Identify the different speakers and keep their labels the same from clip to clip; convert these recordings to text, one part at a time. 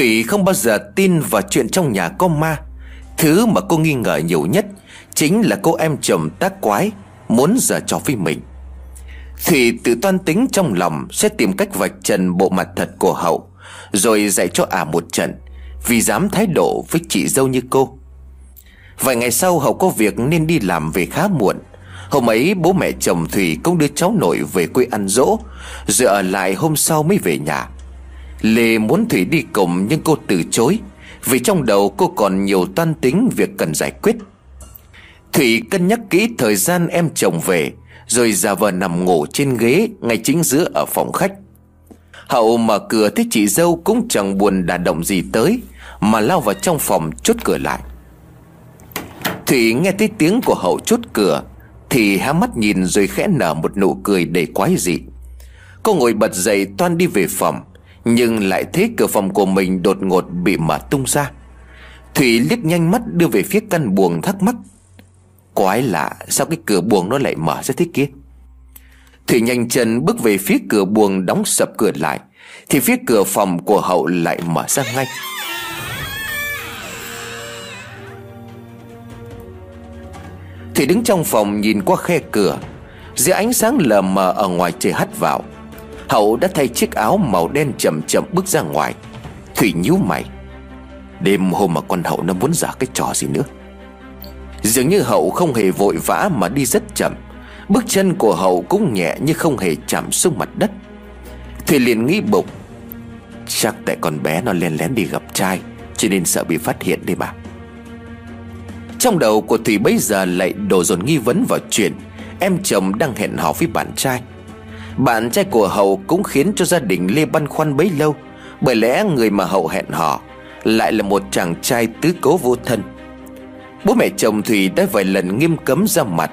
Speaker 1: Thủy không bao giờ tin vào chuyện trong nhà có ma. Thứ mà cô nghi ngờ nhiều nhất Chính là cô em chồng tác quái Muốn giở trò với mình. Thủy tự toan tính trong lòng Sẽ tìm cách vạch trần bộ mặt thật của Hậu, Rồi dạy cho ả à một trận, Vì dám thái độ với chị dâu như cô. Vài ngày sau, Hậu có việc nên đi làm về khá muộn. Hôm ấy, bố mẹ chồng Thủy cũng đưa cháu nội về quê ăn dỗ Rồi ở lại hôm sau mới về nhà. Lê muốn Thủy đi cùng nhưng cô từ chối, Vì trong đầu cô còn nhiều toan tính việc cần giải quyết. Thủy cân nhắc kỹ thời gian em chồng về, Rồi giả vờ nằm ngủ trên ghế ngay chính giữa ở phòng khách. Hậu mở cửa thấy chị dâu cũng chẳng buồn đả động gì tới, Mà lao vào trong phòng chốt cửa lại. Thủy nghe thấy tiếng của Hậu chốt cửa, Thì há mắt nhìn rồi khẽ nở một nụ cười đầy quái dị. Cô ngồi bật dậy toan đi về phòng. Nhưng lại thấy cửa phòng của mình đột ngột bị mở tung ra. Thủy liếc nhanh mắt đưa về phía căn buồng thắc mắc. Quái lạ, sao cái cửa buồng nó lại mở ra thế kia? Thủy nhanh chân bước về phía cửa buồng đóng sập cửa lại, Thì phía cửa phòng của hậu lại mở ra ngay. Thủy đứng trong phòng nhìn qua khe cửa. Giữa ánh sáng lờ mờ ở ngoài trời hắt vào Hậu đã thay chiếc áo màu đen chậm chậm bước ra ngoài. Thủy nhíu mày. Đêm hôm mà con Hậu nó muốn giả cái trò gì nữa? Dường như Hậu không hề vội vã mà đi rất chậm. Bước chân của Hậu cũng nhẹ như không hề chạm xuống mặt đất. Thủy liền nghĩ bụng. Chắc tại con bé nó len lén đi gặp trai, Cho nên sợ bị phát hiện đi mà Trong đầu của Thủy bây giờ lại đổ dồn nghi vấn vào chuyện Em chồng đang hẹn hò với bạn trai. Bạn trai của Hậu cũng khiến cho gia đình Lê băn khoăn bấy lâu. Bởi lẽ người mà Hậu hẹn hò Lại là một chàng trai tứ cố vô thân. Bố mẹ chồng Thủy đã vài lần nghiêm cấm ra mặt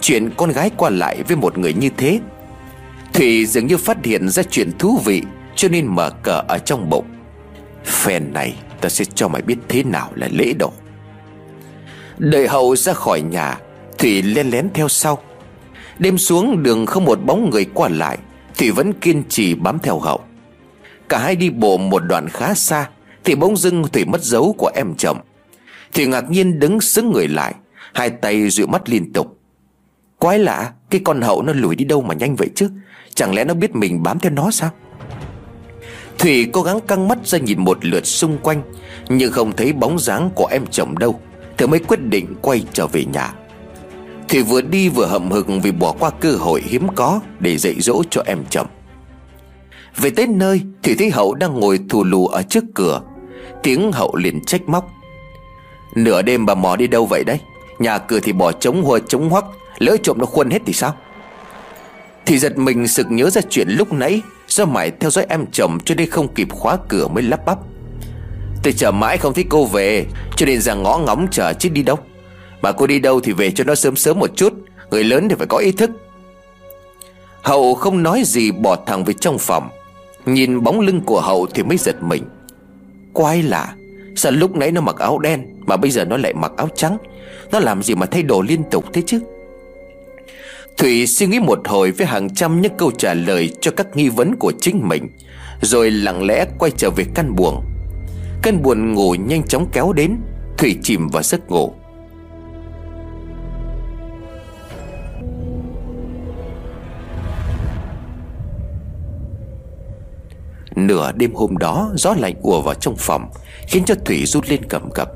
Speaker 1: Chuyện con gái qua lại với một người như thế. Thủy dường như phát hiện ra chuyện thú vị, Cho nên mở cờ ở trong bụng. Phen này, ta sẽ cho mày biết thế nào là lễ độ. Đợi hậu ra khỏi nhà, Thủy len lén theo sau. Đêm xuống đường không một bóng người qua lại Thủy vẫn kiên trì bám theo hậu. Cả hai đi bộ một đoạn khá xa, Thì bỗng dưng Thủy mất dấu của em chồng. Thủy ngạc nhiên đứng sững người lại, Hai tay dụi mắt liên tục. Quái lạ, Cái con hậu nó lùi đi đâu mà nhanh vậy chứ? Chẳng lẽ nó biết mình bám theo nó sao? Thủy cố gắng căng mắt ra nhìn một lượt xung quanh, Nhưng không thấy bóng dáng của em chồng đâu thủy mới quyết định quay trở về nhà. Thủy vừa đi vừa hậm hực vì bỏ qua cơ hội hiếm có Để dạy dỗ cho em chồng Về tới nơi Thủy thấy Hậu đang ngồi thù lù ở trước cửa. Tiếng Hậu liền trách móc. Nửa đêm bà mò đi đâu vậy đấy? Nhà cửa thì bỏ trống hoa trống hoắc, Lỡ trộm nó khuân hết thì sao? Thì giật mình sực nhớ ra chuyện lúc nãy Do mãi theo dõi em chồng Cho nên không kịp khóa cửa mới lắp bắp. Tôi chờ mãi không thấy cô về, Cho nên ra ngõ ngóng chờ chứ đi đâu bà cô đi đâu thì về cho nó sớm sớm một chút. Người lớn thì phải có ý thức. Hậu không nói gì, bỏ thẳng về trong phòng. Nhìn bóng lưng của Hậu thì mới giật mình. Quái lạ, Sao lúc nãy nó mặc áo đen Mà bây giờ nó lại mặc áo trắng? Nó làm gì mà thay đổi liên tục thế chứ? Thủy suy nghĩ một hồi với hàng trăm những câu trả lời cho các nghi vấn của chính mình, Rồi lặng lẽ quay trở về căn buồng. Căn buồn ngủ nhanh chóng kéo đến, Thủy chìm vào giấc ngủ. Nửa đêm hôm đó, Gió lạnh ùa vào trong phòng, Khiến cho Thủy rút lên cầm cập.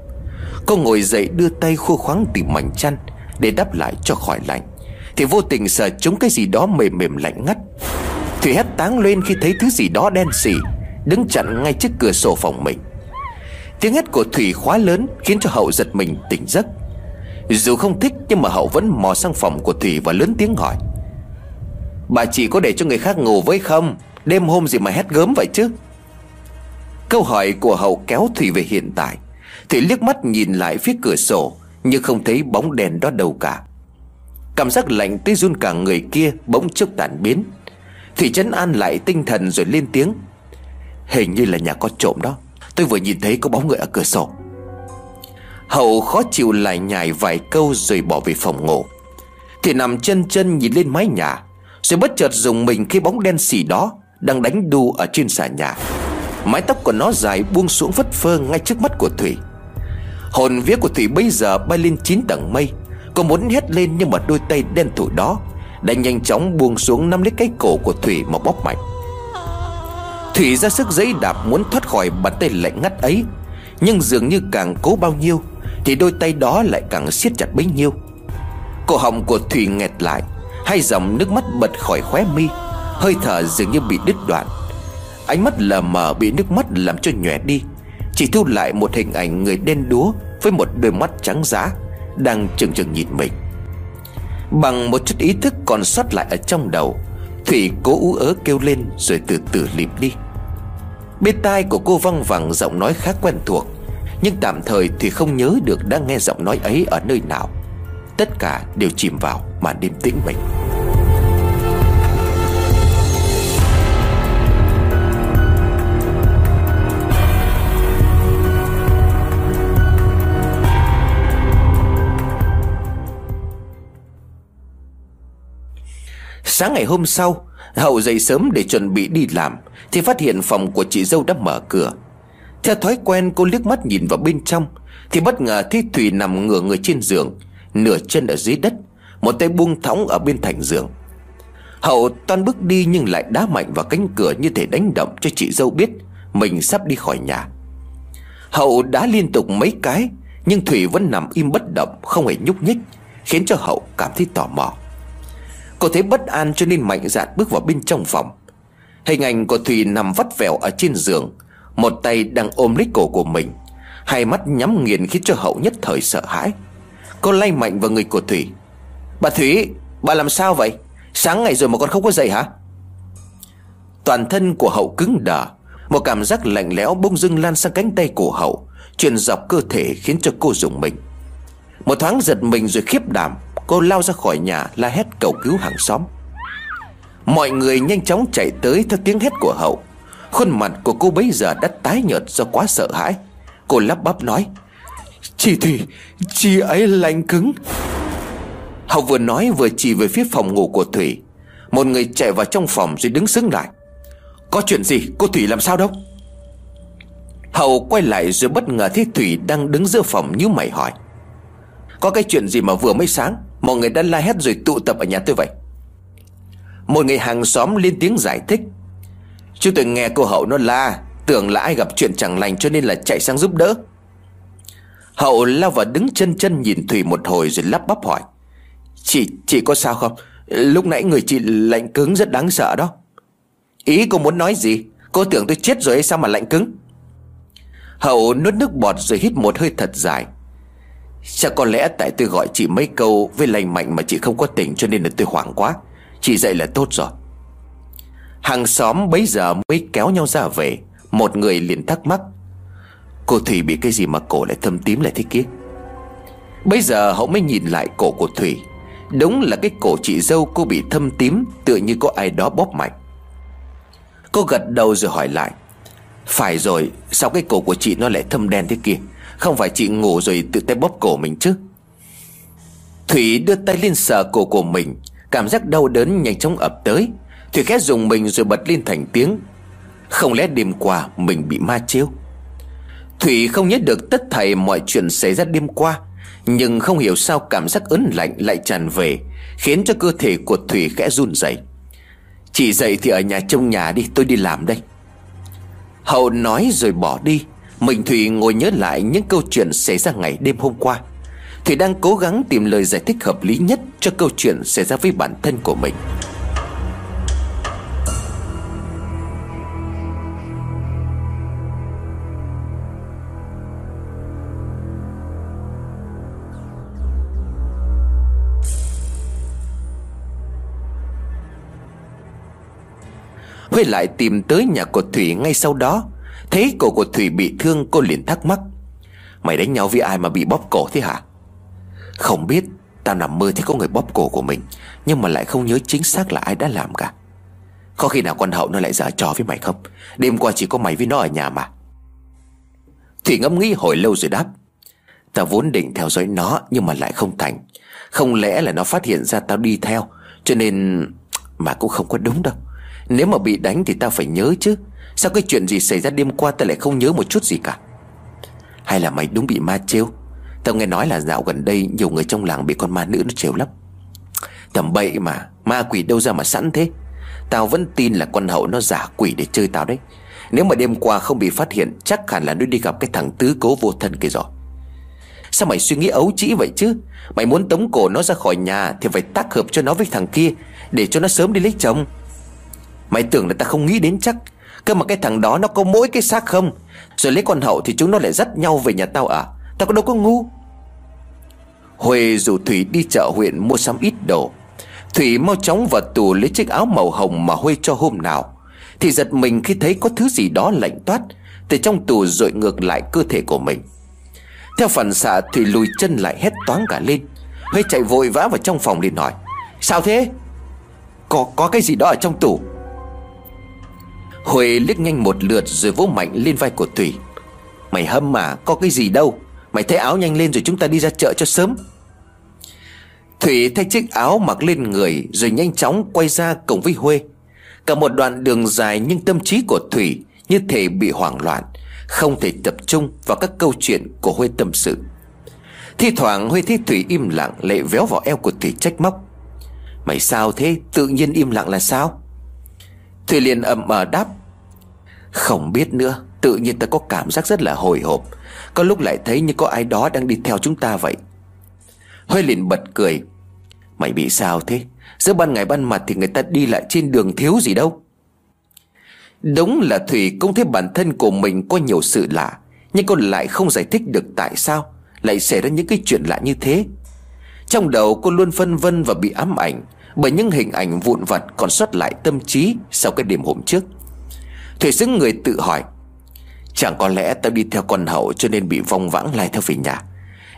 Speaker 1: Cô ngồi dậy đưa tay khô khoáng tìm mảnh chăn Để đắp lại cho khỏi lạnh. Thì vô tình sờ trúng cái gì đó mềm mềm lạnh ngắt. Thủy hét táng lên khi thấy thứ gì đó đen xỉ, Đứng chặn ngay trước cửa sổ phòng mình. Tiếng hét của Thủy khóa lớn Khiến cho Hậu giật mình tỉnh giấc. Dù không thích, nhưng mà Hậu vẫn mò sang phòng của Thủy Và lớn tiếng hỏi. Bà chị có để cho người khác ngủ với không? Đêm hôm gì mà hét gớm vậy chứ? Câu hỏi của Hậu kéo Thủy về hiện tại. Thủy liếc mắt nhìn lại phía cửa sổ, Nhưng không thấy bóng đèn đó đâu cả. Cảm giác lạnh tới run cả người kia Bỗng chốc tàn biến. Thủy chấn an lại tinh thần rồi lên tiếng. Hình như là nhà có trộm đó. Tôi vừa nhìn thấy có bóng người ở cửa sổ. Hậu khó chịu lại nhài vài câu rồi bỏ về phòng ngủ. Thì nằm chân chân nhìn lên mái nhà, Rồi bất chợt dùng mình khi bóng đen xỉ đó đang đánh đu ở trên xà nhà. Mái tóc của nó dài buông xuống vất phơ ngay trước mắt của Thủy. Hồn vía của Thủy bây giờ bay lên chín tầng mây Cô muốn hét lên nhưng mà đôi tay đen thủ đó Đã nhanh chóng buông xuống nắm lấy cái cổ của Thủy mà bóp mạnh. Thủy ra sức giấy đạp muốn thoát khỏi bàn tay lạnh ngắt ấy, Nhưng dường như càng cố bao nhiêu Thì đôi tay đó lại càng siết chặt bấy nhiêu. Cổ họng của Thủy nghẹt lại, Hai dòng nước mắt bật khỏi khóe mi. Hơi thở dường như bị đứt đoạn. Ánh mắt lờ mờ bị nước mắt làm cho nhòe đi. Chỉ thu lại một hình ảnh người đen đúa Với một đôi mắt trắng giá, Đang chừng chừng nhìn mình. Bằng một chút ý thức còn sót lại ở trong đầu, Thủy cố ú ớ kêu lên Rồi từ từ lịm đi. Bên tai của cô văng vẳng giọng nói khá quen thuộc, Nhưng tạm thời thì không nhớ được đã nghe giọng nói ấy ở nơi nào. Tất cả đều chìm vào màn đêm tĩnh mịch. Sáng ngày hôm sau, Hậu dậy sớm để chuẩn bị đi làm, Thì phát hiện phòng của chị dâu đã mở cửa. Theo thói quen, cô liếc mắt nhìn vào bên trong, Thì bất ngờ thấy Thủy nằm ngửa người trên giường, Nửa chân ở dưới đất, Một tay buông thõng ở bên thành giường. Hậu toan bước đi nhưng lại đá mạnh vào cánh cửa như thể đánh động cho chị dâu biết Mình sắp đi khỏi nhà. Hậu đá liên tục mấy cái, Nhưng Thủy vẫn nằm im bất động, Không hề nhúc nhích, Khiến cho Hậu cảm thấy tò mò. Cô thấy bất an cho nên mạnh dạn bước vào bên trong phòng. Hình ảnh của Thùy nằm vắt vẻo ở trên giường. Một tay đang ôm lấy cổ của mình. Hai mắt nhắm nghiền khiến cho Hậu nhất thời sợ hãi. Cô lay mạnh vào người của Thủy Bà Thủy Bà làm sao vậy? Sáng ngày rồi mà con không có dậy hả? Toàn thân của Hậu cứng đờ. Một cảm giác lạnh lẽo bông dưng lan sang cánh tay của Hậu, Truyền dọc cơ thể khiến cho cô rùng mình. Một thoáng giật mình rồi khiếp đảm. Cô lao ra khỏi nhà la hét cầu cứu hàng xóm. Mọi người nhanh chóng chạy tới theo tiếng hét của Hậu. Khuôn mặt của cô bấy giờ đã tái nhợt do quá sợ hãi. Cô lắp bắp nói, Chị Thủy Chị ấy lạnh cứng. Hậu vừa nói vừa chỉ về phía phòng ngủ của Thủy. Một người chạy vào trong phòng rồi đứng sững lại. Có chuyện gì? Cô Thủy làm sao đâu? Hậu quay lại rồi bất ngờ thấy Thủy đang đứng giữa phòng như mày hỏi, Có cái chuyện gì mà vừa mới sáng? Mọi người đã la hét rồi tụ tập ở nhà tôi vậy Một người hàng xóm lên tiếng giải thích Chú tôi nghe cô Hậu nó la Tưởng là ai gặp chuyện chẳng lành cho nên là chạy sang giúp đỡ Hậu lao vào đứng chân chân nhìn Thủy một hồi rồi lắp bắp hỏi Chị, chị có sao không? Lúc nãy người chị lạnh cứng rất đáng sợ đó Ý cô muốn nói gì? Cô tưởng tôi chết rồi hay sao mà lạnh cứng? Hậu nuốt nước bọt rồi hít một hơi thật dài Chắc có lẽ tại tôi gọi chị mấy câu với lành mạnh mà chị không có tỉnh cho nên là tôi hoảng quá. Chị dậy là tốt rồi. Hàng xóm bấy giờ mới kéo nhau ra về. Một người liền thắc mắc, Cô Thủy bị cái gì mà cổ lại thâm tím lại thế kia? Bây giờ hậu mới nhìn lại cổ của Thủy. Đúng là cái cổ chị dâu cô bị thâm tím, Tựa như có ai đó bóp mạnh. Cô gật đầu rồi hỏi lại, Phải rồi, Sao cái cổ của chị nó lại thâm đen thế kia? Không phải chị ngủ rồi tự tay bóp cổ mình chứ? Thủy đưa tay lên sờ cổ của mình, Cảm giác đau đớn nhanh chóng ập tới. Thủy khẽ dùng mình rồi bật lên thành tiếng. Không lẽ đêm qua mình bị ma chiêu? Thủy không nhớ được tất thảy mọi chuyện xảy ra đêm qua, Nhưng không hiểu sao cảm giác ớn lạnh lại tràn về, Khiến cho cơ thể của Thủy khẽ run rẩy. Chị dậy thì ở nhà trông nhà đi, tôi đi làm đây. Hậu nói rồi bỏ đi. Mình Thủy ngồi nhớ lại những câu chuyện xảy ra ngày đêm hôm qua Thủy đang cố gắng tìm lời giải thích hợp lý nhất Cho câu chuyện xảy ra với bản thân của mình. Huê lại tìm tới nhà của Thủy ngay sau đó Thấy cổ của Thủy bị thương, cô liền thắc mắc. Mày đánh nhau với ai mà bị bóp cổ thế hả? Không biết Tao nằm mơ thấy có người bóp cổ của mình, Nhưng mà lại không nhớ chính xác là ai đã làm cả. Có khi nào con hậu nó lại giả trò với mày không? Đêm qua chỉ có mày với nó ở nhà mà. Thủy ngẫm nghĩ hồi lâu rồi đáp. Tao vốn định theo dõi nó, Nhưng mà lại không thành. Không lẽ là nó phát hiện ra tao đi theo, Cho nên Mà cũng không có đúng đâu. Nếu mà bị đánh thì tao phải nhớ chứ. Sao cái chuyện gì xảy ra đêm qua ta lại không nhớ một chút gì cả? Hay là mày đúng bị ma trêu? Tao nghe nói là dạo gần đây Nhiều người trong làng bị con ma nữ nó trêu lắm. Tầm bậy mà, Ma quỷ đâu ra mà sẵn thế? Tao vẫn tin là con hậu nó giả quỷ để chơi tao đấy. Nếu mà đêm qua không bị phát hiện, Chắc hẳn là nó đi gặp cái thằng tứ cố vô thân kia rồi. Sao mày suy nghĩ ấu trĩ vậy chứ? Mày muốn tống cổ nó ra khỏi nhà Thì phải tác hợp cho nó với thằng kia, Để cho nó sớm đi lấy chồng. Mày tưởng là ta không nghĩ đến chắc. Cơ mà cái thằng đó nó có mỗi cái xác không? Rồi lấy con hậu thì chúng nó lại dắt nhau về nhà tao à? Tao có đâu có ngu. Huệ rủ Thủy đi chợ huyện mua sắm ít đồ. Thủy mau chóng vào tù lấy chiếc áo màu hồng mà Huê cho hôm nào. Thì giật mình khi thấy có thứ gì đó lạnh toát. Từ trong tù dội ngược lại cơ thể của mình. Theo phản xạ, Thủy lùi chân lại hét toáng cả lên. Huê chạy vội vã vào trong phòng liền hỏi, Sao thế? Có có cái gì đó ở trong tủ Huệ liếc nhanh một lượt rồi vỗ mạnh lên vai của Thủy. Mày hâm mà, có cái gì đâu. Mày thay áo nhanh lên rồi chúng ta đi ra chợ cho sớm. Thủy thay chiếc áo mặc lên người Rồi nhanh chóng quay ra cổng với Huê. Cả một đoạn đường dài nhưng tâm trí của Thủy Như thể bị hoảng loạn, Không thể tập trung vào các câu chuyện của Huê tâm sự. Thi thoảng Huê thấy Thủy im lặng Lệ véo vào eo của Thủy trách móc. Mày sao thế? Tự nhiên im lặng là sao? Thủy liền ậm ờ đáp, Không biết nữa, Tự nhiên ta có cảm giác rất là hồi hộp. Có lúc lại thấy như có ai đó đang đi theo chúng ta vậy. Huê liền bật cười, Mày bị sao thế? Giữa ban ngày ban mặt thì người ta đi lại trên đường thiếu gì đâu. Đúng là Thủy cũng thấy bản thân của mình có nhiều sự lạ, Nhưng cô lại không giải thích được tại sao Lại xảy ra những cái chuyện lạ như thế. Trong đầu cô luôn phân vân và bị ám ảnh bởi những hình ảnh vụn vặt còn sót lại tâm trí Sau cái đêm hôm trước. Thủy xứng người tự hỏi, Chẳng có lẽ tao đi theo con hậu cho nên bị vong vãng lại theo về nhà.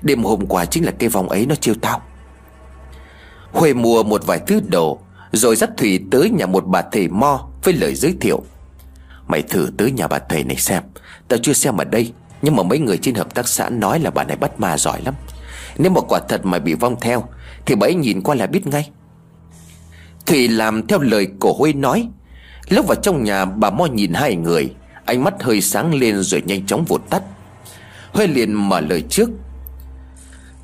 Speaker 1: Đêm hôm qua chính là cái vong ấy nó chiêu tao. Huệ mua một vài thứ đồ, Rồi dắt Thủy tới nhà một bà thầy mo Với lời giới thiệu. Mày thử tới nhà bà thầy này xem, Tao chưa xem ở đây, Nhưng mà mấy người trên hợp tác xã nói là bà này bắt ma giỏi lắm. Nếu mà quả thật mà bị vong theo, Thì bà ấy nhìn qua là biết ngay. Thủy làm theo lời cổ Huê nói. Lúc vào trong nhà, bà Mo nhìn hai người. Ánh mắt hơi sáng lên rồi nhanh chóng vụt tắt. Huê liền mở lời trước.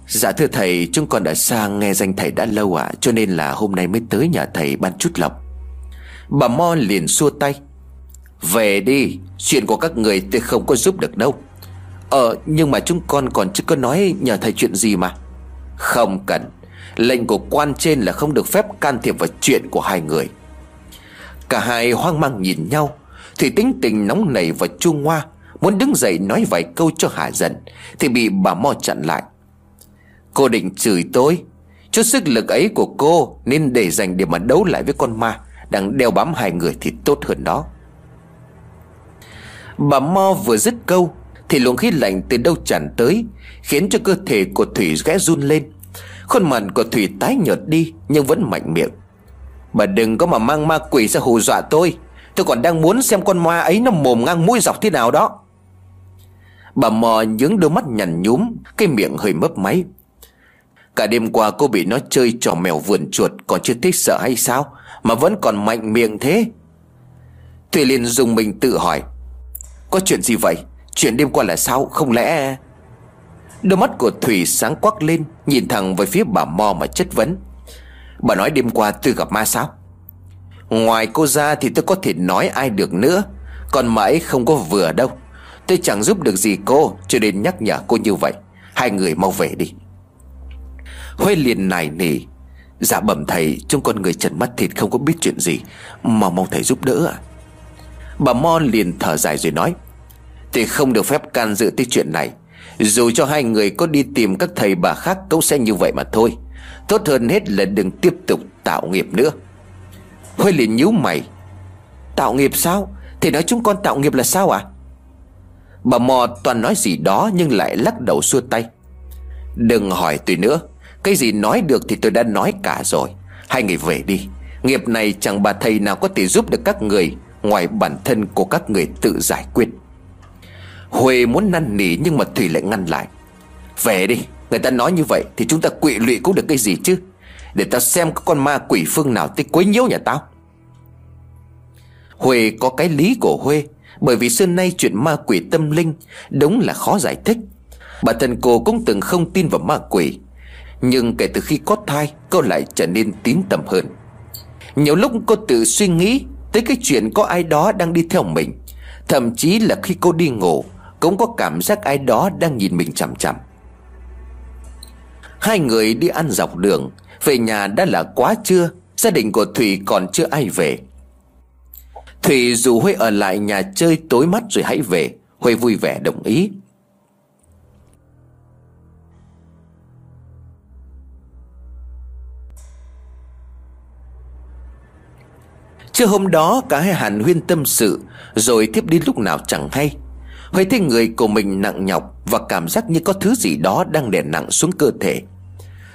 Speaker 1: Dạ thưa thầy, Chúng con đã xa nghe danh thầy đã lâu ạ, Cho nên là hôm nay mới tới nhà thầy ban chút lộc Bà Mo liền xua tay. Về đi, Chuyện của các người tôi không có giúp được đâu. Ờ nhưng mà chúng con còn chưa có nói nhờ thầy chuyện gì mà. Không cần. Lệnh của quan trên là không được phép can thiệp vào chuyện của hai người. Cả hai hoang mang nhìn nhau, Thì tính tình nóng nảy và chua ngoa, Muốn đứng dậy nói vài câu cho hạ dần Thì bị bà Mo chặn lại. Cô định chửi tôi, Chút sức lực ấy của cô Nên để dành để mà đấu lại với con ma Đang đeo bám hai người thì tốt hơn đó. Bà Mo vừa dứt câu, Thì luồng khí lạnh từ đâu tràn tới, Khiến cho cơ thể của Thủy ghé run lên. Khuôn mặt của Thủy tái nhợt đi, Nhưng vẫn mạnh miệng. Bà đừng có mà mang ma quỷ ra hù dọa tôi. Tôi còn đang muốn xem con ma ấy nó mồm ngang mũi dọc thế nào đó. Bà mò những đôi mắt nhằn nhúm, Cái miệng hơi mấp máy. Cả đêm qua cô bị nó chơi trò mèo vườn chuột, Còn chưa thích sợ hay sao, Mà vẫn còn mạnh miệng thế. Thủy liền dùng mình tự hỏi, Có chuyện gì vậy? Chuyện đêm qua là sao? Không lẽ Đôi mắt của Thủy sáng quắc lên, Nhìn thẳng về phía bà Mo mà chất vấn. Bà nói đêm qua tôi gặp ma sao? Ngoài cô ra thì tôi có thể nói ai được nữa, Còn mãi không có vừa đâu. Tôi chẳng giúp được gì cô, Cho nên nhắc nhở cô như vậy. Hai người mau về đi. Huê liền nài nỉ. Dạ bẩm thầy trông con người trần mắt thịt không có biết chuyện gì, Mà mong thầy giúp đỡ à Bà Mo liền thở dài rồi nói Thì không được phép can dự tới chuyện này. Dù cho hai người có đi tìm các thầy bà khác Cũng sẽ như vậy mà thôi. Tốt hơn hết là đừng tiếp tục tạo nghiệp nữa. Huê liền nhíu mày. Tạo nghiệp sao? Thì nói chúng con tạo nghiệp là sao à Bà mò toàn nói gì đó Nhưng lại lắc đầu xua tay. Đừng hỏi tôi nữa. Cái gì nói được thì tôi đã nói cả rồi. Hai người về đi. Nghiệp này chẳng bà thầy nào có thể giúp được các người Ngoài bản thân của các người tự giải quyết. Huệ muốn năn nỉ nhưng mà Thủy lại ngăn lại. Về đi, Người ta nói như vậy Thì chúng ta quỵ lụy cũng được cái gì chứ? Để ta xem có con ma quỷ phương nào tới quấy nhiễu nhà tao. Huê có cái lý của Huê, Bởi vì xưa nay chuyện ma quỷ tâm linh Đúng là khó giải thích. Bản thân cô cũng từng không tin vào ma quỷ, Nhưng kể từ khi có thai, Cô lại trở nên tín tâm hơn. Nhiều lúc cô tự suy nghĩ Tới cái chuyện có ai đó đang đi theo mình, Thậm chí là khi cô đi ngủ cũng có cảm giác ai đó đang nhìn mình chằm chằm. Hai người đi ăn dọc đường, Về nhà đã là quá trưa, Gia đình của Thủy còn chưa ai về. Thủy dù Huê ở lại nhà chơi tối mắt rồi hãy về Huê vui vẻ đồng ý. Trưa hôm đó, cả hai hàn huyên tâm sự, Rồi tiếp đi lúc nào chẳng hay. Huệ thấy người của mình nặng nhọc Và cảm giác như có thứ gì đó đang đè nặng xuống cơ thể.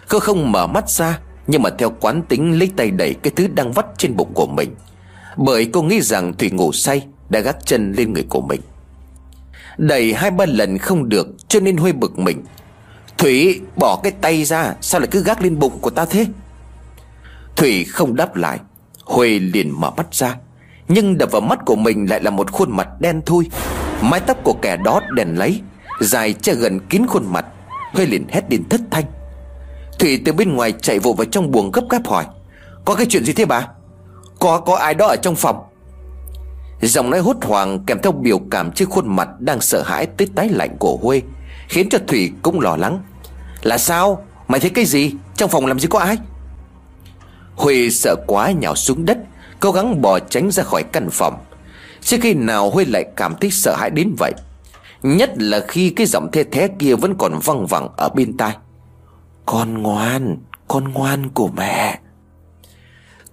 Speaker 1: Cô không mở mắt ra, Nhưng mà theo quán tính lấy tay đẩy cái thứ đang vắt trên bụng của mình. Bởi cô nghĩ rằng Thủy ngủ say Đã gác chân lên người của mình. Đẩy hai ba lần không được, Cho nên Huệ bực mình. Thủy, bỏ cái tay ra, Sao lại cứ gác lên bụng của ta thế? Thủy không đáp lại. Huệ liền mở mắt ra. Nhưng đập vào mắt của mình lại là một khuôn mặt đen thui. Mái tóc của kẻ đó đèn lấy, Dài che gần kín khuôn mặt Huê liền hét lên thất thanh. Thủy từ bên ngoài chạy vội vào trong buồng gấp gáp hỏi, Có cái chuyện gì thế bà? Có có ai đó ở trong phòng? Giọng nói hốt hoảng kèm theo biểu cảm trên khuôn mặt Đang sợ hãi tới tái lạnh của Huê, Khiến cho Thủy cũng lo lắng. Là sao? Mày thấy cái gì? Trong phòng làm gì có ai? Huê sợ quá nhào xuống đất, Cố gắng bỏ tránh ra khỏi căn phòng. Chứ khi nào Huy lại cảm thấy sợ hãi đến vậy? Nhất là khi cái giọng thê thế kia vẫn còn văng vẳng ở bên tai. Con ngoan, con ngoan của mẹ.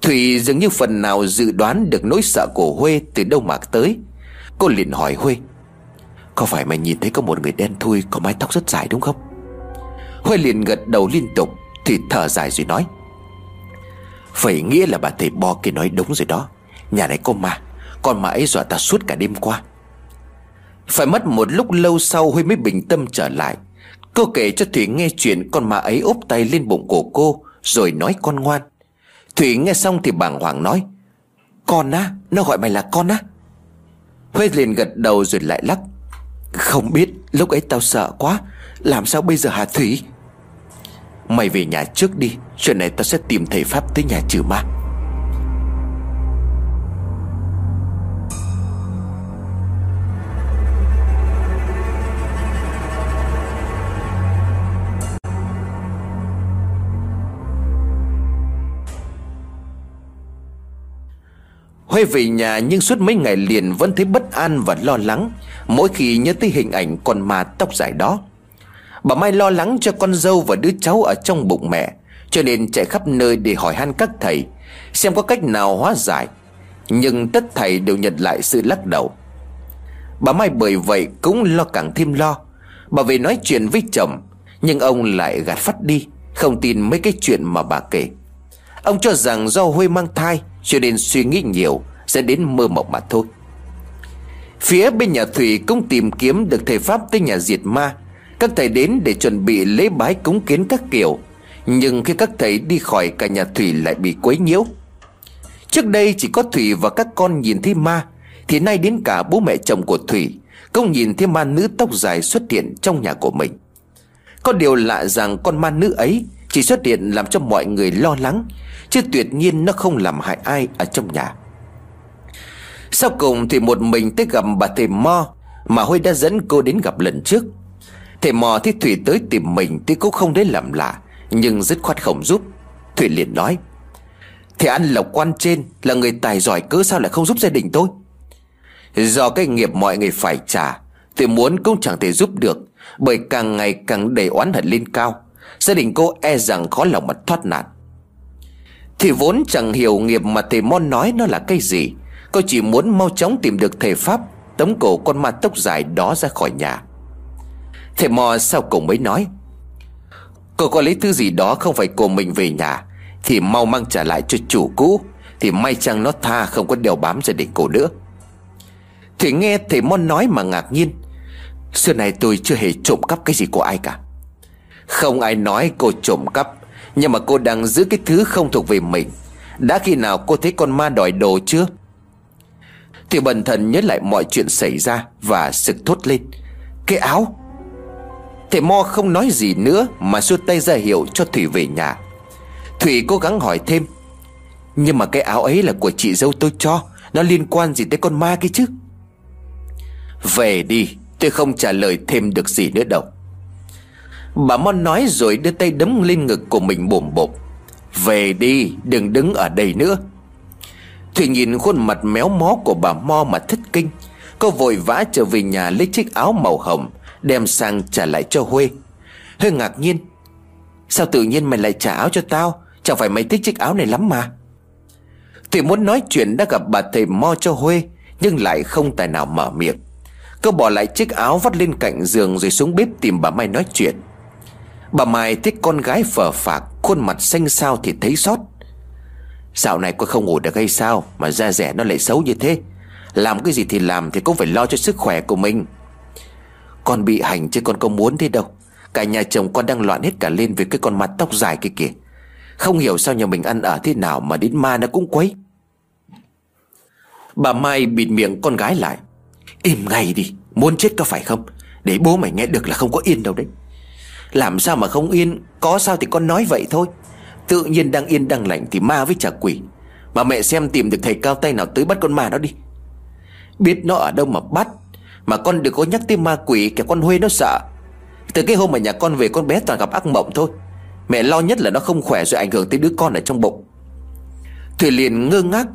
Speaker 1: Thủy dường như phần nào dự đoán được nỗi sợ của Huê từ đâu mà tới. Cô liền hỏi Huê Có phải mày nhìn thấy có một người đen thui có mái tóc rất dài đúng không? Huê liền gật đầu liên tục Thì thở dài rồi nói phải nghĩa là bà thầy Bo kia nói đúng rồi đó. Nhà này có ma con ma ấy dọa ta suốt cả đêm qua. Phải mất một lúc lâu sau Huy mới bình tâm trở lại. Cô kể cho Thủy nghe chuyện con ma ấy úp tay lên bụng của cô, Rồi nói con ngoan. Thủy nghe xong thì bàng hoàng nói, Con á, Nó gọi mày là con á. Huê liền gật đầu rồi lại lắc, Không biết, lúc ấy tao sợ quá, Làm sao bây giờ hả Thủy? Mày về nhà trước đi, Chuyện này tao sẽ tìm thầy Pháp tới nhà trừ ma. Huê về nhà nhưng suốt mấy ngày liền vẫn thấy bất an và lo lắng. Mỗi khi nhớ tới hình ảnh con ma tóc dài đó, Bà Mai lo lắng cho con dâu và đứa cháu ở trong bụng mẹ, Cho nên chạy khắp nơi để hỏi han các thầy, Xem có cách nào hóa giải. Nhưng tất thầy đều nhận lại sự lắc đầu. Bà Mai bởi vậy cũng lo càng thêm lo. Bà về nói chuyện với chồng, Nhưng ông lại gạt phát đi, Không tin mấy cái chuyện mà bà kể. Ông cho rằng do Huê mang thai cho nên suy nghĩ nhiều, Sẽ đến mơ mộng mà thôi. Phía bên nhà Thủy cũng tìm kiếm được thầy Pháp tới nhà diệt ma. Các thầy đến để chuẩn bị lễ bái cúng kiến các kiểu. Nhưng khi các thầy đi khỏi cả nhà Thủy lại bị quấy nhiễu. Trước đây chỉ có Thủy và các con nhìn thấy ma, Thì nay đến cả bố mẹ chồng của Thủy Cũng nhìn thấy ma nữ tóc dài xuất hiện trong nhà của mình. Có điều lạ rằng con ma nữ ấy Chỉ xuất hiện làm cho mọi người lo lắng Chứ tuyệt nhiên nó không làm hại ai ở trong nhà. Sau cùng thì một mình tới gặp bà thầy Mo Mà Huy đã dẫn cô đến gặp lần trước. Thầy mò thấy Thủy tới tìm mình Thì cũng không đến làm lạ, Nhưng dứt khoát không giúp. Thủy liền nói, Thầy ăn lộc quan trên Là người tài giỏi cớ sao lại không giúp gia đình tôi? Do cái nghiệp mọi người phải trả, Tôi muốn cũng chẳng thể giúp được, Bởi càng ngày càng đầy oán hận lên cao. Gia đình cô e rằng khó lòng mà thoát nạn. Thì vốn chẳng hiểu nghiệp mà thầy Mon nói nó là cái gì. Cô chỉ muốn mau chóng tìm được thầy Pháp tấm cổ con ma tóc dài đó ra khỏi nhà. Thầy mò sau cùng mới nói, Cô có lấy thứ gì đó không phải của mình về nhà, Thì mau mang trả lại cho chủ cũ, Thì may chăng nó tha không có đeo bám gia đình cô nữa. Thì nghe thầy Mon nói mà ngạc nhiên, Xưa này tôi chưa hề trộm cắp cái gì của ai cả. Không ai nói cô trộm cắp nhưng mà cô đang giữ cái thứ không thuộc về mình. Đã khi nào cô thấy con ma đòi đồ chưa? Thì bần thần nhớ lại mọi chuyện xảy ra Và sực thốt lên. Cái áo! Thầy Mo không nói gì nữa Mà xua tay ra hiệu cho Thủy về nhà. Thủy cố gắng hỏi thêm. Nhưng mà cái áo ấy là của chị dâu tôi cho. Nó liên quan gì tới con ma kia chứ? Về đi, Tôi không trả lời thêm được gì nữa đâu. Bà Mon nói rồi đưa tay đấm lên ngực của mình bồm bộp. Về đi, đừng đứng ở đây nữa. Thủy nhìn khuôn mặt méo mó của bà Mo mà thất kinh. Cô vội vã trở về nhà lấy chiếc áo màu hồng, Đem sang trả lại cho Huê. Hơi ngạc nhiên, Sao tự nhiên mày lại trả áo cho tao? Chẳng phải mày thích chiếc áo này lắm mà. Thủy muốn nói chuyện đã gặp bà thầy Mo cho Huê, Nhưng lại không tài nào mở miệng. Cô bỏ lại chiếc áo vắt lên cạnh giường Rồi xuống bếp tìm bà Mai nói chuyện. Bà Mai thích con gái phở phạc, Khuôn mặt xanh xao thì thấy sót Dạo này cô không ngủ được hay sao Mà da rẻ nó lại xấu như thế? Làm cái gì thì làm thì cũng phải lo cho sức khỏe của mình. Con bị hành chứ con không muốn thế đâu. Cả nhà chồng con đang loạn hết cả lên Vì cái con mặt tóc dài kia kìa. Không hiểu sao nhà mình ăn ở thế nào Mà đến ma nó cũng quấy. Bà Mai bịt miệng con gái lại. Im ngay đi, Muốn chết có phải không? Để bố mày nghe được là không có yên đâu đấy. Làm sao mà không yên? Có sao thì con nói vậy thôi. Tự nhiên đang yên đang lành thì ma với trả quỷ. Mà mẹ xem tìm được thầy cao tay nào tới bắt con ma đó đi. Biết nó ở đâu mà bắt. Mà con đừng có nhắc tới ma quỷ, Kẻ con Huê nó sợ. Từ cái hôm mà nhà con về con bé toàn gặp ác mộng thôi. Mẹ lo nhất là nó không khỏe rồi ảnh hưởng tới đứa con ở trong bụng. Thủy liền ngơ ngác.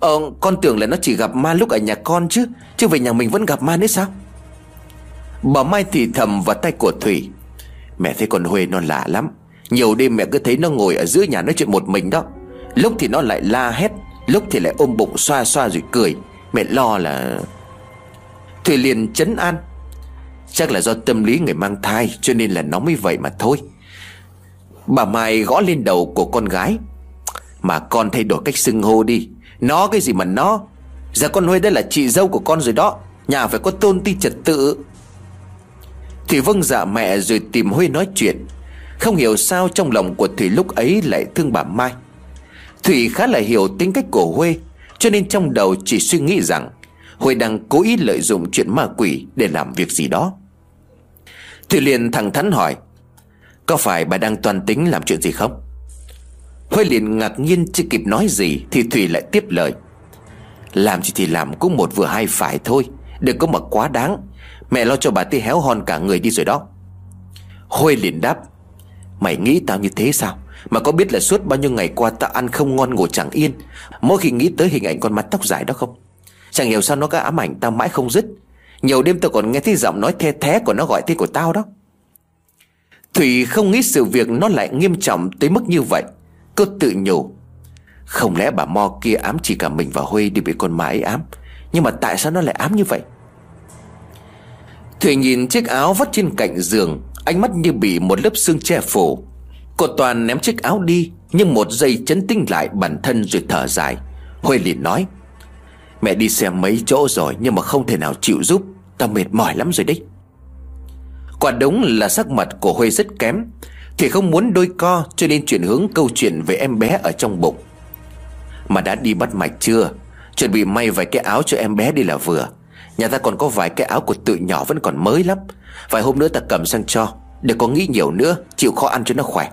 Speaker 1: Ờ con tưởng là nó chỉ gặp ma lúc ở nhà con chứ. Chứ về nhà mình vẫn gặp ma nữa sao? Bà Mai thì thầm vào tay của Thủy Mẹ thấy con Huê nó lạ lắm. Nhiều đêm mẹ cứ thấy nó ngồi ở giữa nhà nói chuyện một mình đó. Lúc thì nó lại la hét, Lúc thì lại ôm bụng xoa xoa rồi cười. Mẹ lo là Thùy liền chấn an. Chắc là do tâm lý người mang thai, Cho nên là nó mới vậy mà thôi. Bà Mai gõ lên đầu của con gái. Mà con thay đổi cách xưng hô đi. Nó cái gì mà nó? Giờ con Huê đây là chị dâu của con rồi đó. Nhà phải có tôn ti trật tự thủy vâng dạ mẹ rồi tìm Huê nói chuyện. Không hiểu sao trong lòng của Thủy lúc ấy lại thương bà Mai. Thủy khá là hiểu tính cách của Huê Cho nên trong đầu chỉ suy nghĩ rằng Huê đang cố ý lợi dụng chuyện ma quỷ để làm việc gì đó. Thủy liền thẳng thắn hỏi, Có phải bà đang toàn tính làm chuyện gì không? Huê liền ngạc nhiên chưa kịp nói gì Thì Thủy lại tiếp lời, Làm gì thì làm, cũng một vừa hai phải thôi, Đừng có mà quá đáng. Mẹ lo cho bà tí héo hon cả người đi rồi đó. Huê liền đáp, Mày nghĩ tao như thế sao? Mà có biết là suốt bao nhiêu ngày qua tao ăn không ngon ngủ chẳng yên? Mỗi khi nghĩ tới hình ảnh con mắt tóc dài đó không? Chẳng hiểu sao nó có ám ảnh tao mãi không dứt. Nhiều đêm tao còn nghe thấy giọng nói the thé của nó gọi tên của tao đó. Thủy không nghĩ sự việc nó lại nghiêm trọng tới mức như vậy. Cô tự nhủ, Không lẽ bà Mo kia ám chỉ cả mình và Huy đi bị con ma ấy ám? Nhưng mà tại sao nó lại ám như vậy? Thủy nhìn chiếc áo vắt trên cạnh giường, Ánh mắt như bị một lớp xương che phủ. Cô Toàn ném chiếc áo đi, Nhưng một giây chấn tinh lại bản thân rồi thở dài. Huê liền nói, Mẹ đi xem mấy chỗ rồi Nhưng mà không thể nào chịu giúp, Tao mệt mỏi lắm rồi đấy. Quả đúng là sắc mặt của Huê rất kém, Thì không muốn đôi co Cho nên chuyển hướng câu chuyện về em bé ở trong bụng. Mà đã đi bắt mạch chưa? Chuẩn bị may vài cái áo cho em bé đi là vừa. Nhà ta còn có vài cái áo của tự nhỏ vẫn còn mới lắm. Vài hôm nữa ta cầm sang cho Đừng có nghĩ nhiều nữa, Chịu khó ăn cho nó khỏe.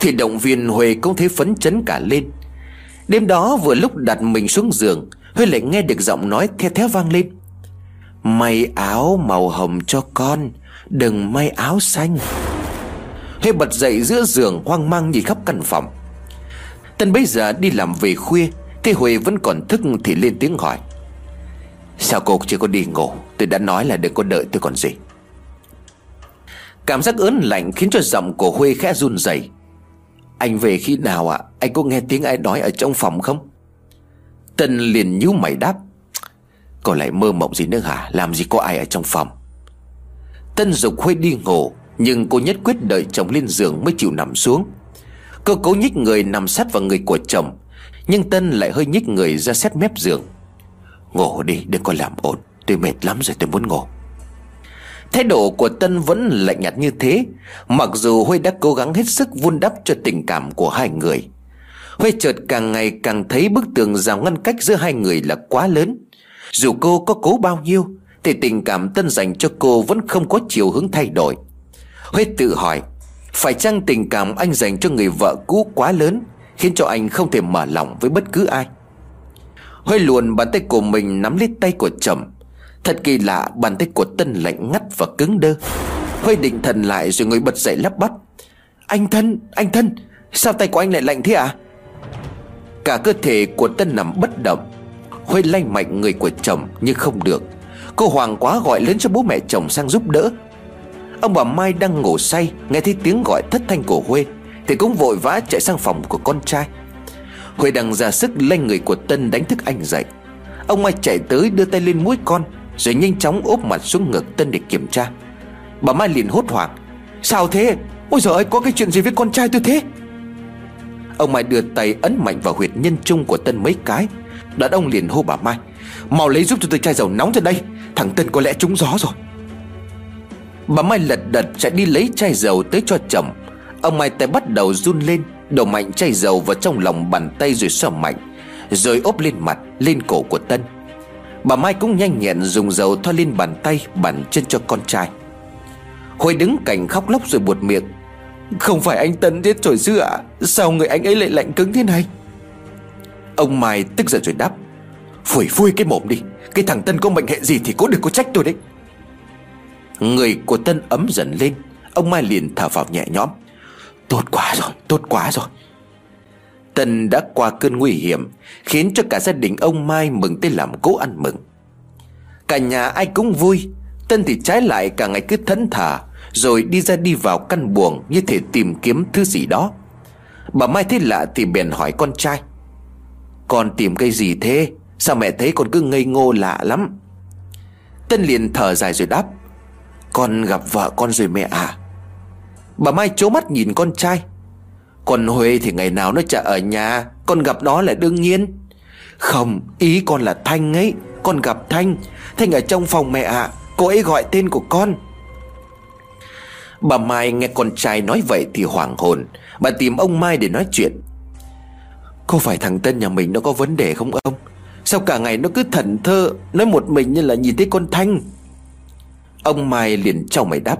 Speaker 1: Thì động viên Huệ cũng thấy phấn chấn cả lên. Đêm đó vừa lúc đặt mình xuống giường Huệ lại nghe được giọng nói theo theo vang lên. May áo màu hồng cho con, Đừng may áo xanh. Huệ bật dậy giữa giường, hoang mang nhìn khắp căn phòng. Tân bây giờ đi làm về khuya Thế Huệ vẫn còn thức thì lên tiếng hỏi. Sao cô chưa có đi ngủ? Tôi đã nói là đừng có đợi tôi còn gì. Cảm giác ớn lạnh khiến cho giọng của Huê khẽ run rẩy. Anh về khi nào ạ? À? Anh có nghe tiếng ai nói ở trong phòng không? Tân liền nhíu mày đáp. Còn lại mơ mộng gì nữa hả? Làm gì có ai ở trong phòng? Tân dục Huê đi ngủ, Nhưng cô nhất quyết đợi chồng lên giường mới chịu nằm xuống. Cô cố nhích người nằm sát vào người của chồng, Nhưng Tân lại hơi nhích người ra xét mép giường. Ngủ đi, đừng có làm ồn. Tôi mệt lắm rồi, tôi muốn ngủ. Thái độ của Tân vẫn lạnh nhạt như thế. Mặc dù Huy đã cố gắng hết sức vun đắp cho tình cảm của hai người Huy chợt càng ngày càng thấy bức tường rào ngăn cách giữa hai người là quá lớn. Dù cô có cố bao nhiêu, Thì tình cảm Tân dành cho cô vẫn không có chiều hướng thay đổi. Huy tự hỏi, Phải chăng tình cảm anh dành cho người vợ cũ quá lớn Khiến cho anh không thể mở lòng với bất cứ ai? Huê luồn bàn tay của mình nắm lấy tay của chồng Thật kỳ lạ bàn tay của Tân lạnh ngắt và cứng đơ. Huê định thần lại rồi người bật dậy lắp bắp. Anh thân, anh thân Sao tay của anh lại lạnh thế à Cả cơ thể của Tân nằm bất động. Huê lay mạnh người của chồng nhưng không được. Cô hoàng quá gọi lớn cho bố mẹ chồng sang giúp đỡ. Ông bà Mai đang ngủ say Nghe thấy tiếng gọi thất thanh của Huê Thì cũng vội vã chạy sang phòng của con trai. Huệ đang ra sức lanh người của Tân đánh thức anh dậy. Ông Mai chạy tới đưa tay lên mũi con, Rồi nhanh chóng ốp mặt xuống ngực Tân để kiểm tra. Bà Mai liền hốt hoảng, Sao thế? Ôi giời ơi, có cái chuyện gì với con trai tôi thế? Ông Mai đưa tay ấn mạnh vào huyệt nhân trung của Tân mấy cái. Đoạn ông liền hô bà Mai, Mau lấy giúp cho tôi chai dầu nóng ra đây, Thằng Tân có lẽ trúng gió rồi. Bà Mai lật đật chạy đi lấy chai dầu tới cho chồng Ông Mai tay bắt đầu run lên Đổ mạnh chai dầu vào trong lòng bàn tay rồi xoa mạnh, Rồi ốp lên mặt, Lên cổ của Tân. Bà Mai cũng nhanh nhẹn dùng dầu thoa lên bàn tay, Bàn chân cho con trai. Huệ đứng cạnh khóc lóc rồi buột miệng, Không phải anh Tân giết rồi dư ạ à? Sao người anh ấy lại lạnh cứng thế này? Ông Mai tức giận rồi đáp, Phủi phui cái mồm đi, Cái thằng Tân có mệnh hệ gì thì cũng đừng có trách tôi đấy. Người của Tân ấm dần lên, Ông Mai liền thở vào nhẹ nhõm. Tốt quá rồi, tốt quá rồi. Tân đã qua cơn nguy hiểm Khiến cho cả gia đình ông Mai mừng tới làm cố ăn mừng. Cả nhà ai cũng vui Tân thì trái lại cả ngày cứ thẫn thờ Rồi đi ra đi vào căn buồng Như thể tìm kiếm thứ gì đó. Bà Mai thấy lạ thì bèn hỏi con trai Con tìm cái gì thế? Sao mẹ thấy con cứ ngây ngô lạ lắm? Tân liền thở dài rồi đáp Con gặp vợ con rồi mẹ à. Bà Mai chố mắt nhìn con trai. Còn Huê thì ngày nào nó chả ở nhà, Con gặp nó là đương nhiên. Không, ý con là Thanh ấy, Con gặp Thanh. Thanh ở trong phòng mẹ ạ à. Cô ấy gọi tên của con. Bà Mai nghe con trai nói vậy thì hoảng hồn. Bà tìm ông Mai để nói chuyện. Có phải thằng Tân nhà mình nó có vấn đề không ông? Sao cả ngày nó cứ thần thơ, Nói một mình như là nhìn thấy con Thanh? Ông Mai liền trong mày đáp.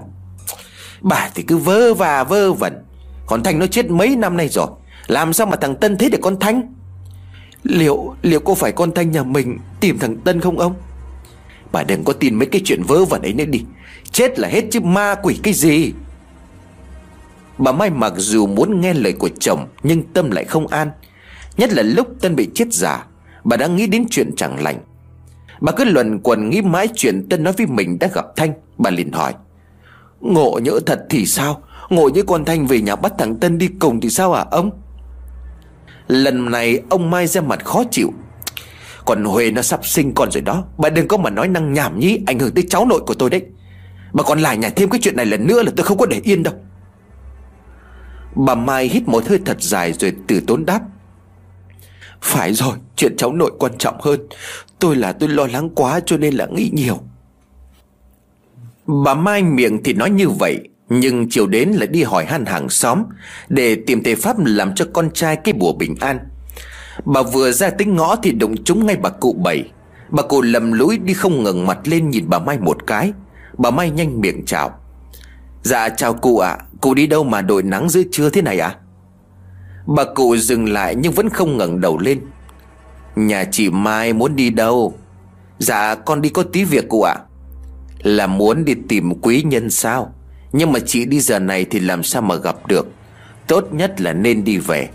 Speaker 1: Bà thì cứ vơ và vơ vẩn. Còn Thanh nó chết mấy năm nay rồi. Làm sao mà thằng Tân thấy được con Thanh? Liệu liệu có phải con Thanh nhà mình Tìm thằng Tân không ông? Bà đừng có tin mấy cái chuyện vớ vẩn ấy nữa đi. Chết là hết chứ ma quỷ cái gì? Bà Mai mặc dù muốn nghe lời của chồng, Nhưng tâm lại không an. Nhất là lúc Tân bị chết giả Bà đã nghĩ đến chuyện chẳng lành. Bà cứ luẩn quẩn nghĩ mãi chuyện Tân nói với mình đã gặp Thanh, Bà liền hỏi. Ngộ nhỡ thật thì sao? Ngộ như con Thanh về nhà bắt thằng Tân đi cùng thì sao à ông? Lần này ông Mai ra mặt khó chịu. Còn Huệ nó sắp sinh con rồi đó. Bà đừng có mà nói năng nhảm nhí, Ảnh hưởng tới cháu nội của tôi đấy. Bà còn lại nhảy thêm cái chuyện này lần nữa là tôi không có để yên đâu. Bà Mai hít một hơi thật dài rồi từ tốn đáp. Phải rồi, Chuyện cháu nội quan trọng hơn. Tôi là tôi lo lắng quá cho nên là nghĩ nhiều. Bà Mai miệng thì nói như vậy, Nhưng chiều đến lại đi hỏi han hàng xóm Để tìm thể pháp làm cho con trai cái bùa bình an Bà vừa ra tính ngõ thì đụng trúng ngay bà cụ bảy Bà cụ lầm lũi đi không ngừng mặt lên nhìn bà Mai một cái Bà Mai nhanh miệng chào Dạ chào cụ ạ à. Cụ đi đâu mà đội nắng giữa trưa thế này ạ à? Bà cụ dừng lại nhưng vẫn không ngẩng đầu lên Nhà chị Mai muốn đi đâu Dạ con đi có tí việc cụ ạ à. Là muốn đi tìm quý nhân sao? Nhưng mà chị đi giờ này thì làm sao mà gặp được? Tốt nhất là nên đi về.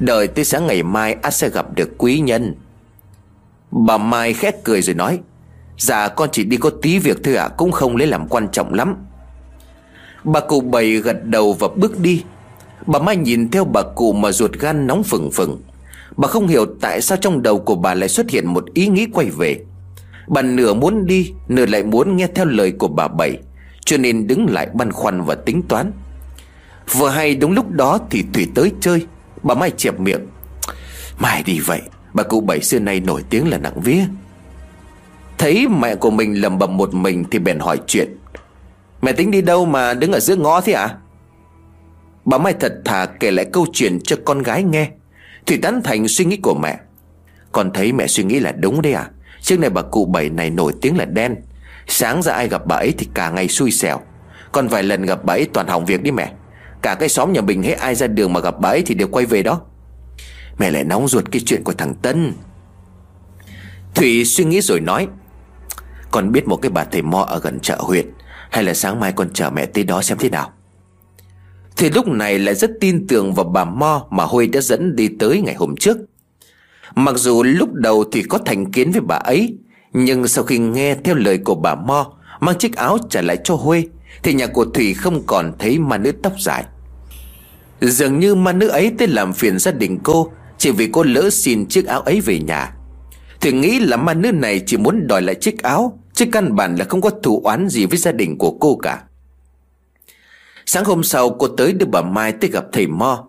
Speaker 1: Đợi tới sáng ngày mai ắt sẽ gặp được quý nhân. Bà Mai khét cười rồi nói Dạ con chỉ đi có tí việc thôi ạ à, Cũng không lấy làm quan trọng lắm. Bà cụ bầy gật đầu và bước đi. Bà Mai nhìn theo bà cụ mà ruột gan nóng phừng phừng. Bà không hiểu tại sao trong đầu của bà lại xuất hiện một ý nghĩ quay về. Bà nửa muốn đi, Nửa lại muốn nghe theo lời của bà Bảy, Cho nên đứng lại băn khoăn và tính toán. Vừa hay đúng lúc đó thì Thủy tới chơi, Bà Mai chẹp miệng. Mai đi vậy, Bà cụ Bảy xưa nay nổi tiếng là nặng vía. Thấy mẹ của mình lầm bầm một mình Thì bèn hỏi chuyện. Mẹ tính đi đâu mà đứng ở giữa ngõ thế ạ? À? Bà Mai thật thà kể lại câu chuyện cho con gái nghe. Thủy tán thành suy nghĩ của mẹ. Con thấy mẹ suy nghĩ là đúng đấy à Trước này bà cụ bảy này nổi tiếng là đen. Sáng ra ai gặp bà ấy thì cả ngày xui xẻo. Còn vài lần gặp bà ấy toàn hỏng việc đi mẹ. Cả cái xóm nhà mình hết ai ra đường mà gặp bà ấy thì đều quay về đó. Mẹ lại nóng ruột cái chuyện của thằng Tân. Thủy suy nghĩ rồi nói, Con biết một cái bà thầy mo ở gần chợ huyện Hay là sáng mai con chở mẹ tới đó xem thế nào? Thì lúc này lại rất tin tưởng vào bà Mo Mà Huy đã dẫn đi tới ngày hôm trước. Mặc dù lúc đầu thì có thành kiến với bà ấy, Nhưng sau khi nghe theo lời của bà Mo, Mang chiếc áo trả lại cho Huê, Thì nhà của Thủy không còn thấy ma nữ tóc dài. Dường như ma nữ ấy tới làm phiền gia đình cô Chỉ vì cô lỡ xin chiếc áo ấy về nhà. Thủy nghĩ là ma nữ này chỉ muốn đòi lại chiếc áo, Chứ căn bản là không có thù oán gì với gia đình của cô cả. Sáng hôm sau, cô tới đưa bà Mai tới gặp thầy Mo.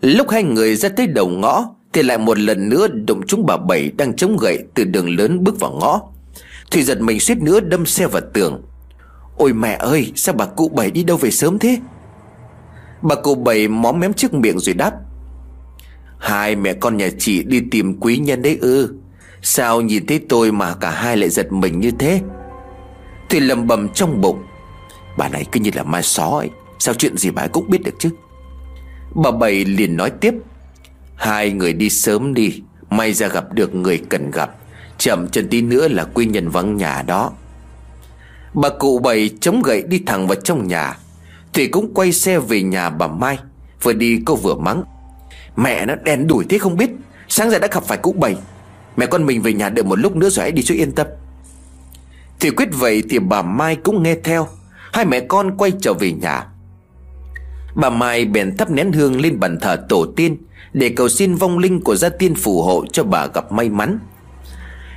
Speaker 1: Lúc hai người ra tới đầu ngõ thì lại một lần nữa đụng chúng bà Bảy đang chống gậy từ đường lớn bước vào ngõ. Thủy giật mình suýt nữa đâm xe vào tường. Ôi mẹ ơi sao bà cụ Bảy đi đâu về sớm thế? Bà cụ Bảy móm mém trước miệng rồi đáp. Hai mẹ con nhà chị đi tìm quý nhân đấy ư. Sao nhìn thấy tôi mà cả hai lại giật mình như thế? Thủy lầm bầm trong bụng. Bà này cứ như là ma sói, Sao chuyện gì bà cũng biết được chứ? Bà Bảy liền nói tiếp. Hai người đi sớm đi, May ra gặp được người cần gặp. Chậm chân tí nữa là quy nhân vắng nhà đó. Bà cụ Bảy chống gậy đi thẳng vào trong nhà. Thủy cũng quay xe về nhà bà Mai, Vừa đi cô vừa mắng. Mẹ nó đen đuổi thế không biết, Sáng ra đã gặp phải cụ Bảy Mẹ con mình về nhà đợi một lúc nữa rồi hãy đi cho yên tâm. Thì quyết vậy thì bà Mai cũng nghe theo. Hai mẹ con quay trở về nhà. Bà Mai bèn thắp nén hương lên bàn thờ tổ tiên để cầu xin vong linh của gia tiên phù hộ cho bà gặp may mắn.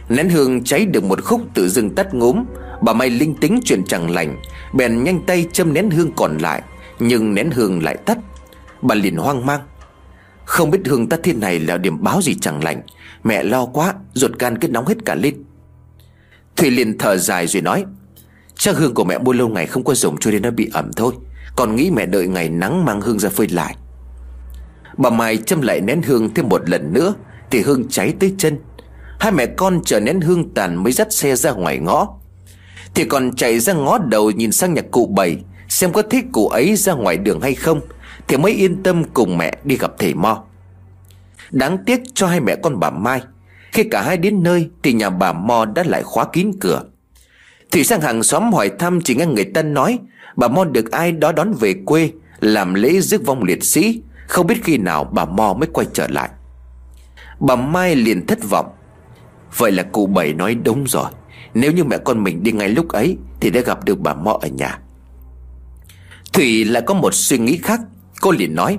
Speaker 1: Nén hương cháy được một khúc tự dưng tắt ngốm Bà Mai linh tính chuyện chẳng lành, Bèn nhanh tay châm nén hương còn lại, Nhưng nén hương lại tắt. Bà liền hoang mang. Không biết hương tắt thế này là điểm báo gì chẳng lành, Mẹ lo quá, Ruột gan cứ nóng hết cả lên. Thùy liền thở dài rồi nói, Chắc hương của mẹ mua lâu ngày không có dùng cho nên nó bị ẩm thôi, Còn nghĩ mẹ đợi ngày nắng mang hương ra phơi lại. Bà Mai châm lại nén hương thêm một lần nữa, Thì hương cháy tới chân. Hai mẹ con chờ nén hương tàn mới dắt xe ra ngoài ngõ. Thì còn chạy ra ngõ đầu nhìn sang nhà cụ bảy, Xem có thích cụ ấy ra ngoài đường hay không, Thì mới yên tâm cùng mẹ đi gặp thầy Mo. Đáng tiếc cho hai mẹ con bà Mai, Khi cả hai đến nơi Thì nhà bà Mo đã lại khóa kín cửa. Thủy sang hàng xóm hỏi thăm Chỉ nghe người ta nói, Bà Mo được ai đó đón về quê, Làm lễ rước vong liệt sĩ. Không biết khi nào bà Mo mới quay trở lại. Bà Mai liền thất vọng. Vậy là cụ Bảy nói đúng rồi. Nếu như mẹ con mình đi ngay lúc ấy Thì đã gặp được bà Mo ở nhà. Thủy lại có một suy nghĩ khác. Cô liền nói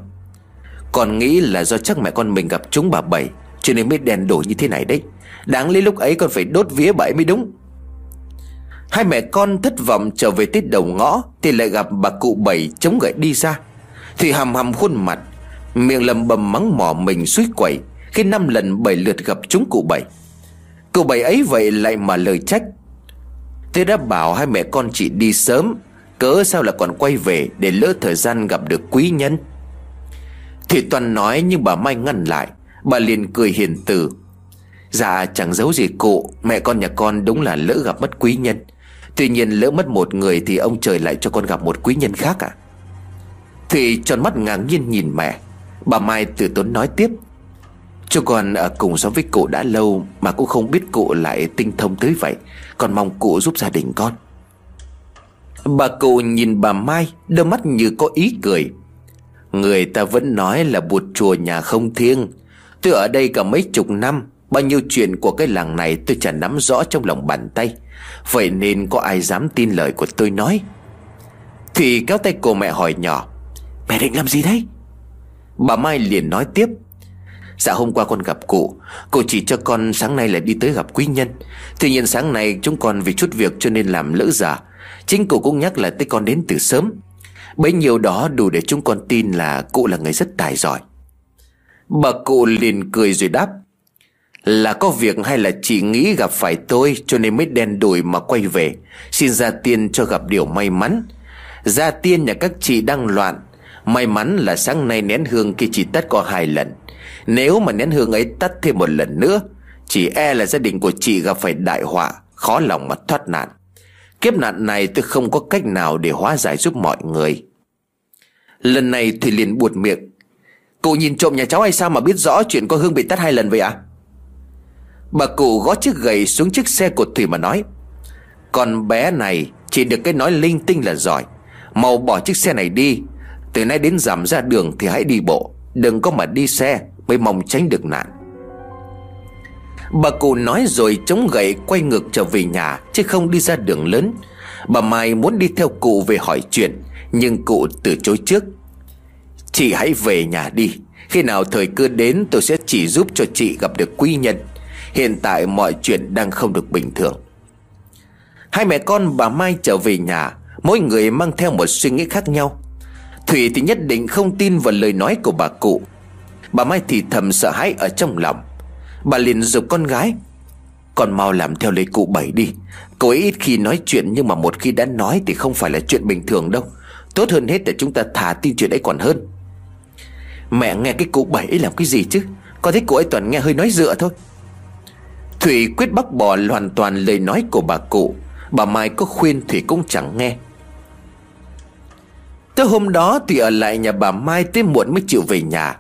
Speaker 1: Còn nghĩ là do chắc mẹ con mình gặp chúng bà Bảy, Cho nên mới đèn đổ như thế này đấy. Đáng lý lúc ấy con phải đốt vía bảy mới đúng. Hai mẹ con thất vọng trở về tới đầu ngõ Thì lại gặp bà cụ Bảy chống gậy đi ra Thủy hầm hầm khuôn mặt Miệng lầm bầm mắng mỏ mình suýt quẩy Khi năm lần bảy lượt gặp chúng cụ Bảy. Cụ Bảy ấy vậy lại mà lời trách. Tôi đã bảo hai mẹ con chị đi sớm, Cớ sao là còn quay về Để lỡ thời gian gặp được quý nhân? Thì toàn nói nhưng bà Mai ngăn lại, Bà liền cười hiền từ. Dạ chẳng giấu gì cụ, Mẹ con nhà con đúng là lỡ gặp mất quý nhân. Tuy nhiên lỡ mất một người Thì ông trời lại cho con gặp một quý nhân khác à? Thì tròn mắt ngạc nhiên nhìn mẹ. Bà Mai từ tốn nói tiếp. Chú con ở à, cùng sống với cụ đã lâu Mà cũng không biết cụ lại tinh thông tới vậy, còn mong cụ giúp gia đình con. Bà cụ nhìn bà Mai, Đôi mắt như có ý cười. Người ta vẫn nói là bụt chùa nhà không thiêng. Tôi ở đây cả mấy chục năm, Bao nhiêu chuyện của cái làng này tôi chẳng nắm rõ trong lòng bàn tay. Vậy nên có ai dám tin lời của tôi nói? Thì kéo tay cô mẹ hỏi nhỏ, Mẹ định làm gì đấy? Bà Mai liền nói tiếp. Dạ hôm qua con gặp cụ Cụ chỉ cho con sáng nay là đi tới gặp quý nhân. Tuy nhiên sáng nay chúng con vì chút việc cho nên làm lỡ giả Chính cụ cũng nhắc là tới con đến từ sớm. Bấy nhiêu đó đủ để chúng con tin là cụ là người rất tài giỏi. Bà cụ liền cười rồi đáp. Là có việc hay là chị nghĩ gặp phải tôi Cho nên mới đen đùi mà quay về. Xin ra tiên cho gặp điều may mắn. Ra tiên nhà các chị đang loạn. May mắn là sáng nay nén hương kia chỉ tắt có hai lần. Nếu mà nén hương ấy tắt thêm một lần nữa, Chỉ e là gia đình của chị gặp phải đại họa, Khó lòng mà thoát nạn. Kiếp nạn này tôi không có cách nào để hóa giải giúp mọi người. Lần này thì liền buột miệng. Cụ nhìn trộm nhà cháu hay sao mà biết rõ chuyện có Hương bị tắt hai lần vậy ạ? À? Bà cụ gõ chiếc gậy xuống chiếc xe của Thủy mà nói, Con bé này chỉ được cái nói linh tinh là giỏi. Mau bỏ chiếc xe này đi từ nay đến giảm ra đường thì hãy đi bộ, Đừng có mà đi xe, Mới mong tránh được nạn. Bà cụ nói rồi chống gậy quay ngược trở về nhà, Chứ không đi ra đường lớn. Bà Mai muốn đi theo cụ về hỏi chuyện, Nhưng cụ từ chối trước. Chị hãy về nhà đi. Khi nào thời cơ đến, tôi sẽ chỉ giúp cho chị gặp được quý nhân. Hiện tại mọi chuyện đang không được bình thường. Hai mẹ con bà Mai trở về nhà, Mỗi người mang theo một suy nghĩ khác nhau. Thủy thì nhất định không tin vào lời nói của bà cụ. Bà Mai thì thầm sợ hãi ở trong lòng. Bà liền dục con gái, Con mau làm theo lời cụ bảy đi. Cô ấy ít khi nói chuyện Nhưng mà một khi đã nói thì không phải là chuyện bình thường đâu. Tốt hơn hết là chúng ta thả tin chuyện ấy còn hơn. Mẹ nghe cái cụ bảy ấy làm cái gì chứ? Con thấy cụ ấy toàn nghe hơi nói dựa thôi. Thủy quyết bác bỏ hoàn toàn lời nói của bà cụ. Bà Mai có khuyên Thủy cũng chẳng nghe. Tới hôm đó Thủy ở lại nhà bà Mai tới muộn mới chịu về nhà.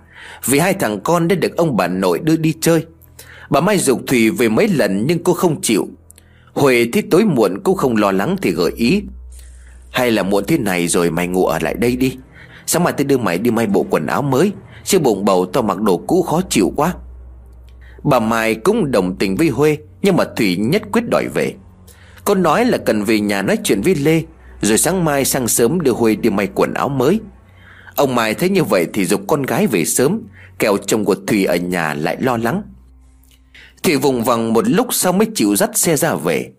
Speaker 1: Vì hai thằng con đã được ông bà nội đưa đi chơi. Bà Mai dục Thủy về mấy lần nhưng cô không chịu. Huệ thấy tối muộn cô không lo lắng thì gợi ý. Hay là muộn thế này rồi mày ngủ ở lại đây đi. Sáng mai tôi đưa mày đi may bộ quần áo mới. Chứ bụng bầu tao mặc đồ cũ khó chịu quá. Bà Mai cũng đồng tình với Huê, Nhưng mà Thủy nhất quyết đòi về. Cô nói là cần về nhà nói chuyện với Lê rồi sáng mai sang sớm đưa Huê đi may quần áo mới. Ông Mai thấy như vậy thì dục con gái về sớm Kẹo chồng của Thủy ở nhà lại lo lắng. Thủy vùng vằng một lúc sau mới chịu dắt xe ra về.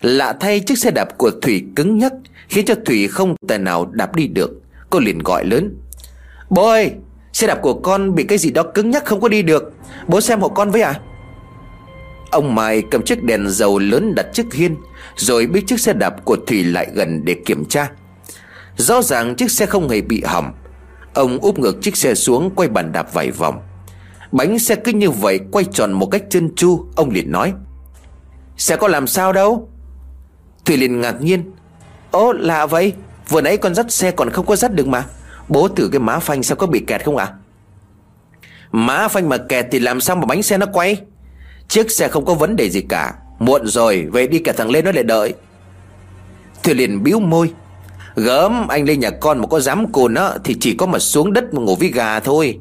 Speaker 1: Lạ thay chiếc xe đạp của Thủy cứng nhắc, Khiến cho Thủy không tài nào đạp đi được. Cô liền gọi lớn. Bố ơi, Xe đạp của con bị cái gì đó cứng nhắc không có đi được. Bố xem hộ con với à Ông Mai cầm chiếc đèn dầu lớn đặt trước hiên, Rồi biết chiếc xe đạp của Thủy lại gần để kiểm tra. Rõ ràng chiếc xe không hề bị hỏng. Ông úp ngược chiếc xe xuống, quay bàn đạp vài vòng. Bánh xe cứ như vậy quay tròn một cách chân chu, Ông liền nói. Xe có làm sao đâu? Thủy liền ngạc nhiên. Ố, lạ vậy. Vừa nãy con dắt xe còn không có dắt được mà. Bố thử cái má phanh sao có bị kẹt không ạ? À? Má phanh mà kẹt thì làm sao mà bánh xe nó quay? Chiếc xe không có vấn đề gì cả. Muộn rồi, về đi cả thằng lên nó lại đợi. Thủy liền biếu môi. Gớm, anh lên nhà con mà có dám cồn á, Thì chỉ có mà xuống đất mà ngủ với gà thôi.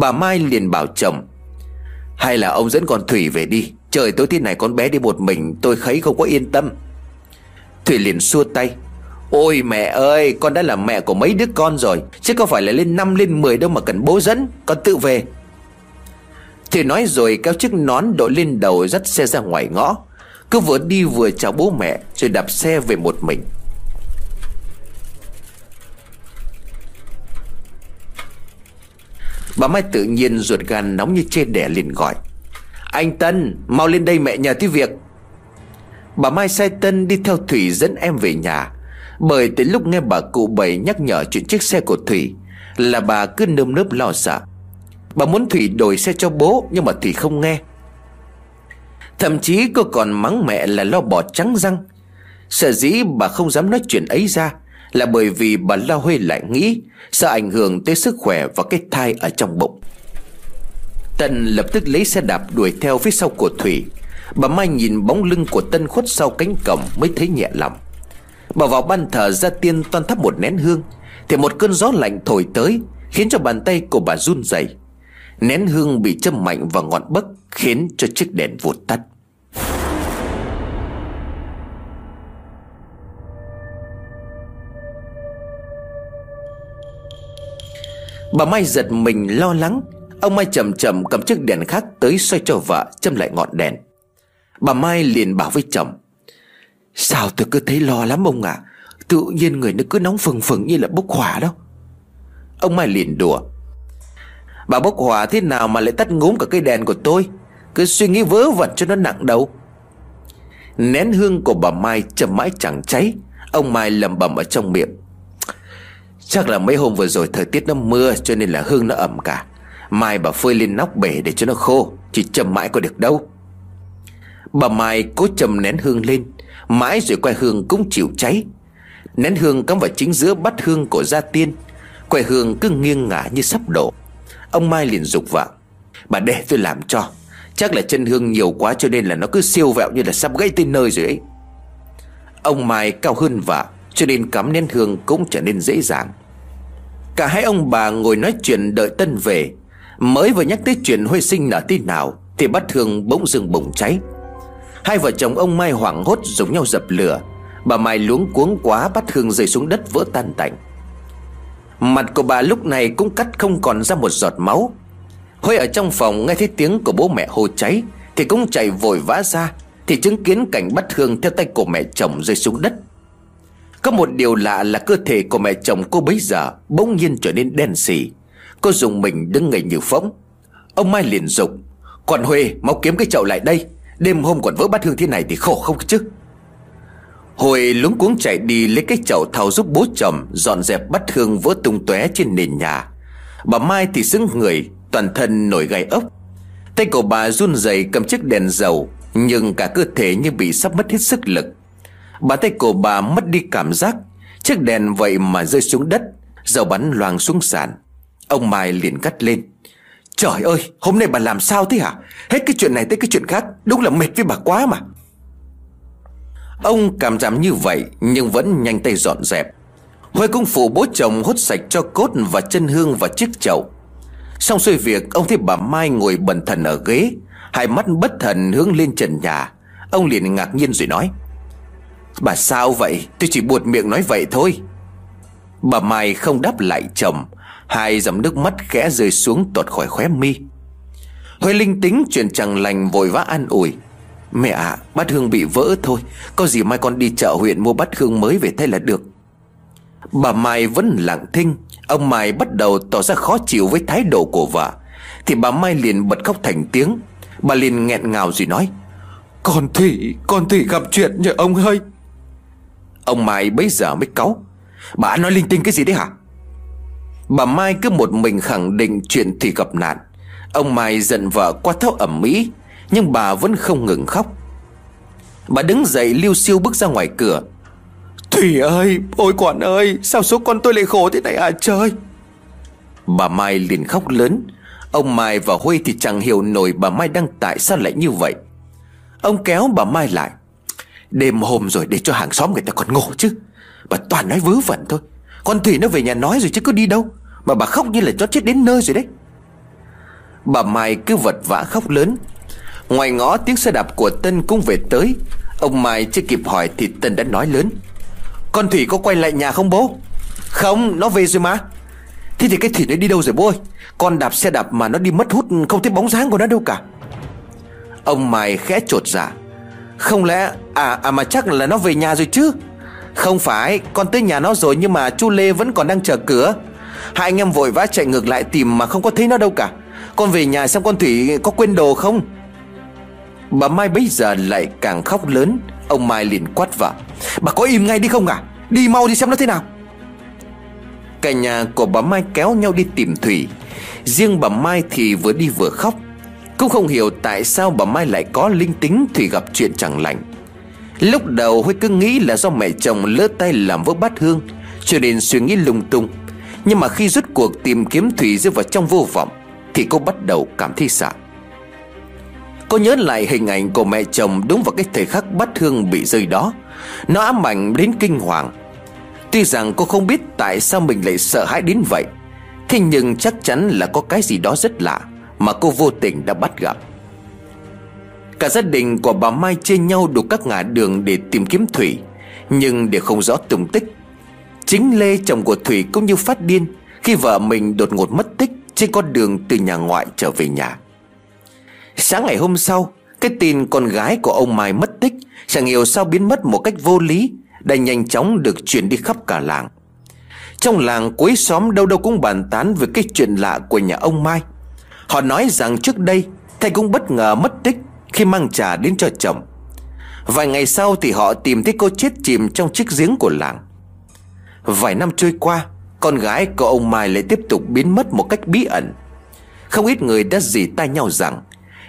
Speaker 1: Bà Mai liền bảo chồng, Hay là ông dẫn con Thủy về đi. Trời tối thế này con bé đi một mình, Tôi thấy không có yên tâm. Thủy liền xua tay, Ôi mẹ ơi, con đã là mẹ của mấy đứa con rồi. Chứ có phải là lên 5 lên 10 đâu mà cần bố dẫn, Con tự về. Thì nói rồi, kéo chiếc nón đội lên đầu dắt xe ra ngoài ngõ. Cứ vừa đi vừa chào bố mẹ, Rồi đạp xe về một mình. Bà Mai tự nhiên ruột gan nóng như chê đẻ liền gọi. Anh Tân, mau lên đây mẹ nhờ tí việc. Bà Mai sai Tân đi theo Thủy dẫn em về nhà. Bởi từ lúc nghe bà cụ bảy nhắc nhở chuyện chiếc xe của Thủy, Là bà cứ nơm nớp lo sợ. Bà muốn Thủy đổi xe cho bố, Nhưng mà Thủy không nghe. Thậm chí cô còn mắng mẹ là lo bỏ trắng răng. Sợ dĩ bà không dám nói chuyện ấy ra, Là bởi vì bà lo Huê lại nghĩ, Sợ ảnh hưởng tới sức khỏe và cái thai ở trong bụng. Tân lập tức lấy xe đạp đuổi theo phía sau của Thủy. Bà Mai nhìn bóng lưng của Tân khuất sau cánh cổng mới thấy nhẹ lòng. Bà vào ban thờ ra tiên toan thắp một nén hương, Thì một cơn gió lạnh thổi tới, Khiến cho bàn tay của bà run rẩy. Nén hương bị châm mạnh vào ngọn bấc Khiến cho chiếc đèn vụt tắt Bà Mai giật mình lo lắng Ông Mai chậm chậm cầm chiếc đèn khác tới xoay cho vợ châm lại ngọn đèn Bà Mai liền bảo với chồng, Sao tôi cứ thấy lo lắm ông ạ à? Tự nhiên người nó cứ nóng phừng phừng như là bốc hỏa đó. Ông Mai liền đùa Bà bốc hỏa thế nào mà lại tắt ngúm cả cây đèn của tôi? Cứ suy nghĩ vớ vẩn cho nó nặng đầu. Nén hương của bà Mai chầm mãi chẳng cháy. Ông Mai lầm bầm ở trong miệng. Chắc là mấy hôm vừa rồi thời tiết nó mưa Cho nên là hương nó ẩm cả. Mai bà phơi lên nóc bể để cho nó khô, Chỉ chầm mãi có được đâu. Bà Mai cố chầm nén hương lên, Mãi rồi quay hương cũng chịu cháy. Nén hương cắm vào chính giữa bắt hương của gia tiên. Quay hương cứ nghiêng ngả như sắp đổ. Ông Mai liền dục vợ Bà để tôi làm cho. Chắc là chân hương nhiều quá cho nên là nó cứ siêu vẹo như là sắp gãy tên nơi rồi ấy. Ông Mai cao hơn vợ Cho nên cắm nén hương cũng trở nên dễ dàng. Cả hai ông bà ngồi nói chuyện đợi Tân về. Mới vừa nhắc tới chuyện Huê sinh nở tí nào, Thì bắt hương bỗng dưng bùng cháy. Hai vợ chồng ông Mai hoảng hốt giống nhau dập lửa. Bà Mai luống cuống quá bắt hương rơi xuống đất vỡ tan tành. Mặt của bà lúc này cũng cắt không còn ra một giọt máu. Huê ở trong phòng nghe thấy tiếng của bố mẹ hô cháy, Thì cũng chạy vội vã ra, Thì chứng kiến cảnh bắt hương theo tay của mẹ chồng rơi xuống đất. Có một điều lạ là cơ thể của mẹ chồng cô bấy giờ Bỗng nhiên trở nên đen xì. Cô dùng mình đứng ngây như phỗng. Ông Mai liền dục Còn Huê mau kiếm cái chậu lại đây. Đêm hôm còn vỡ bắt hương thế này thì khổ không chứ? Hồi lúng cuống chạy đi lấy cái chậu thau giúp bố chồng, Dọn dẹp bắt hương vỡ tung tóe trên nền nhà. Bà Mai thì sững người, Toàn thân nổi gai ốc. Tay của bà run rẩy cầm chiếc đèn dầu, Nhưng cả cơ thể như bị sắp mất hết sức lực. Bàn tay của bà mất đi cảm giác, Chiếc đèn vậy mà rơi xuống đất, Dầu bắn loang xuống sàn. Ông Mai liền cắt lên. Trời ơi, hôm nay bà làm sao thế hả? Hết cái chuyện này tới cái chuyện khác, Đúng là mệt với bà quá mà. Ông cảm giảm như vậy Nhưng vẫn nhanh tay dọn dẹp. Huệ cũng phụ bố chồng hút sạch cho cốt Và chân hương và chiếc chậu. Xong xuôi việc, ông thấy bà Mai ngồi bần thần ở ghế. Hai mắt bất thần hướng lên trần nhà. Ông liền ngạc nhiên rồi nói, Bà sao vậy? Tôi chỉ buột miệng nói vậy thôi. Bà Mai không đáp lại chồng. Hai dòng nước mắt khẽ rơi xuống tuột khỏi khóe mi. Huệ linh tính chuyện chẳng lành vội vã an ủi. Mẹ ạ à, bát hương bị vỡ thôi. Có gì mai con đi chợ huyện mua bát hương mới về thay là được. Bà Mai vẫn lặng thinh. Ông Mai bắt đầu tỏ ra khó chịu với thái độ của vợ. Thì bà Mai liền bật khóc thành tiếng. Bà liền nghẹn ngào rồi nói Con Thủy, con Thủy gặp chuyện nhờ ông ơi Ông Mai bấy giờ mới cáu Bà nói linh tinh cái gì đấy hả? Bà Mai cứ một mình khẳng định chuyện Thủy gặp nạn. Ông Mai giận vợ qua thao ẩm mỹ nhưng bà vẫn không ngừng khóc. Bà đứng dậy liêu siêu bước ra ngoài cửa. Thủy ơi, Ôi quản ơi, Sao số con tôi lại khổ thế này à trời? Bà Mai liền khóc lớn. Ông Mai và Huy thì chẳng hiểu nổi bà Mai đang tại sao lại như vậy. Ông kéo bà Mai lại. Đêm hôm rồi để cho hàng xóm người ta còn ngủ chứ. Bà toàn nói vớ vẩn thôi. Con Thủy nó về nhà nói rồi chứ có đi đâu. Mà bà khóc như là cho chết đến nơi rồi đấy. Bà Mai cứ vật vã khóc lớn. Ngoài ngõ tiếng xe đạp của Tân cũng về tới. Ông Mai chưa kịp hỏi thì Tân đã nói lớn. Con Thủy có quay lại nhà không bố? Không, nó về rồi mà. Thế thì cái Thủy nó đi đâu rồi bố ơi? Con đạp xe đạp mà nó đi mất hút Không thấy bóng dáng của nó đâu cả. Ông Mai khẽ trột dạ. Không lẽ À à mà chắc là nó về nhà rồi chứ? Không phải, Con tới nhà nó rồi nhưng mà chú Lê vẫn còn đang chờ cửa. Hai anh em vội vã chạy ngược lại tìm mà không có thấy nó đâu cả. Con về nhà xem con Thủy có quên đồ không? Bà Mai bây giờ lại càng khóc lớn. Ông Mai liền quát vợ. Bà có im ngay đi không à? Đi mau đi xem nó thế nào. Cả nhà của bà Mai kéo nhau đi tìm Thủy. Riêng bà Mai thì vừa đi vừa khóc. Cũng không hiểu tại sao bà Mai lại có linh tính Thủy gặp chuyện chẳng lành. Lúc đầu Huy cứ nghĩ là do mẹ chồng lỡ tay làm vỡ bát hương, Cho nên suy nghĩ lung tung. Nhưng mà khi rút cuộc tìm kiếm Thủy rơi vào trong vô vọng, Thì cô bắt đầu cảm thấy sợ. Cô nhớ lại hình ảnh của mẹ chồng đúng vào cái thời khắc bắt hương bị rơi đó. Nó ám ảnh đến kinh hoàng. Tuy rằng cô không biết tại sao mình lại sợ hãi đến vậy, Thế nhưng chắc chắn là có cái gì đó rất lạ Mà cô vô tình đã bắt gặp. Cả gia đình của bà Mai chia nhau đủ các ngã đường để tìm kiếm Thủy, Nhưng để không rõ tung tích. Chính Lê chồng của Thủy cũng như phát điên Khi vợ mình đột ngột mất tích Trên con đường từ nhà ngoại trở về nhà. Sáng ngày hôm sau, Cái tin con gái của ông Mai mất tích Chẳng hiểu sao biến mất một cách vô lý, Đã nhanh chóng được truyền đi khắp cả làng. Trong làng cuối xóm đâu đâu cũng bàn tán Về cái chuyện lạ của nhà ông Mai. Họ nói rằng trước đây, Thầy cũng bất ngờ mất tích Khi mang trà đến cho chồng. Vài ngày sau thì họ tìm thấy cô chết chìm Trong chiếc giếng của làng. Vài năm trôi qua, Con gái của ông Mai lại tiếp tục biến mất một cách bí ẩn. Không ít người đã dì tai nhau rằng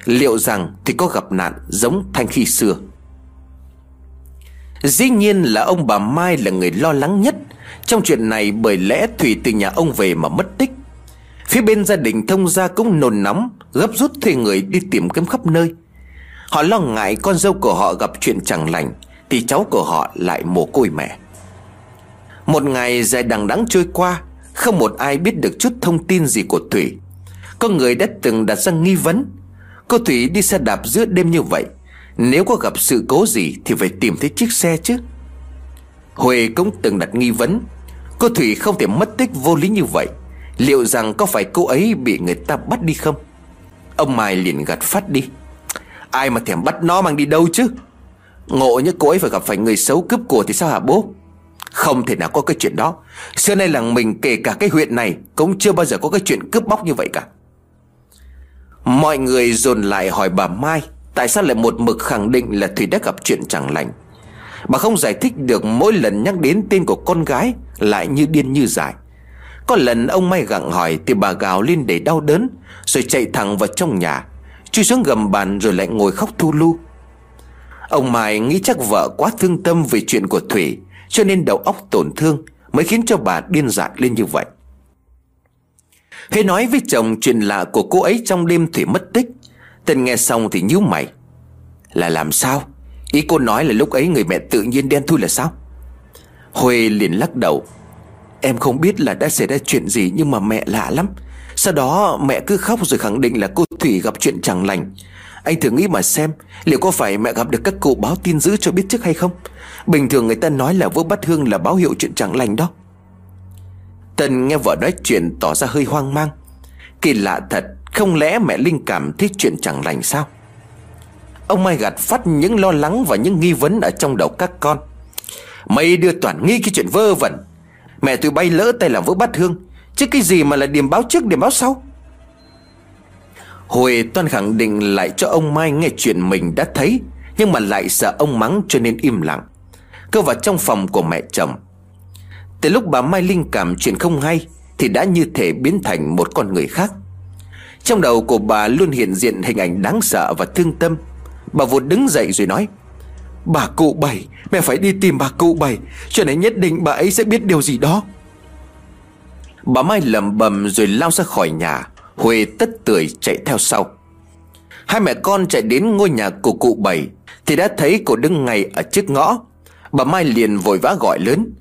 Speaker 1: Liệu rằng thì có gặp nạn giống thanh khi xưa? Dĩ nhiên là ông bà Mai là người lo lắng nhất. Trong chuyện này, bởi lẽ Thủy từ nhà ông về mà mất tích. Phía bên gia đình thông gia cũng nồn nóng, Gấp rút thuê người đi tìm kiếm khắp nơi. Họ lo ngại con dâu của họ gặp chuyện chẳng lành, Thì cháu của họ lại mồ côi mẹ. Một ngày dài đằng đẵng trôi qua, Không một ai biết được chút thông tin gì của Thủy. Có người đã từng đặt ra nghi vấn Cô Thủy đi xe đạp giữa đêm như vậy. Nếu có gặp sự cố gì Thì phải tìm thấy chiếc xe chứ. Huệ cũng từng đặt nghi vấn. Cô Thủy không thể mất tích vô lý như vậy. Liệu rằng có phải cô ấy bị người ta bắt đi không? Ông Mai liền gạt phát đi. Ai mà thèm bắt nó mang đi đâu chứ? Ngộ như cô ấy phải gặp phải người xấu cướp của thì sao hả bố? Không thể nào có cái chuyện đó. Xưa nay làng mình, kể cả cái huyện này, Cũng chưa bao giờ có cái chuyện cướp bóc như vậy cả. Mọi người dồn lại hỏi bà Mai, Tại sao lại một mực khẳng định là Thủy đã gặp chuyện chẳng lành. Bà không giải thích được mỗi lần nhắc đến tên của con gái Lại như điên như dại. Có lần ông Mai gặng hỏi Thì bà gào lên để đau đớn, Rồi chạy thẳng vào trong nhà, Chui xuống gầm bàn rồi lại ngồi khóc thu lu. Ông Mai nghĩ chắc vợ quá thương tâm Về chuyện của Thủy, Cho nên đầu óc tổn thương Mới khiến cho bà điên dại lên như vậy. Khi nói với chồng chuyện lạ của cô ấy trong đêm Thủy mất tích Tân nghe xong thì nhíu mày. Là làm sao? Ý cô nói là lúc ấy người mẹ tự nhiên đen thui là sao? Huê liền lắc đầu. Em không biết là đã xảy ra chuyện gì Nhưng mà mẹ lạ lắm. Sau đó mẹ cứ khóc rồi khẳng định là cô Thủy gặp chuyện chẳng lành. Anh thử nghĩ mà xem, Liệu có phải mẹ gặp được các cụ báo tin dữ cho biết trước hay không? Bình thường người ta nói là vỡ bắt hương là báo hiệu chuyện chẳng lành đó. Tân nghe vợ nói chuyện tỏ ra hơi hoang mang. Kỳ lạ thật, Không lẽ mẹ Linh cảm thấy chuyện chẳng lành sao? Ông Mai gạt phát những lo lắng và những nghi vấn ở trong đầu các con. Mày đưa toàn nghi cái chuyện vơ vẩn. Mẹ tôi bay lỡ tay làm vỡ bát hương. Chứ cái gì mà là điểm báo trước, điểm báo sau? Hồi toàn khẳng định lại cho ông Mai nghe chuyện mình đã thấy, Nhưng mà lại sợ ông mắng cho nên im lặng. Cơ vào trong phòng của mẹ chồng từ lúc bà Mai Linh cảm chuyện không hay, Thì đã như thể biến thành một con người khác. Trong đầu của bà luôn hiện diện hình ảnh đáng sợ và thương tâm. Bà vụt đứng dậy rồi nói, Bà cụ bảy, Mẹ phải đi tìm bà cụ bảy Cho này nhất định bà ấy sẽ biết điều gì đó. Bà Mai lầm bầm rồi lao ra khỏi nhà, Huệ tất tưởi chạy theo sau. Hai mẹ con chạy đến ngôi nhà của cụ bảy, Thì đã thấy cô đứng ngay ở trước ngõ. Bà Mai liền vội vã gọi lớn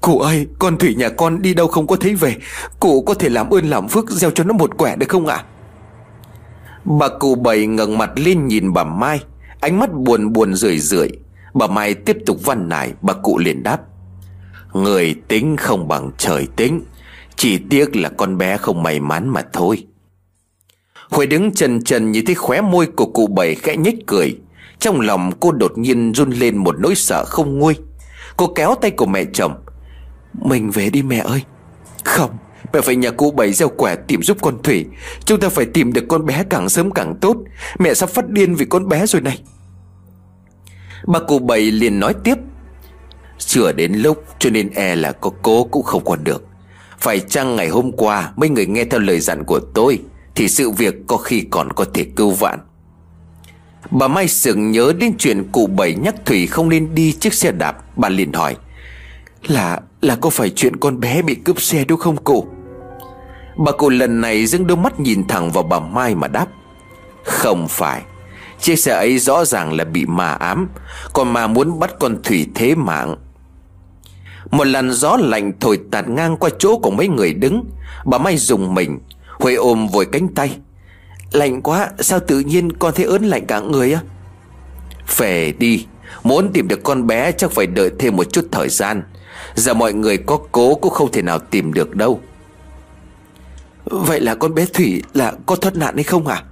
Speaker 1: Cụ ơi, con Thủy nhà con đi đâu không có thấy về? Cụ có thể làm ơn làm phước Gieo cho nó một quẻ được không ạ? Bà cụ bảy ngẩng mặt lên nhìn bà Mai, Ánh mắt buồn buồn rười rượi. Bà Mai tiếp tục văn nải, Bà cụ liền đáp. Người tính không bằng trời tính, Chỉ tiếc là con bé không may mắn mà thôi. Huệ đứng trần trần như thấy khóe môi của cụ bảy khẽ nhếch cười. Trong lòng cô đột nhiên run lên một nỗi sợ không nguôi. Cô kéo tay của mẹ chồng mình về đi mẹ ơi. Không, Mẹ phải nhà cụ bảy gieo quẻ tìm giúp con Thủy. Chúng ta phải tìm được con bé càng sớm càng tốt. Mẹ sắp phát điên vì con bé rồi này. Bà cụ bảy liền nói tiếp. Chưa đến lúc, cho nên e là có cố cũng không còn được. Phải chăng ngày hôm qua Mấy người nghe theo lời dặn của tôi, Thì sự việc có khi còn có thể cứu vãn? Bà Mai sừng nhớ đến chuyện cụ bảy nhắc Thủy không nên đi chiếc xe đạp, Bà liền hỏi. Là là có phải chuyện con bé bị cướp xe đúng không cụ Bà cụ lần này dưng đôi mắt nhìn thẳng vào bà Mai mà đáp. Không phải. Chiếc xe ấy rõ ràng là bị ma ám, Còn mà muốn bắt con Thủy thế mạng. Một làn gió lạnh thổi tạt ngang qua chỗ của mấy người đứng. Bà Mai dùng mình, Huệ ôm vội cánh tay. Lạnh quá, sao tự nhiên con thấy ớn lạnh cả người á? Về đi, Muốn tìm được con bé chắc phải đợi thêm một chút thời gian. Giờ mọi người có cố cũng không thể nào tìm được đâu. Vậy là con bé Thủy là có thoát nạn hay không hả?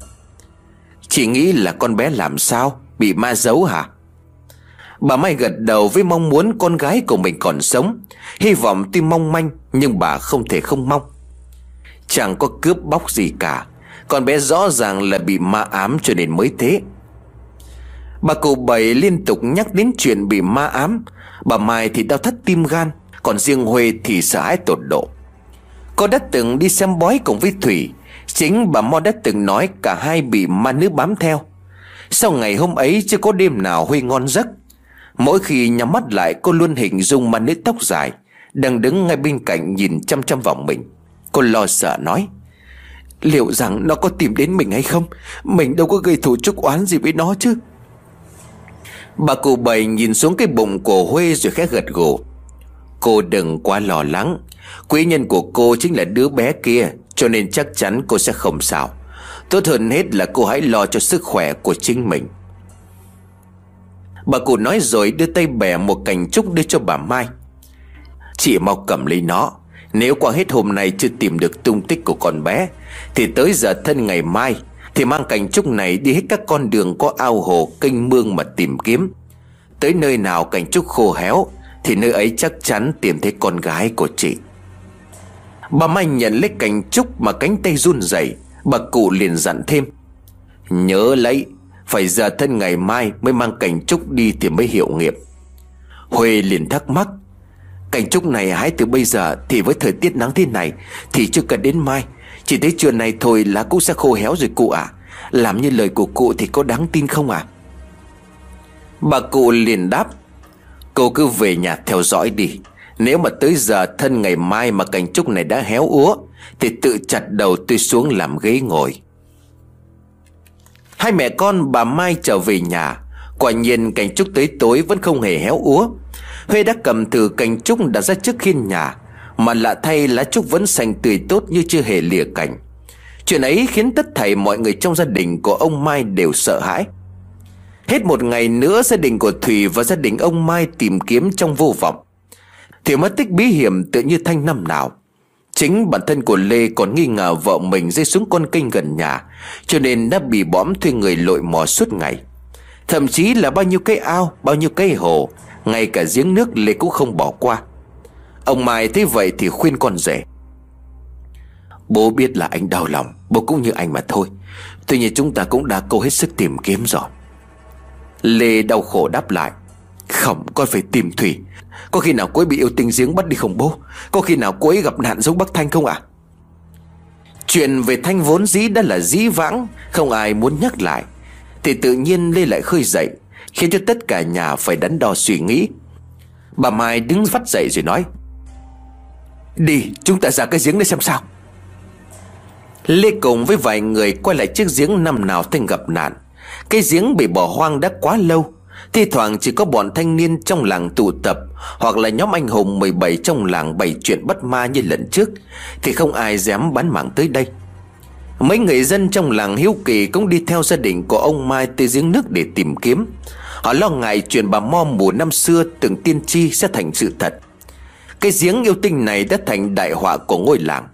Speaker 1: Chị nghĩ là con bé làm sao? Bị ma giấu hả? Bà Mai gật đầu với mong muốn con gái của mình còn sống. Hy vọng tuy mong manh, Nhưng bà không thể không mong. Chẳng có cướp bóc gì cả. Con bé rõ ràng là bị ma ám cho nên mới thế. Bà cụ bảy liên tục nhắc đến chuyện bị ma ám. Bà Mai thì đau thắt tim gan, Còn riêng Huê thì sợ hãi tột độ. Cô đã từng đi xem bói cùng với Thủy, Chính bà Mo đã từng nói cả hai bị ma nữ bám theo. Sau ngày hôm ấy, chưa có đêm nào Huy ngon giấc. Mỗi khi nhắm mắt lại, cô luôn hình dung ma nữ tóc dài Đang đứng ngay bên cạnh nhìn chăm chăm vào mình. Cô lo sợ nói, Liệu rằng nó có tìm đến mình hay không? Mình đâu có gây thủ chúc oán gì với nó chứ. Bà cụ bảy nhìn xuống cái bụng của Huê rồi khẽ gật gù. Cô đừng quá lo lắng. Quý nhân của cô chính là đứa bé kia, Cho nên chắc chắn cô sẽ không sao. Tốt hơn hết là cô hãy lo cho sức khỏe của chính mình. Bà cụ nói rồi đưa tay bẻ một cành trúc đưa cho bà Mai. Chị mau cầm lấy nó. Nếu qua hết hôm nay chưa tìm được tung tích của con bé, Thì tới giờ thân ngày mai thì mang cành trúc này đi hết các con đường có ao hồ, kênh mương mà tìm kiếm. Tới nơi nào cành trúc khô héo, Thì nơi ấy chắc chắn tìm thấy con gái của chị. Bà Mai nhận lấy cành trúc mà cánh tay run rẩy, Bà cụ liền dặn thêm. Nhớ lấy, Phải giờ thân ngày mai mới mang cành trúc đi thì mới hiệu nghiệm Huê liền thắc mắc Cành trúc này hái từ bây giờ Thì với thời tiết nắng thế này Thì chưa cần đến mai chỉ tới trưa này thôi lá cũng sẽ khô héo rồi cụ ạ. À. Làm như lời của cụ thì có đáng tin không ạ? À? Bà cụ liền đáp, Cô cứ về nhà theo dõi đi. Nếu mà tới giờ thân ngày mai mà cành trúc này đã héo úa, Thì tự chặt đầu tôi xuống làm ghế ngồi. Hai mẹ con bà Mai trở về nhà. Quả nhiên cành trúc tới tối vẫn không hề héo úa. Huê đã cầm từ cành trúc đặt ra trước khiên nhà. Mà lạ thay lá trúc vẫn xanh tươi tốt như chưa hề lìa cành. Chuyện ấy khiến tất thảy mọi người trong gia đình của ông Mai đều sợ hãi. Hết một ngày nữa gia đình của Thủy và gia đình ông Mai tìm kiếm trong vô vọng. Thủy mất tích bí hiểm tự như thanh năm nào. Chính bản thân của Lê còn nghi ngờ vợ mình rơi xuống con kênh gần nhà Cho nên đã bị bõm thuê người lội mò suốt ngày. Thậm chí là bao nhiêu cây ao, bao nhiêu cây hồ Ngay cả giếng nước Lê cũng không bỏ qua. Ông Mai thấy vậy thì khuyên con rể. Bố biết là anh đau lòng, Bố cũng như anh mà thôi. Tuy nhiên chúng ta cũng đã cố hết sức tìm kiếm rồi. Lê đau khổ đáp lại, Không, con phải tìm Thủy. Có khi nào cô ấy bị yêu tinh giếng bắt đi không bố? Có khi nào cô ấy gặp nạn giống bác Thanh không ạ? À? Chuyện về Thanh vốn dĩ đã là dĩ vãng, Không ai muốn nhắc lại. Thì tự nhiên Lê lại khơi dậy, Khiến cho tất cả nhà phải đắn đo suy nghĩ. Bà Mai đứng vắt dậy rồi nói Đi, chúng ta ra cái giếng để xem sao. Lê cùng với vài người quay lại chiếc giếng năm nào Thanh gặp nạn. Cái giếng bị bỏ hoang đã quá lâu. Thi thoảng chỉ có bọn thanh niên trong làng tụ tập, Hoặc là nhóm anh hùng 17 trong làng bày chuyện bất ma như lần trước. Thì không ai dám bán mạng tới đây. Mấy người dân trong làng hiếu kỳ cũng đi theo gia đình của ông Mai tới giếng nước để tìm kiếm. Họ lo ngại chuyện bà Mo mùa năm xưa từng tiên tri sẽ thành sự thật. Cái giếng yêu tinh này đã thành đại họa của ngôi làng.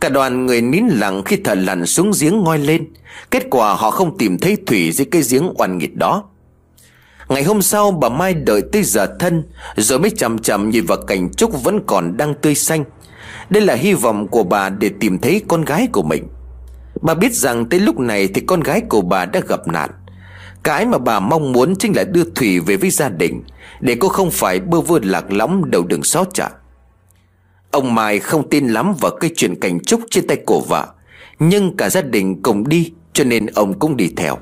Speaker 1: Cả đoàn người nín lặng khi thở lặn xuống giếng ngoi lên. Kết quả họ không tìm thấy Thủy dưới cây giếng oan nghịt đó. Ngày hôm sau, bà Mai đợi tới giờ thân, Rồi mới chậm chậm nhìn vào cảnh trúc vẫn còn đang tươi xanh. Đây là hy vọng của bà để tìm thấy con gái của mình. Bà biết rằng tới lúc này thì con gái của bà đã gặp nạn. Cái mà bà mong muốn chính là đưa Thủy về với gia đình, Để cô không phải bơ vơ lạc lõng đầu đường xó chợ. Ông Mai không tin lắm vào cái chuyện cảnh trúc trên tay cổ vợ, Nhưng cả gia đình cùng đi, cho nên ông cũng đi theo.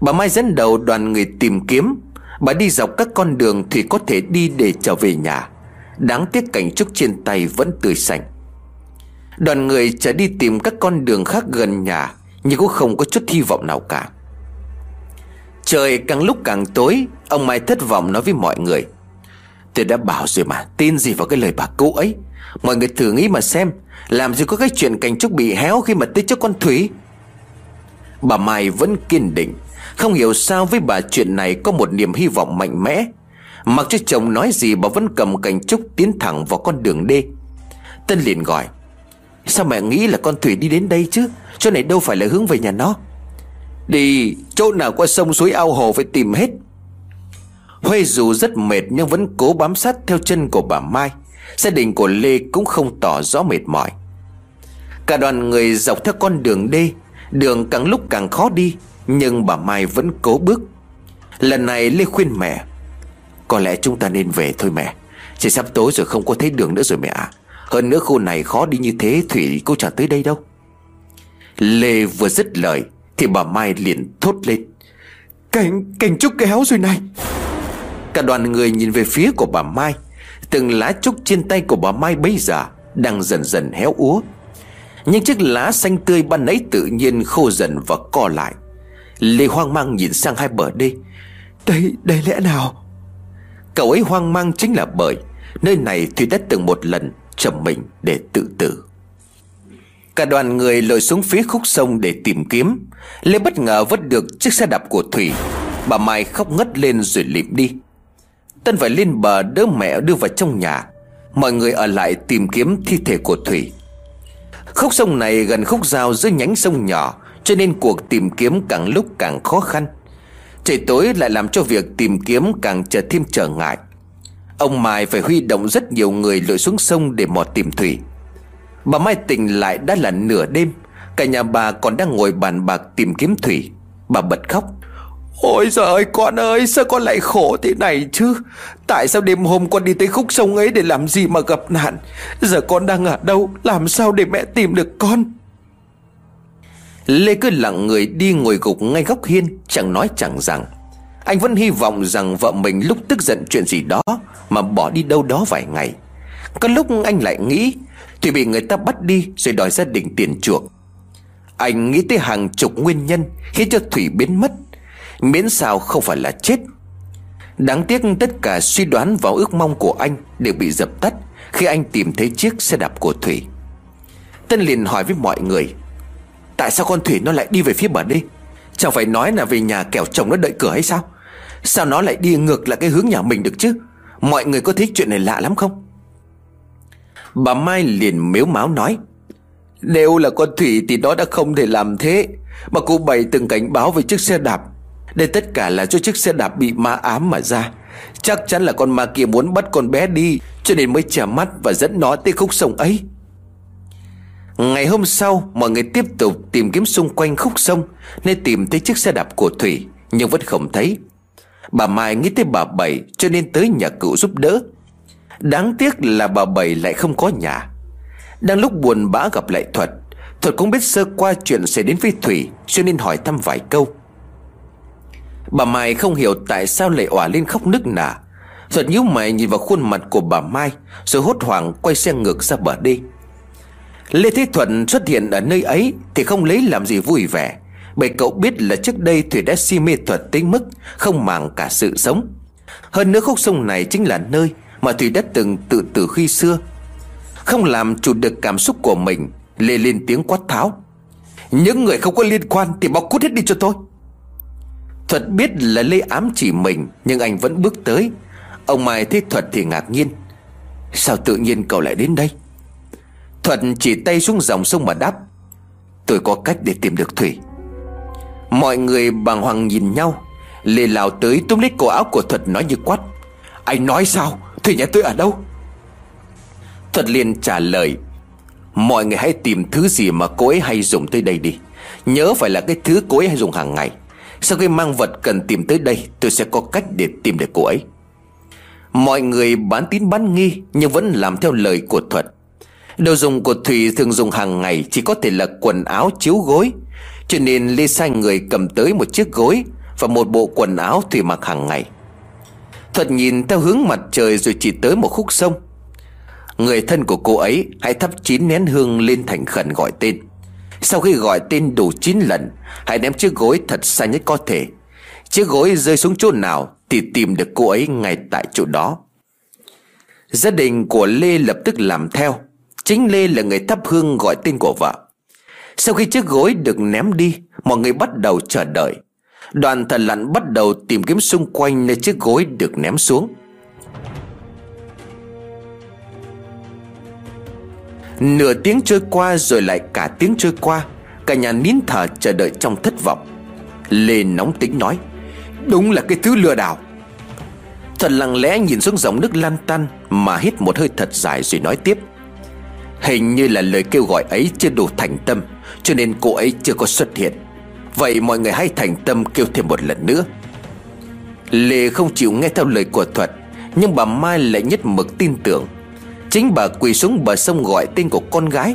Speaker 1: Bà Mai dẫn đầu đoàn người tìm kiếm. Bà đi dọc các con đường thì có thể đi để trở về nhà. Đáng tiếc cảnh trúc trên tay vẫn tươi xanh. Đoàn người trở đi tìm các con đường khác gần nhà, Nhưng cũng không có chút hy vọng nào cả. Trời càng lúc càng tối, Ông Mai thất vọng nói với mọi người. Tôi đã bảo rồi mà, Tin gì vào cái lời bà cụ ấy? Mọi người thử nghĩ mà xem, Làm gì có cái chuyện cành trúc bị héo khi mà tới cho con Thủy? Bà Mai vẫn kiên định, Không hiểu sao với bà chuyện này có một niềm hy vọng mạnh mẽ. Mặc cho chồng nói gì, bà vẫn cầm cành trúc tiến thẳng vào con đường D Tân liền gọi, Sao mẹ nghĩ là con Thủy đi đến đây chứ? Chỗ này đâu phải là hướng về nhà nó? Đi, chỗ nào qua sông suối ao hồ phải tìm hết. Huê dù rất mệt nhưng vẫn cố bám sát theo chân của bà Mai. Gia đình của Lê cũng không tỏ rõ mệt mỏi. Cả đoàn người dọc theo con đường đê, Đường càng lúc càng khó đi, Nhưng bà Mai vẫn cố bước. Lần này Lê khuyên mẹ, Có lẽ chúng ta nên về thôi mẹ. Chỉ sắp tối rồi không có thấy đường nữa rồi mẹ ạ. Hơn nữa khu này khó đi như thế, Thủy cô chẳng tới đây đâu. Lê vừa dứt lời thì bà Mai liền thốt lên. Cảnh, cảnh trúc kéo rồi này. Cả đoàn người nhìn về phía của bà Mai. Từng lá trúc trên tay của bà Mai bây giờ Đang dần dần héo úa. Nhưng chiếc lá xanh tươi ban nãy tự nhiên khô dần và co lại. Lê hoang mang nhìn sang hai bờ đê. Đây, đây lẽ nào? Cậu ấy hoang mang chính là bởi Nơi này Thủy đã từng một lần chầm mình để tự tử. Cả đoàn người lội xuống phía khúc sông để tìm kiếm. Lê bất ngờ vớt được chiếc xe đạp của Thủy. Bà Mai khóc ngất lên rồi lịm đi. Tân phải lên bờ đỡ mẹ đưa vào trong nhà. Mọi người ở lại tìm kiếm thi thể của Thủy. Khúc sông này gần khúc giao giữa nhánh sông nhỏ, Cho nên cuộc tìm kiếm càng lúc càng khó khăn. Trời tối lại làm cho việc tìm kiếm càng trở thêm trở ngại. Ông Mai phải huy động rất nhiều người lội xuống sông để mò tìm Thủy. Bà Mai tỉnh lại đã là nửa đêm. Cả nhà bà còn đang ngồi bàn bạc tìm kiếm Thủy. Bà bật khóc. Ôi giời ơi, con ơi, sao con lại khổ thế này chứ? Tại sao đêm hôm con đi tới khúc sông ấy để làm gì mà gặp nạn? Giờ con đang ở đâu? Làm sao để mẹ tìm được con? Lê cứ lặng người đi ngồi gục ngay góc hiên, Chẳng nói chẳng rằng. Anh vẫn hy vọng rằng vợ mình lúc tức giận chuyện gì đó Mà bỏ đi đâu đó vài ngày. Có lúc anh lại nghĩ thì bị người ta bắt đi rồi đòi gia đình tiền chuộc. Anh nghĩ tới hàng chục nguyên nhân Khiến cho Thủy biến mất. Miễn sao không phải là chết. Đáng tiếc tất cả suy đoán và ước mong của anh Đều bị dập tắt Khi anh tìm thấy chiếc xe đạp của Thủy. Tân liền hỏi với mọi người, Tại sao con Thủy nó lại đi về phía bờ đi Chẳng phải nói là về nhà kẻo chồng nó đợi cửa hay sao? Sao nó lại đi ngược lại cái hướng nhà mình được chứ? Mọi người có thấy chuyện này lạ lắm không? Bà Mai liền miếu máu nói, Nếu là con Thủy thì nó đã không thể làm thế. Mà cô bày từng cảnh báo về chiếc xe đạp. Đây tất cả là cho chiếc xe đạp bị ma ám mà ra. Chắc chắn là con ma kia muốn bắt con bé đi, Cho nên mới trả mắt và dẫn nó tới khúc sông ấy. Ngày hôm sau, mọi người tiếp tục tìm kiếm xung quanh khúc sông Nên tìm thấy chiếc xe đạp của Thủy, Nhưng vẫn không thấy. Bà Mai nghĩ tới bà Bảy, cho nên tới nhà cựu giúp đỡ. Đáng tiếc là bà Bảy lại không có nhà. Đang lúc buồn bã gặp lại Thuật Thuật cũng biết sơ qua chuyện sẽ đến với Thủy, Cho nên hỏi thăm vài câu. Bà Mai không hiểu tại sao lại òa lên khóc nức nở. Thuật nhíu mày nhìn vào khuôn mặt của bà Mai, Rồi hốt hoảng quay xe ngược ra bờ đi Lê Thế Thuận xuất hiện ở nơi ấy Thì không lấy làm gì vui vẻ. Bởi cậu biết là trước đây Thủy đã si mê thuật tới mức Không màng cả sự sống. Hơn nữa khúc sông này chính là nơi mà Thủy đã từng tự tử khi xưa. Không làm chủ được cảm xúc của mình, Lê lên tiếng quát tháo. Những người không có liên quan Thì bóc cút hết đi cho tôi. Thuật biết là Lê ám chỉ mình, Nhưng anh vẫn bước tới. Ông Mai thấy Thuật thì ngạc nhiên. Sao tự nhiên cậu lại đến đây? Thuận chỉ tay xuống dòng sông mà đáp. Tôi có cách để tìm được Thủy. Mọi người bàng hoàng nhìn nhau. Lê lao tới túm lấy cổ áo của Thuật nói như quát. Anh nói sao? Thì nhà tôi ở đâu? Thuật liền trả lời, Mọi người hãy tìm thứ gì mà cô ấy hay dùng tới đây đi. Nhớ phải là cái thứ cô ấy hay dùng hàng ngày. Sau khi mang vật cần tìm tới đây, Tôi sẽ có cách để tìm được cô ấy. Mọi người bán tín bán nghi Nhưng vẫn làm theo lời của Thuật. Đồ dùng của Thủy thường dùng hàng ngày, Chỉ có thể là quần áo chiếu gối. Cho nên Lê sai người cầm tới một chiếc gối Và một bộ quần áo Thủy mặc hàng ngày. Thuật nhìn theo hướng mặt trời rồi chỉ tới một khúc sông. Người thân của cô ấy Hãy thắp chín nén hương lên thành khẩn gọi tên. Sau khi gọi tên đủ 9 lần, Hãy ném chiếc gối thật xa nhất có thể. Chiếc gối rơi xuống chỗ nào Thì tìm được cô ấy ngay tại chỗ đó. Gia đình của Lê lập tức làm theo. Chính Lê là người thắp hương gọi tên của vợ. Sau khi chiếc gối được ném đi, Mọi người bắt đầu chờ đợi. Đoàn thần lặn bắt đầu tìm kiếm xung quanh nơi chiếc gối được ném xuống. Nửa tiếng trôi qua rồi lại cả tiếng trôi qua, Cả nhà nín thở chờ đợi trong thất vọng. Lê nóng tính nói, Đúng là cái thứ lừa đảo. Thật lặng lẽ nhìn xuống dòng nước lan tan Mà hít một hơi thật dài rồi nói tiếp, Hình như là lời kêu gọi ấy chưa đủ thành tâm, Cho nên cô ấy chưa có xuất hiện. Vậy mọi người hãy thành tâm kêu thêm một lần nữa. Lê không chịu nghe theo lời của Thuật, Nhưng bà Mai lại nhất mực tin tưởng. Chính bà quỳ xuống bờ sông gọi tên của con gái.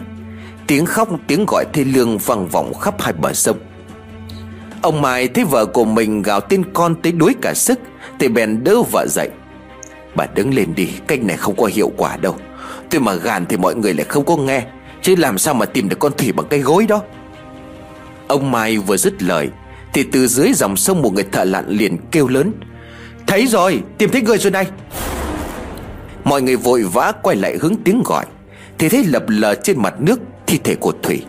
Speaker 1: Tiếng khóc, tiếng gọi thê lương vang vọng khắp hai bờ sông. Ông Mai thấy vợ của mình gào tên con tới đuối cả sức, Thì bèn đỡ vợ dậy. Bà đứng lên đi, Cách này không có hiệu quả đâu. Tôi mà gàn thì mọi người lại không có nghe, Chứ làm sao mà tìm được con Thủy bằng cây gối đó? Ông Mai vừa dứt lời, Thì từ dưới dòng sông một người thợ lặn liền kêu lớn, Thấy rồi, tìm thấy người rồi này. Mọi người vội vã quay lại hướng tiếng gọi, Thì thấy lập lờ trên mặt nước thi thể của Thủy.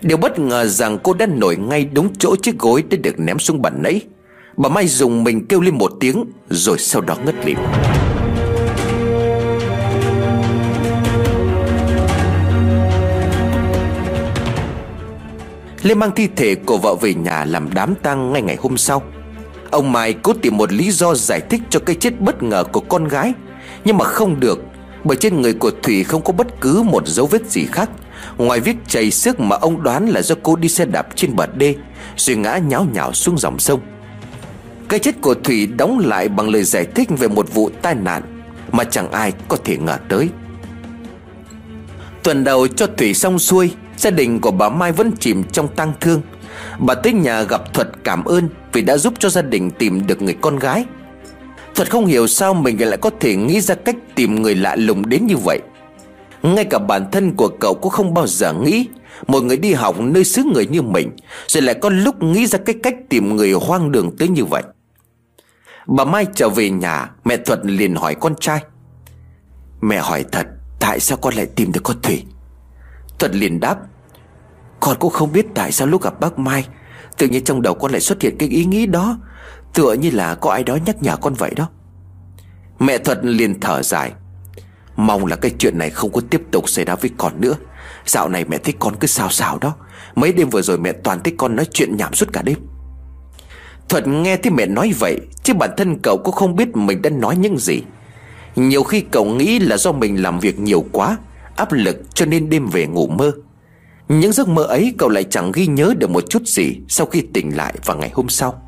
Speaker 1: Điều bất ngờ rằng cô đã nổi ngay đúng chỗ chiếc gối đã được ném xuống bàn nãy. Bà Mai dùng mình kêu lên một tiếng, Rồi sau đó ngất lịm. Lê mang thi thể của vợ về nhà làm đám tang ngay ngày hôm sau. Ông Mai cố tìm một lý do giải thích cho cái chết bất ngờ của con gái, Nhưng mà không được, Bởi trên người của Thủy không có bất cứ một dấu vết gì khác. Ngoài vết chảy sức mà ông đoán là do cô đi xe đạp trên bờ đê, Rồi ngã nháo nhào xuống dòng sông. Cái chết của Thủy đóng lại bằng lời giải thích về một vụ tai nạn Mà chẳng ai có thể ngờ tới. Tuần đầu cho Thủy xong xuôi Gia đình của bà Mai vẫn chìm trong tang thương. Bà tới nhà gặp Thuật cảm ơn Vì đã giúp cho gia đình tìm được người con gái. Thuật không hiểu sao mình lại có thể nghĩ ra cách tìm người lạ lùng đến như vậy. Ngay cả bản thân của cậu cũng không bao giờ nghĩ Một người đi học nơi xứ người như mình Rồi lại có lúc nghĩ ra cái cách tìm người hoang đường tới như vậy. Bà Mai trở về nhà, Mẹ Thuật liền hỏi con trai. Mẹ hỏi thật, Tại sao con lại tìm được con Thủy? Thuật liền đáp, Con cũng không biết tại sao lúc gặp bác Mai, Tự nhiên trong đầu con lại xuất hiện cái ý nghĩ đó, Tựa như là có ai đó nhắc nhở con vậy đó. Mẹ Thuật liền thở dài, Mong là cái chuyện này không có tiếp tục xảy ra với con nữa. Dạo này mẹ thấy con cứ sao sao đó. Mấy đêm vừa rồi mẹ toàn thấy con nói chuyện nhảm suốt cả đêm. Thuật nghe thấy mẹ nói vậy, Chứ bản thân cậu cũng không biết mình đã nói những gì. Nhiều khi cậu nghĩ là do mình làm việc nhiều quá Áp lực cho nên đêm về ngủ mơ. Những giấc mơ ấy cậu lại chẳng ghi nhớ được một chút gì Sau khi tỉnh lại vào ngày hôm sau.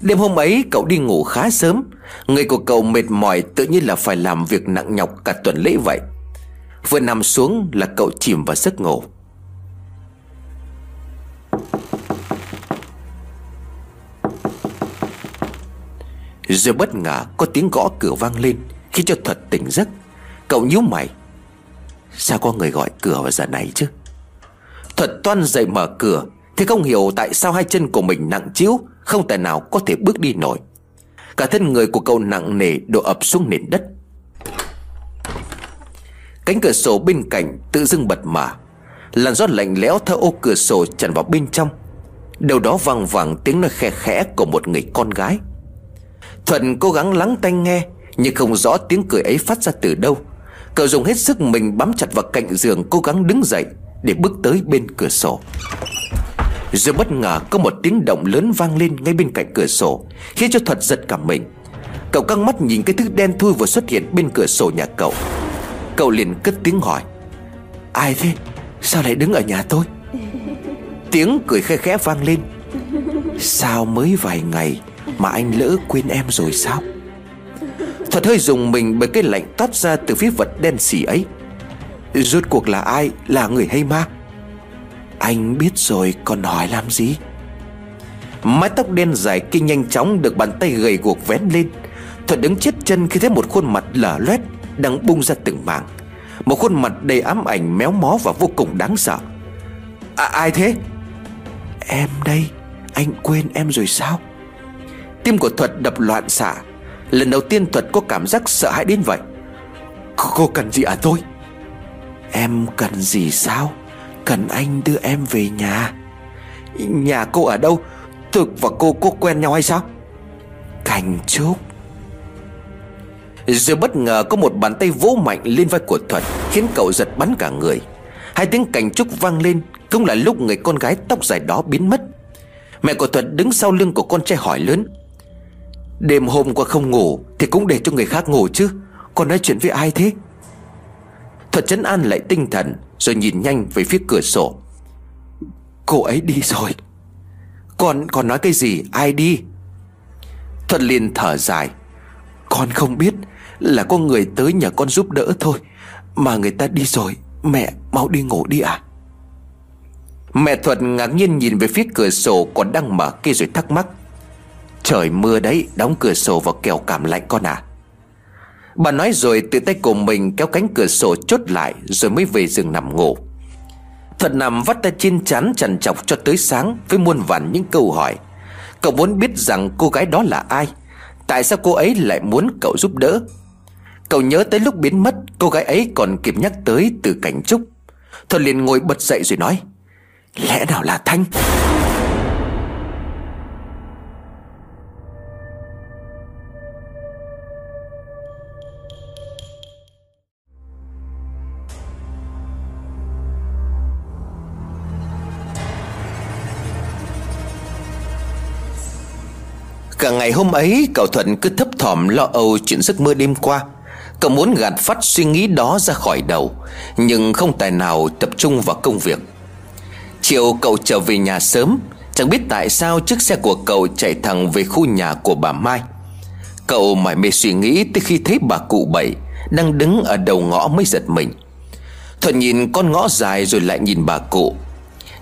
Speaker 1: Đêm hôm ấy, cậu đi ngủ khá sớm. Người của cậu mệt mỏi tự nhiên là phải làm việc nặng nhọc cả tuần lễ vậy. Vừa nằm xuống là cậu chìm vào giấc ngủ. Rồi bất ngờ có tiếng gõ cửa vang lên Khi cho thuật tỉnh giấc. Cậu nhíu mày. Sao có người gọi cửa vào giờ này chứ? Thuật toan dậy mở cửa, Thì không hiểu tại sao hai chân của mình nặng chiếu không thể nào có thể bước đi nổi. Cả thân người của cậu nặng nề đổ ập xuống nền đất. Cánh cửa sổ bên cạnh tự dưng bật mở. Làn gió lạnh lẽo theo ô cửa sổ tràn vào bên trong. Đầu đó vang vẳng tiếng nói khe khẽ của một người con gái. Thuận cố gắng lắng tai nghe, Nhưng không rõ tiếng cười ấy phát ra từ đâu. Cậu dùng hết sức mình bám chặt vào cạnh giường, Cố gắng đứng dậy Để bước tới bên cửa sổ. Rồi bất ngờ có một tiếng động lớn vang lên ngay bên cạnh cửa sổ, Khiến cho Thuật giật cả mình. Cậu căng mắt nhìn cái thứ đen thui vừa xuất hiện bên cửa sổ nhà cậu. Cậu liền cất tiếng hỏi, Ai thế? Sao lại đứng ở nhà tôi? Tiếng cười khe khẽ vang lên. Sao mới vài ngày mà anh lỡ quên em rồi sao? Thuật hơi dùng mình bởi cái lạnh toát ra từ phía vật đen xỉ ấy. Rốt cuộc là ai? Là người hay ma? Anh biết rồi còn hỏi làm gì? Mái tóc đen dài kia nhanh chóng Được bàn tay gầy guộc vén lên. Thuật đứng chết chân khi thấy một khuôn mặt lở loét Đang bung ra từng mảng. Một khuôn mặt đầy ám ảnh méo mó và vô cùng đáng sợ. À, Ai thế? Em đây Anh quên em rồi sao? Tim của Thuật đập loạn xạ. Lần đầu tiên Thuật có cảm giác sợ hãi đến vậy. Cô, cần gì à tôi? Em cần gì sao? Cần anh đưa em về nhà. Nhà cô ở đâu? Thực và cô có quen nhau hay sao? Cảnh Trúc Rồi bất ngờ có một bàn tay vỗ mạnh lên vai của Thuật Khiến cậu giật bắn cả người. Hai tiếng cảnh trúc vang lên Cũng là lúc người con gái tóc dài đó biến mất. Mẹ của Thuật đứng sau lưng của con trai hỏi lớn Đêm hôm qua không ngủ Thì cũng để cho người khác ngủ chứ. Còn nói chuyện với ai thế? Thuật chấn an lại tinh thần, Rồi nhìn nhanh về phía cửa sổ. Cô ấy đi rồi. Con còn nói cái gì? Ai đi? Thuật liền thở dài. Con không biết Là có người tới nhờ con giúp đỡ thôi, Mà người ta đi rồi. Mẹ, mau đi ngủ đi à Mẹ Thuật ngạc nhiên nhìn về phía cửa sổ Còn đang mở kia rồi thắc mắc. Trời mưa đấy, Đóng cửa sổ vào kèo cảm lạnh con à. Bà nói rồi tự tay của mình kéo cánh cửa sổ chốt lại, Rồi mới về giường nằm ngủ. Thuật nằm vắt tay trên chán trằn chọc cho tới sáng Với muôn vàn những câu hỏi. Cậu muốn biết rằng cô gái đó là ai? Tại sao cô ấy lại muốn cậu giúp đỡ? Cậu nhớ tới lúc biến mất, Cô gái ấy còn kịp nhắc tới từ cảnh trúc. Thuật liền ngồi bật dậy rồi nói, Lẽ nào là Thanh? Cả ngày hôm ấy, cậu Thuận cứ thấp thỏm lo âu chuyện giấc mơ đêm qua. Cậu muốn gạt phát suy nghĩ đó ra khỏi đầu, Nhưng không tài nào tập trung vào công việc. Chiều cậu trở về nhà sớm, Chẳng biết tại sao chiếc xe của cậu chạy thẳng về khu nhà của bà Mai. Cậu mải mê suy nghĩ tới khi thấy bà cụ bảy Đang đứng ở đầu ngõ mới giật mình. Thuận nhìn con ngõ dài rồi lại nhìn bà cụ.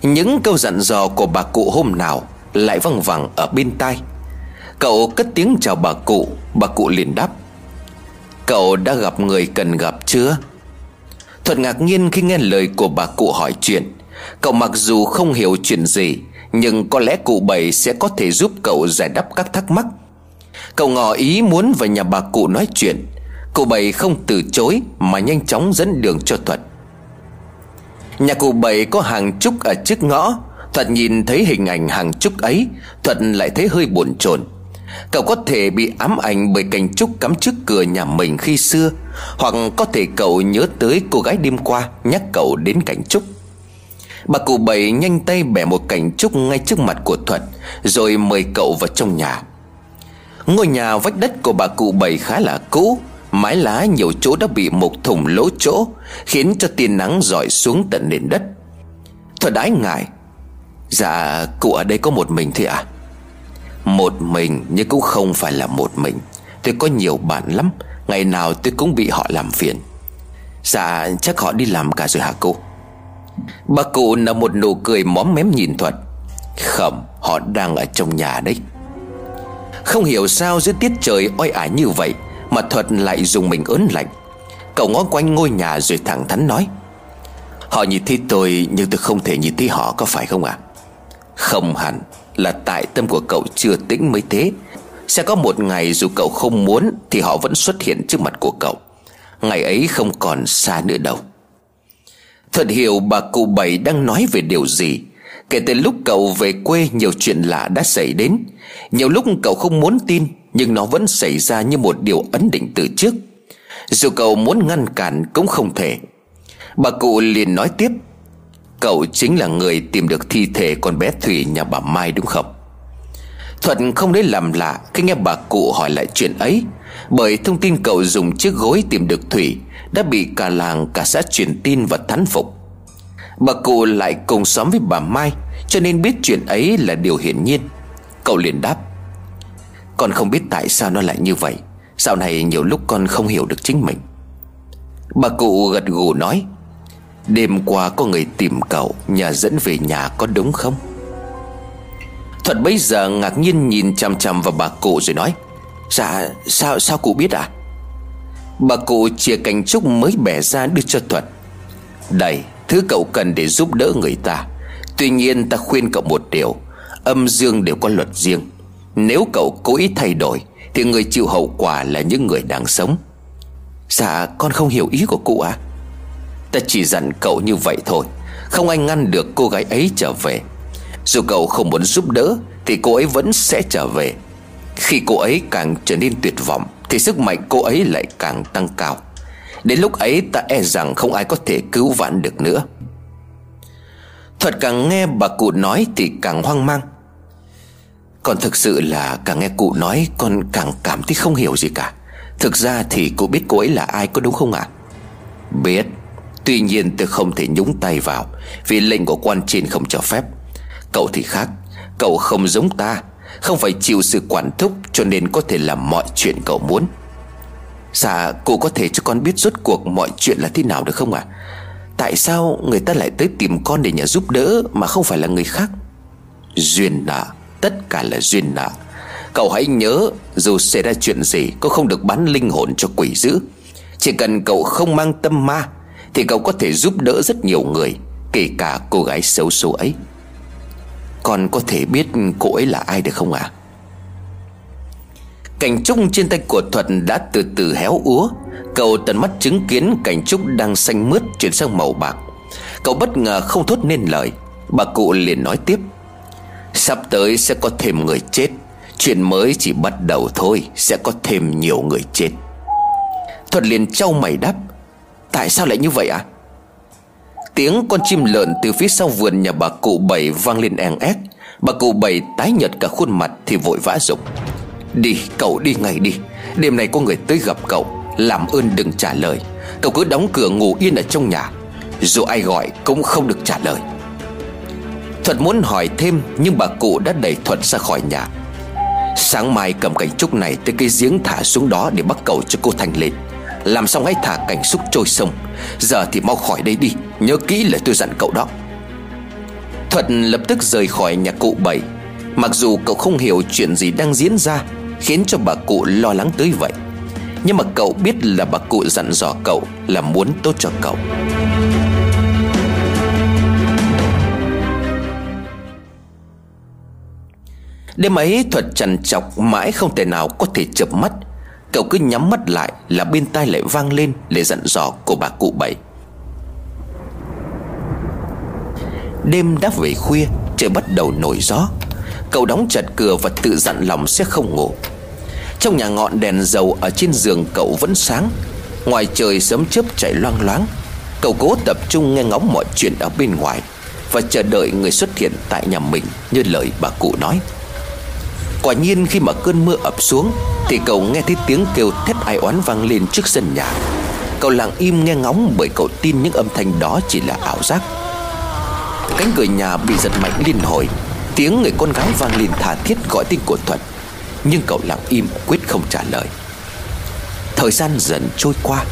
Speaker 1: Những câu dặn dò của bà cụ hôm nào Lại văng vẳng ở bên tai. Cậu cất tiếng chào bà cụ. Bà cụ liền đáp. Cậu đã gặp người cần gặp chưa? Thuật ngạc nhiên khi nghe lời của bà cụ hỏi chuyện. Cậu mặc dù không hiểu chuyện gì, Nhưng có lẽ cụ bảy sẽ có thể giúp cậu giải đáp các thắc mắc. Cậu ngỏ ý muốn vào nhà bà cụ nói chuyện. Cụ bảy không từ chối Mà nhanh chóng dẫn đường cho Thuật. Nhà cụ bảy có hàng trúc ở trước ngõ. Thuật nhìn thấy hình ảnh hàng trúc ấy, Thuật lại thấy hơi buồn chồn. Cậu có thể bị ám ảnh bởi cành trúc cắm trước cửa nhà mình khi xưa. Hoặc có thể cậu nhớ tới cô gái đêm qua Nhắc cậu đến cành trúc. Bà cụ bảy nhanh tay bẻ một cành trúc ngay trước mặt của thuận Rồi mời cậu vào trong nhà. Ngôi nhà vách đất của bà cụ bảy khá là cũ, Mái lá nhiều chỗ đã bị một thủng lỗ chỗ, Khiến cho tia nắng rọi xuống tận nền đất. Thuận ái ngại Dạ cụ ở đây có một mình thôi à một mình nhưng cũng không phải là một mình. Tôi có nhiều bạn lắm, Ngày nào tôi cũng bị họ làm phiền. Dạ chắc họ đi làm cả rồi hả cô? Bà cụ nở một nụ cười móm mém nhìn Thuật. Khẩm, họ đang ở trong nhà đấy. Không hiểu sao giữa tiết trời oi ả như vậy Mà Thuật lại dùng mình ớn lạnh. Cậu ngó quanh ngôi nhà rồi thẳng thắn nói, Họ nhìn thấy tôi nhưng tôi không thể nhìn thấy họ, có phải không ạ? À? Không hẳn là tại tâm của cậu chưa tĩnh mới thế. Sẽ có một ngày dù cậu không muốn Thì họ vẫn xuất hiện trước mặt của cậu. Ngày ấy không còn xa nữa đâu. Thật hiểu bà cụ bảy đang nói về điều gì. Kể từ lúc cậu về quê, nhiều chuyện lạ đã xảy đến. Nhiều lúc cậu không muốn tin, Nhưng nó vẫn xảy ra như một điều ấn định từ trước. Dù cậu muốn ngăn cản cũng không thể. Bà cụ liền nói tiếp Cậu chính là người tìm được thi thể con bé Thủy nhà bà Mai đúng không? Thuận không lấy làm lạ khi nghe bà cụ hỏi lại chuyện ấy, Bởi thông tin cậu dùng chiếc gối tìm được Thủy Đã bị cả làng, cả xã truyền tin và thán phục. Bà cụ lại cùng xóm với bà Mai, Cho nên biết chuyện ấy là điều hiển nhiên. Cậu liền đáp, Con không biết tại sao nó lại như vậy. Dạo này nhiều lúc con không hiểu được chính mình. Bà cụ gật gù nói Đêm qua có người tìm cậu, Nhà dẫn về nhà có đúng không? Thuật bấy giờ ngạc nhiên nhìn chằm chằm vào bà cụ rồi nói Dạ sao sao cụ biết à Bà cụ chia cành trúc mới bẻ ra đưa cho Thuật. Đây, thứ cậu cần để giúp đỡ người ta. Tuy nhiên ta khuyên cậu một điều, Âm dương đều có luật riêng. Nếu cậu cố ý thay đổi, Thì người chịu hậu quả là những người đang sống. Dạ con không hiểu ý của cụ à Ta chỉ dặn cậu như vậy thôi. Không ai ngăn được cô gái ấy trở về. Dù cậu không muốn giúp đỡ, Thì cô ấy vẫn sẽ trở về. Khi cô ấy càng trở nên tuyệt vọng, Thì sức mạnh cô ấy lại càng tăng cao. Đến lúc ấy, ta e rằng không ai có thể cứu vãn được nữa. Thuật càng nghe bà cụ nói thì càng hoang mang. Còn thực sự là càng nghe cụ nói, Con càng cảm thấy không hiểu gì cả. Thực ra thì cô biết cô ấy là ai có đúng không ạ? À? Biết. Tuy nhiên tôi không thể nhúng tay vào, Vì lệnh của quan trên không cho phép. Cậu thì khác, Cậu không giống ta, Không phải chịu sự quản thúc Cho nên có thể làm mọi chuyện cậu muốn. Dạ cô có thể cho con biết rốt cuộc mọi chuyện là thế nào được không ạ? À? Tại sao người ta lại tới tìm con để nhờ giúp đỡ Mà không phải là người khác? Duyên nợ, Tất cả là duyên nợ. Cậu hãy nhớ, Dù xảy ra chuyện gì, Cô không được bán linh hồn cho quỷ dữ. Chỉ cần cậu không mang tâm ma thì cậu có thể giúp đỡ rất nhiều người, Kể cả cô gái xấu số ấy. Con có thể biết cô ấy là ai được không ạ? À? Cảnh trúc trên tay của Thuật đã từ từ héo úa. Cậu tận mắt chứng kiến cảnh trúc đang xanh mướt chuyển sang màu bạc. Cậu bất ngờ không thốt nên lời. Bà cụ liền nói tiếp. Sắp tới sẽ có thêm người chết. Chuyện mới chỉ bắt đầu thôi, Sẽ có thêm nhiều người chết. Thuật liền trao mày đáp. Tại sao lại như vậy ạ? À? Tiếng con chim lợn từ phía sau vườn nhà bà cụ bảy vang lên eng ép Bà cụ bảy tái nhợt cả khuôn mặt thì vội vã dục Đi, cậu đi ngay đi. Đêm nay có người tới gặp cậu. Làm ơn đừng trả lời. Cậu cứ đóng cửa ngủ yên ở trong nhà. Dù ai gọi cũng không được trả lời. Thuật muốn hỏi thêm Nhưng bà cụ đã đẩy Thuật ra khỏi nhà. Sáng mai cầm cảnh trúc này Tới cái giếng thả xuống đó để bắt cầu cho cô Thành lên. Làm xong hãy thả cảnh xúc trôi sông. Giờ thì mau khỏi đây đi, Nhớ kỹ lời tôi dặn cậu đó. Thuật lập tức rời khỏi nhà cụ bảy. Mặc dù cậu không hiểu chuyện gì đang diễn ra, Khiến cho bà cụ lo lắng tới vậy. Nhưng mà cậu biết là bà cụ dặn dò cậu Là muốn tốt cho cậu. Đêm ấy, thuật trằn trọc mãi không thể nào có thể chợp mắt. Cậu cứ nhắm mắt lại là bên tai lại vang lên Lời dặn dò của bà cụ bảy. Đêm đã về khuya, Trời bắt đầu nổi gió. Cậu đóng chặt cửa và tự dặn lòng sẽ không ngủ. Trong nhà ngọn đèn dầu ở trên giường cậu vẫn sáng. Ngoài trời sớm chớp chạy loang loáng, Cậu cố tập trung nghe ngóng mọi chuyện ở bên ngoài Và chờ đợi người xuất hiện tại nhà mình Như lời bà cụ nói. Quả nhiên khi mà cơn mưa ập xuống, Thì cậu nghe thấy tiếng kêu thét ai oán vang lên trước sân nhà. Cậu lặng im nghe ngóng bởi cậu tin những âm thanh đó chỉ là ảo giác. Cánh cửa nhà bị giật mạnh liên hồi, Tiếng người con gái vang lên thả thiết gọi tên của Thuận Nhưng cậu lặng im, quyết không trả lời. Thời gian dần trôi qua,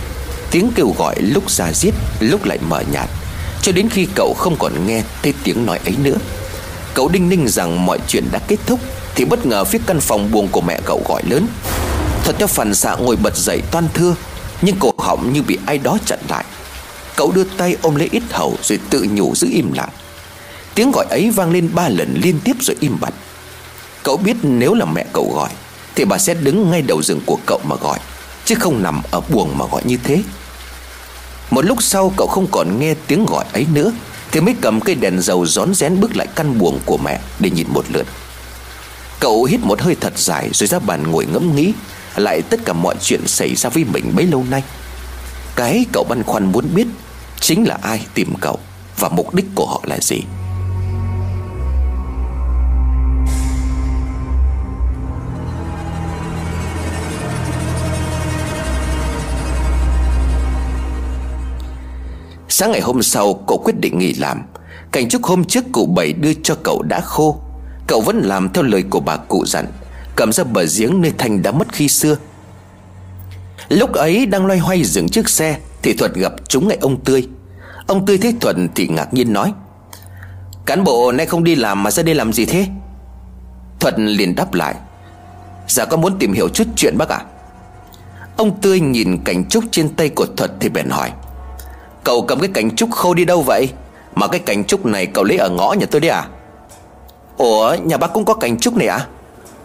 Speaker 1: Tiếng kêu gọi lúc ra giết, Lúc lại mở nhạt, Cho đến khi cậu không còn nghe thấy tiếng nói ấy nữa. Cậu đinh ninh rằng mọi chuyện đã kết thúc thì bất ngờ phía căn phòng buồng của mẹ cậu gọi lớn. Thật theo phản xạ ngồi bật dậy toan thưa, Nhưng cổ họng như bị ai đó chặn lại. Cậu đưa tay ôm lấy ít hầu Rồi tự nhủ giữ im lặng. Tiếng gọi ấy vang lên ba lần liên tiếp rồi im bặt. Cậu biết nếu là mẹ cậu gọi, Thì bà sẽ đứng ngay đầu giường của cậu mà gọi, Chứ không nằm ở buồng mà gọi như thế. Một lúc sau, cậu không còn nghe tiếng gọi ấy nữa, Thì mới cầm cây đèn dầu rón rén bước lại căn buồng của mẹ Để nhìn một lượt. Cậu hít một hơi thật dài Rồi ra bàn ngồi ngẫm nghĩ, Lại tất cả mọi chuyện xảy ra với mình bấy lâu nay. Cái cậu băn khoăn muốn biết Chính là ai tìm cậu Và mục đích của họ là gì. Sáng ngày hôm sau, cậu quyết định nghỉ làm. Cảnh chúc hôm trước cụ bảy đưa cho cậu đã khô. Cậu vẫn làm theo lời của bà cụ dặn, Cầm ra bờ giếng nơi Thanh đã mất khi xưa. Lúc ấy đang loay hoay dừng chiếc xe, Thì Thuật gặp chúng ngay ông Tươi. Ông Tươi thấy thuận thì ngạc nhiên nói, Cán bộ nay không đi làm mà ra đây làm gì thế? Thuận liền đáp lại Dạ có muốn tìm hiểu chút chuyện bác ạ. À? Ông Tươi nhìn cành trúc trên tay của Thuật thì bèn hỏi, Cậu cầm cái cành trúc khô đi đâu vậy? Mà cái cành trúc này cậu lấy ở ngõ nhà tôi đấy à? Ủa nhà bác cũng có cành trúc này à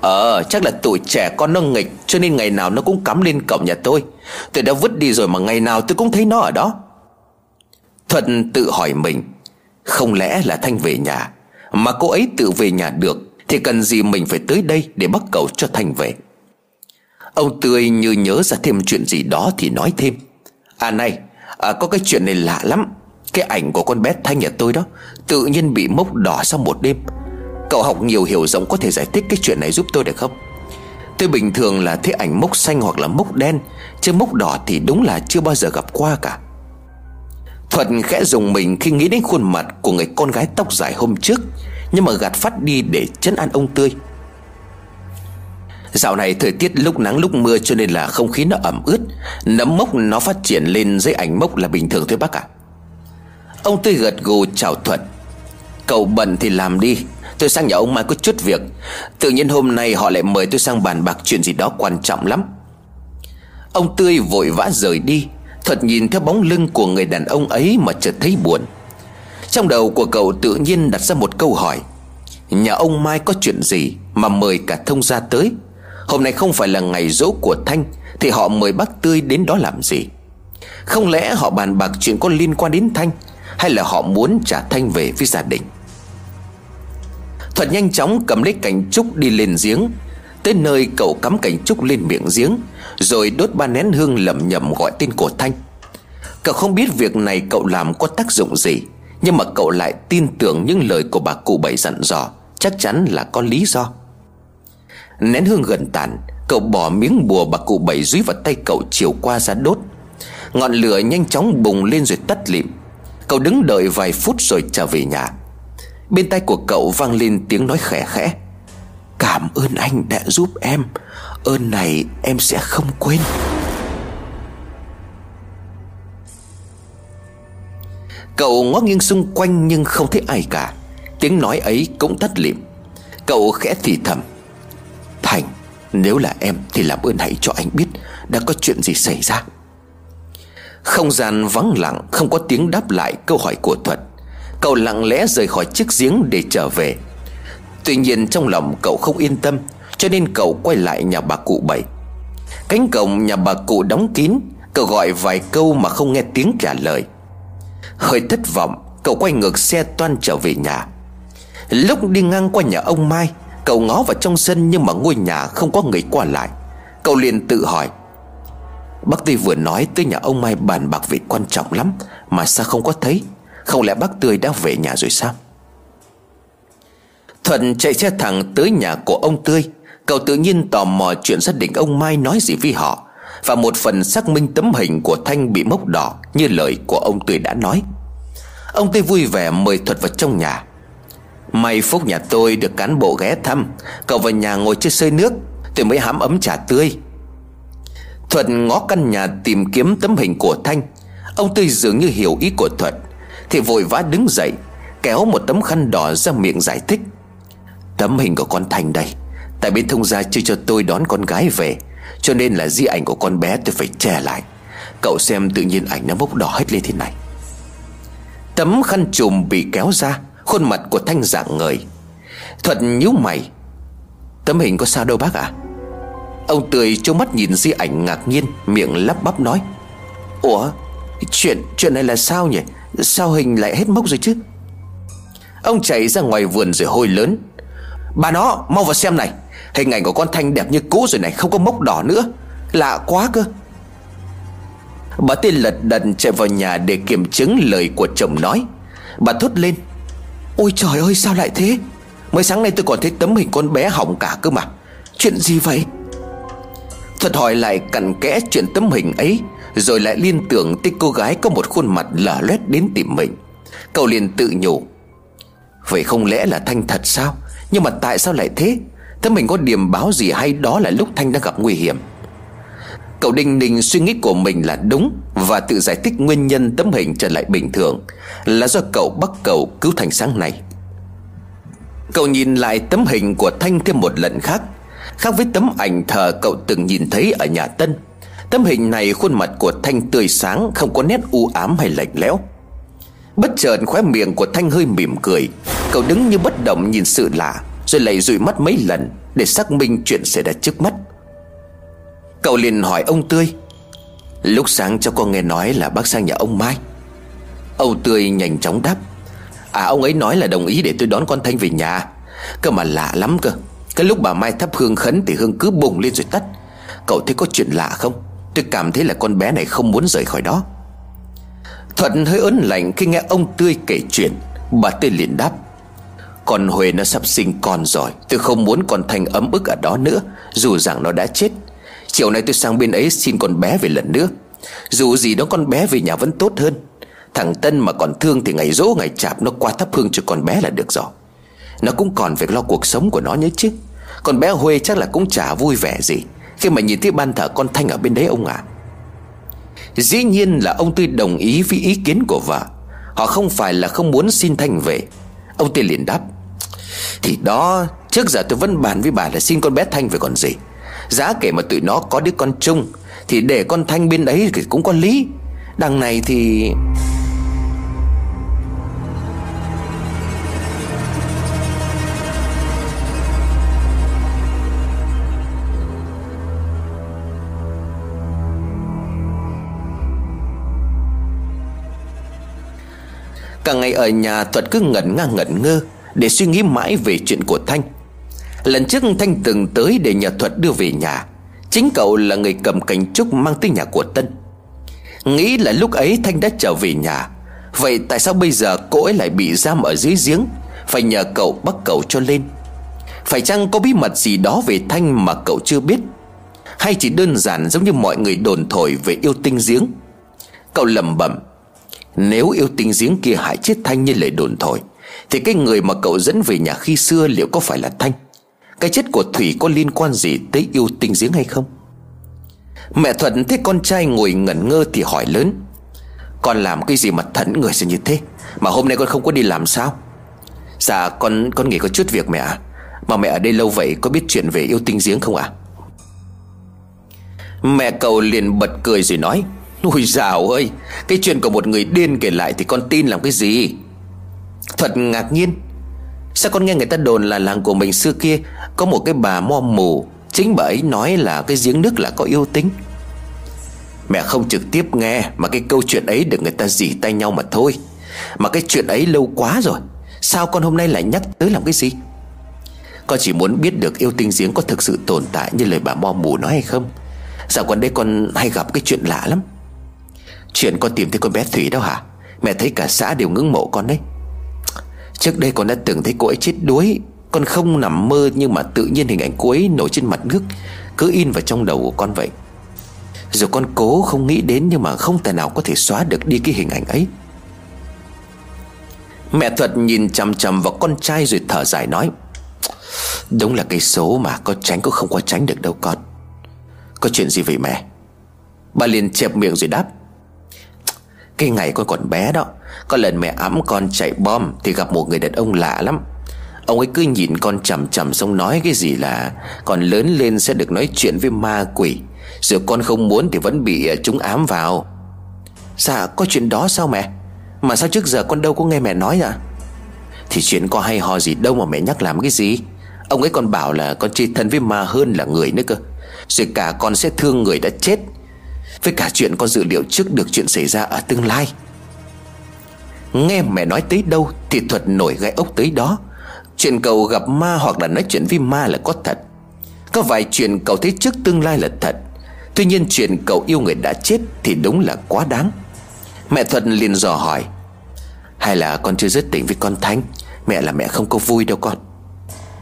Speaker 1: Ờ chắc là tuổi trẻ con nó nghịch Cho nên ngày nào nó cũng cắm lên cổng nhà tôi. Tôi đã vứt đi rồi mà ngày nào tôi cũng thấy nó ở đó. Thuận tự hỏi mình Không lẽ là Thanh về nhà? Mà cô ấy tự về nhà được Thì cần gì mình phải tới đây để bắt cầu cho Thanh về? Ông Tươi như nhớ ra thêm chuyện gì đó thì nói thêm. À này à, Có cái chuyện này lạ lắm. Cái ảnh của con bé Thanh nhà tôi đó Tự nhiên bị mốc đỏ sau một đêm. Cậu học nhiều hiểu rộng có thể giải thích cái chuyện này giúp tôi được không? Tôi bình thường là thấy ảnh mốc xanh hoặc là mốc đen, Chứ mốc đỏ thì đúng là chưa bao giờ gặp qua cả. Thuật khẽ dùng mình khi nghĩ đến khuôn mặt của người con gái tóc dài hôm trước, Nhưng mà gạt phát đi để chấn an ông Tươi. Dạo này thời tiết lúc nắng lúc mưa cho nên là không khí nó ẩm ướt, Nấm mốc nó phát triển lên dưới ảnh mốc là bình thường thôi bác ạ. À? Ông Tươi gật gù chào Thuật Cậu bận thì làm đi. Tôi sang nhà ông Mai có chút việc. Tự nhiên hôm nay họ lại mời tôi sang bàn bạc chuyện gì đó quan trọng lắm. Ông Tươi vội vã rời đi Thuật nhìn theo bóng lưng của người đàn ông ấy mà chợt thấy buồn. Trong đầu của cậu tự nhiên đặt ra một câu hỏi, Nhà ông Mai có chuyện gì mà mời cả thông gia tới? Hôm nay không phải là ngày dỗ của Thanh, Thì họ mời bác Tươi đến đó làm gì? Không lẽ họ bàn bạc chuyện có liên quan đến Thanh, Hay là họ muốn trả Thanh về với gia đình? Thuận nhanh chóng cầm lấy cành trúc đi lên giếng. Tới nơi cậu cắm cành trúc lên miệng giếng, Rồi đốt ba nén hương lẩm nhẩm gọi tên của Thanh. Cậu không biết việc này cậu làm có tác dụng gì, Nhưng mà cậu lại tin tưởng những lời của bà cụ bảy dặn dò, Chắc chắn là có lý do. Nén hương gần tàn, Cậu bỏ miếng bùa bà cụ bảy dúi vào tay cậu chiều qua ra đốt. Ngọn lửa nhanh chóng bùng lên rồi tắt lịm. Cậu đứng đợi vài phút rồi trở về nhà. Bên tay của cậu vang lên tiếng nói khẽ khẽ. Cảm ơn anh đã giúp em. Ơn này em sẽ không quên. Cậu ngó nghiêng xung quanh nhưng không thấy ai cả. Tiếng nói ấy cũng tắt lịm. Cậu khẽ thì thầm. Thành, Nếu là em thì làm ơn hãy cho anh biết Đã có chuyện gì xảy ra. Không gian vắng lặng, Không có tiếng đáp lại câu hỏi của Thuật. Cậu lặng lẽ rời khỏi chiếc giếng để trở về. Tuy nhiên trong lòng cậu không yên tâm, Cho nên cậu quay lại nhà bà cụ bảy. Cánh cổng nhà bà cụ đóng kín, Cậu gọi vài câu mà không nghe tiếng trả lời. Hơi thất vọng, Cậu quay ngược xe toan trở về nhà. Lúc đi ngang qua nhà ông Mai, Cậu ngó vào trong sân nhưng mà ngôi nhà không có người qua lại. Cậu liền tự hỏi, Bác Tươi vừa nói tới nhà ông Mai bàn bạc việc quan trọng lắm Mà sao không có thấy? Không lẽ bác Tươi đã về nhà rồi sao? Thuận chạy xe thẳng tới nhà của ông Tươi. Cậu tự nhiên tò mò chuyện gia đình ông Mai nói gì với họ. Và một phần xác minh tấm hình của Thanh bị mốc đỏ Như lời của ông Tươi đã nói. Ông Tươi vui vẻ mời Thuật vào trong nhà. May phúc nhà tôi được cán bộ ghé thăm. Cậu vào nhà ngồi chơi sơi nước. Tôi mới hám ấm trà tươi. Thuận ngó căn nhà tìm kiếm tấm hình của Thanh. Ông Tươi dường như hiểu ý của thuật. Thì vội vã đứng dậy, Kéo một tấm khăn đỏ ra miệng giải thích. Tấm hình của con thành đây, Tại bên thông gia chưa cho tôi đón con gái về, Cho nên là di ảnh của con bé tôi phải che lại. Cậu xem tự nhiên ảnh nó bốc đỏ hết lên thế này. Tấm khăn trùm bị kéo ra, Khuôn mặt của Thanh dạng người. Thuận nhíu mày. Tấm hình có sao đâu bác ạ? À? Ông Tươi trông mắt nhìn di ảnh ngạc nhiên, Miệng lắp bắp nói. Ủa, Chuyện chuyện này là sao nhỉ? Sao hình lại hết mốc rồi chứ? Ông chạy ra ngoài vườn rồi hôi lớn. Bà nó, mau vào xem này. Hình ảnh của con Thanh đẹp như cũ rồi này, Không có mốc đỏ nữa. Lạ quá cơ. Bà tiên lật đần chạy vào nhà để kiểm chứng lời của chồng nói. Bà thốt lên, Ôi trời ơi, sao lại thế? Mới sáng nay tôi còn thấy tấm hình con bé hỏng cả cơ mà. Chuyện gì vậy? Thuật hỏi lại cặn kẽ chuyện tấm hình ấy. Rồi lại liên tưởng tới cô gái có một khuôn mặt lở loét đến tìm mình. Cậu liền tự nhủ, Vậy không lẽ là Thanh thật sao? Nhưng mà tại sao lại thế? Thế mình có điểm báo gì hay đó là lúc Thanh đang gặp nguy hiểm. Cậu đinh ninh suy nghĩ của mình là đúng Và tự giải thích nguyên nhân tấm hình trở lại bình thường Là do cậu bắt cậu cứu thành sáng nay. Cậu nhìn lại tấm hình của Thanh thêm một lần khác Khác với tấm ảnh thờ cậu từng nhìn thấy ở nhà Tân. Tấm hình này khuôn mặt của Thanh tươi sáng, Không có nét u ám hay lạnh lẽo. Bất chợt khóe miệng của Thanh hơi mỉm cười. Cậu đứng như bất động nhìn sự lạ, Rồi lại dụi mắt mấy lần Để xác minh chuyện xảy ra trước mắt. Cậu liền hỏi ông Tươi, Lúc sáng cho con nghe nói là bác sang nhà ông Mai? Ông Tươi nhanh chóng đáp À ông ấy nói là đồng ý để tôi đón con Thanh về nhà. Cơ mà lạ lắm cơ. Cái lúc bà Mai thắp hương khấn thì hương cứ bùng lên rồi tắt. Cậu thấy có chuyện lạ không? Tôi cảm thấy là con bé này không muốn rời khỏi đó. Thuận hơi ớn lạnh khi nghe ông Tươi kể chuyện. Bà Tươi liền đáp, Con Huệ nó sắp sinh con rồi. Tôi không muốn con Thanh ấm ức ở đó nữa, Dù rằng nó đã chết. Chiều nay tôi sang bên ấy xin con bé về lần nữa. Dù gì đó con bé về nhà vẫn tốt hơn. Thằng Tân mà còn thương thì ngày dỗ ngày chạp Nó qua thắp hương cho con bé là được rồi. Nó cũng còn phải lo cuộc sống của nó nhé chứ. Con bé Huê chắc là cũng chả vui vẻ gì. Khi mà nhìn thấy ban thờ con Thanh ở bên đấy, ông ạ. À. Dĩ nhiên là ông Tư đồng ý với ý kiến của vợ, Họ không phải là không muốn xin Thanh về. Ông Tư liền đáp, Thì đó, Trước giờ tôi vẫn bàn với bà là xin con bé Thanh về còn gì. Giá kể mà tụi nó có đứa con chung, Thì để con Thanh bên đấy thì cũng có lý. Đằng này thì Cả ngày ở nhà, Thuật cứ ngẩn ngang ngẩn ngơ Để suy nghĩ mãi về chuyện của Thanh. Lần trước Thanh từng tới để nhờ Thuật đưa về nhà. Chính cậu là người cầm cành trúc mang tới nhà của Tân. Nghĩ là lúc ấy Thanh đã trở về nhà. Vậy tại sao bây giờ cô ấy lại bị giam ở dưới giếng? Phải nhờ cậu bắt cậu cho lên. Phải chăng có bí mật gì đó về Thanh mà cậu chưa biết? Hay chỉ đơn giản giống như mọi người đồn thổi về yêu tinh giếng? Cậu lầm bẩm nếu yêu tinh giếng kia hại chết Thanh như lời đồn thổi, Thì cái người mà cậu dẫn về nhà khi xưa liệu có phải là Thanh? Cái chết của Thủy có liên quan gì tới yêu tinh giếng hay không? Mẹ Thuận thấy con trai ngồi ngẩn ngơ thì hỏi lớn, Con làm cái gì mà thẫn người sẽ như thế? Mà hôm nay con không có đi làm sao? Dạ con con nghỉ có chút việc mẹ à Mà mẹ ở đây lâu vậy, có biết chuyện về yêu tinh giếng không ạ? À? Mẹ cậu liền bật cười rồi nói Ôi dào ơi, Cái chuyện của một người điên kể lại thì con tin làm cái gì? Thuật ngạc nhiên, Sao con nghe người ta đồn là làng của mình xưa kia Có một cái bà mo mù, Chính bà ấy nói là cái giếng nước là có yêu tính. Mẹ không trực tiếp nghe Mà cái câu chuyện ấy được người ta dỉ tay nhau mà thôi. Mà cái chuyện ấy lâu quá rồi, Sao con hôm nay lại nhắc tới làm cái gì? Con chỉ muốn biết được yêu tinh giếng có thực sự tồn tại như lời bà mo mù nói hay không? Dạo gần đây con hay gặp cái chuyện lạ lắm. Chuyện con tìm thấy con bé Thủy đâu hả? Mẹ thấy cả xã đều ngưỡng mộ con đấy. Trước đây con đã từng thấy cô ấy chết đuối. Con không nằm mơ Nhưng mà tự nhiên hình ảnh cô ấy nổi trên mặt nước, Cứ in vào trong đầu của con vậy. Dù con cố không nghĩ đến Nhưng mà không thể nào có thể xóa được đi cái hình ảnh ấy. Mẹ Thuật nhìn chằm chằm vào con trai rồi thở dài nói, Đúng là cái số mà có tránh cũng không có tránh được đâu con. Có chuyện gì vậy mẹ? Bà liền chẹp miệng rồi đáp cái ngày con còn bé đó, Có lần mẹ ấm con chạy bom Thì gặp một người đàn ông lạ lắm. Ông ấy cứ nhìn con chầm chầm xong nói cái gì là Còn lớn lên sẽ được nói chuyện với ma quỷ. Dù con không muốn thì vẫn bị ờ, chúng ám vào. Dạ có chuyện đó sao mẹ? Mà sao trước giờ con đâu có nghe mẹ nói à Thì chuyện có hay ho gì đâu mà mẹ nhắc làm cái gì. Ông ấy còn bảo là con chơi thân với ma hơn là người nữa cơ. Rồi cả con sẽ thương người đã chết với cả chuyện con dự liệu trước được chuyện xảy ra ở tương lai. Nghe mẹ nói tới đâu Thì thuật nổi gai ốc tới đó. Chuyện cậu gặp ma hoặc là nói chuyện với ma là có thật. Có vài chuyện cậu thấy trước tương lai là thật. Tuy nhiên chuyện cậu yêu người đã chết Thì đúng là quá đáng. Mẹ Thuật liền dò hỏi, Hay là con chưa dứt tỉnh với con Thanh? Mẹ là mẹ không có vui đâu con.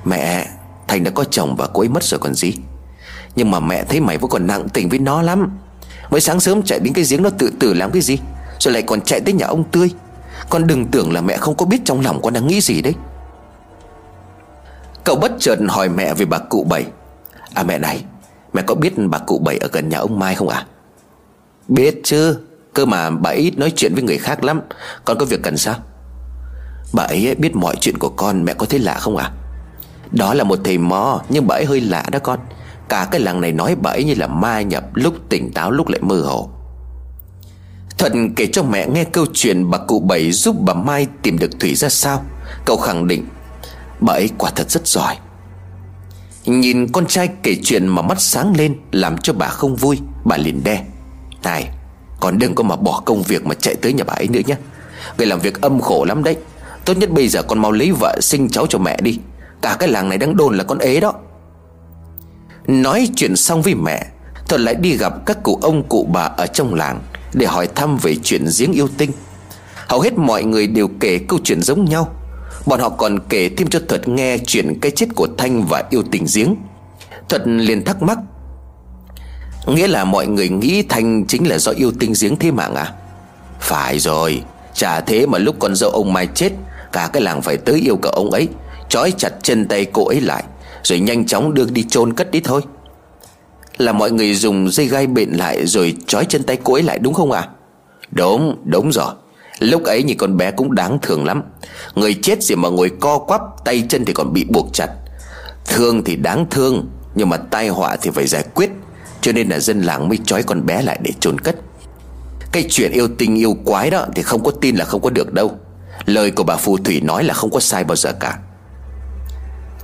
Speaker 1: Mẹ Thành đã có chồng và cô ấy mất rồi còn gì. Nhưng mà mẹ thấy mày vẫn còn nặng tình với nó lắm. Mới sáng sớm chạy đến cái giếng nó tự tử làm cái gì? Rồi lại còn chạy tới nhà ông Tươi. Con đừng tưởng là mẹ không có biết trong lòng con đang nghĩ gì đấy. Cậu bất chợt hỏi mẹ về bà cụ bảy. À mẹ này, Mẹ có biết bà cụ bảy ở gần nhà ông Mai không à Biết chứ, Cơ mà bà ấy nói chuyện với người khác lắm. Con có việc cần sao? Bà ấy biết mọi chuyện của con, Mẹ có thấy lạ không à Đó là một thầy mò, Nhưng bà ấy hơi lạ đó con. Cả cái làng này nói bậy như là ma nhập, Lúc tỉnh táo lúc lại mơ hồ. Thuận kể cho mẹ nghe câu chuyện Bà cụ bảy giúp bà Mai tìm được Thủy ra sao. Cậu khẳng định, Bà ấy quả thật rất giỏi. Nhìn con trai kể chuyện mà mắt sáng lên, Làm cho bà không vui, Bà liền đe. Này, Còn đừng có mà bỏ công việc mà chạy tới nhà bà ấy nữa nhé. Người làm việc âm khổ lắm đấy. Tốt nhất bây giờ con mau lấy vợ sinh cháu cho mẹ đi. Cả cái làng này đang đồn là con ế đó. Nói chuyện xong với mẹ Thuật lại đi gặp các cụ ông cụ bà ở trong làng Để hỏi thăm về chuyện giếng yêu tinh. Hầu hết mọi người đều kể câu chuyện giống nhau. Bọn họ còn kể thêm cho Thuật nghe chuyện cái chết của Thanh và yêu tình giếng. Thuật liền thắc mắc, Nghĩa là mọi người nghĩ Thanh chính là do yêu tinh giếng thế mạng à? Phải rồi, Chả thế mà lúc con dâu ông Mai chết, Cả cái làng phải tới yêu cầu ông ấy, Trói chặt chân tay cô ấy lại. Rồi nhanh chóng đưa đi chôn cất đi thôi. Là mọi người dùng dây gai bện lại Rồi trói chân tay cô ấy lại đúng không ạ? À? Đúng đúng rồi. Lúc ấy nhìn con bé cũng đáng thương lắm. Người chết gì mà ngồi co quắp, Tay chân thì còn bị buộc chặt. Thương thì đáng thương, Nhưng mà tai họa thì phải giải quyết. Cho nên là dân làng mới trói con bé lại để chôn cất. Cái chuyện yêu tình yêu quái đó Thì không có tin là không có được đâu. Lời của bà phù thủy nói là không có sai bao giờ cả.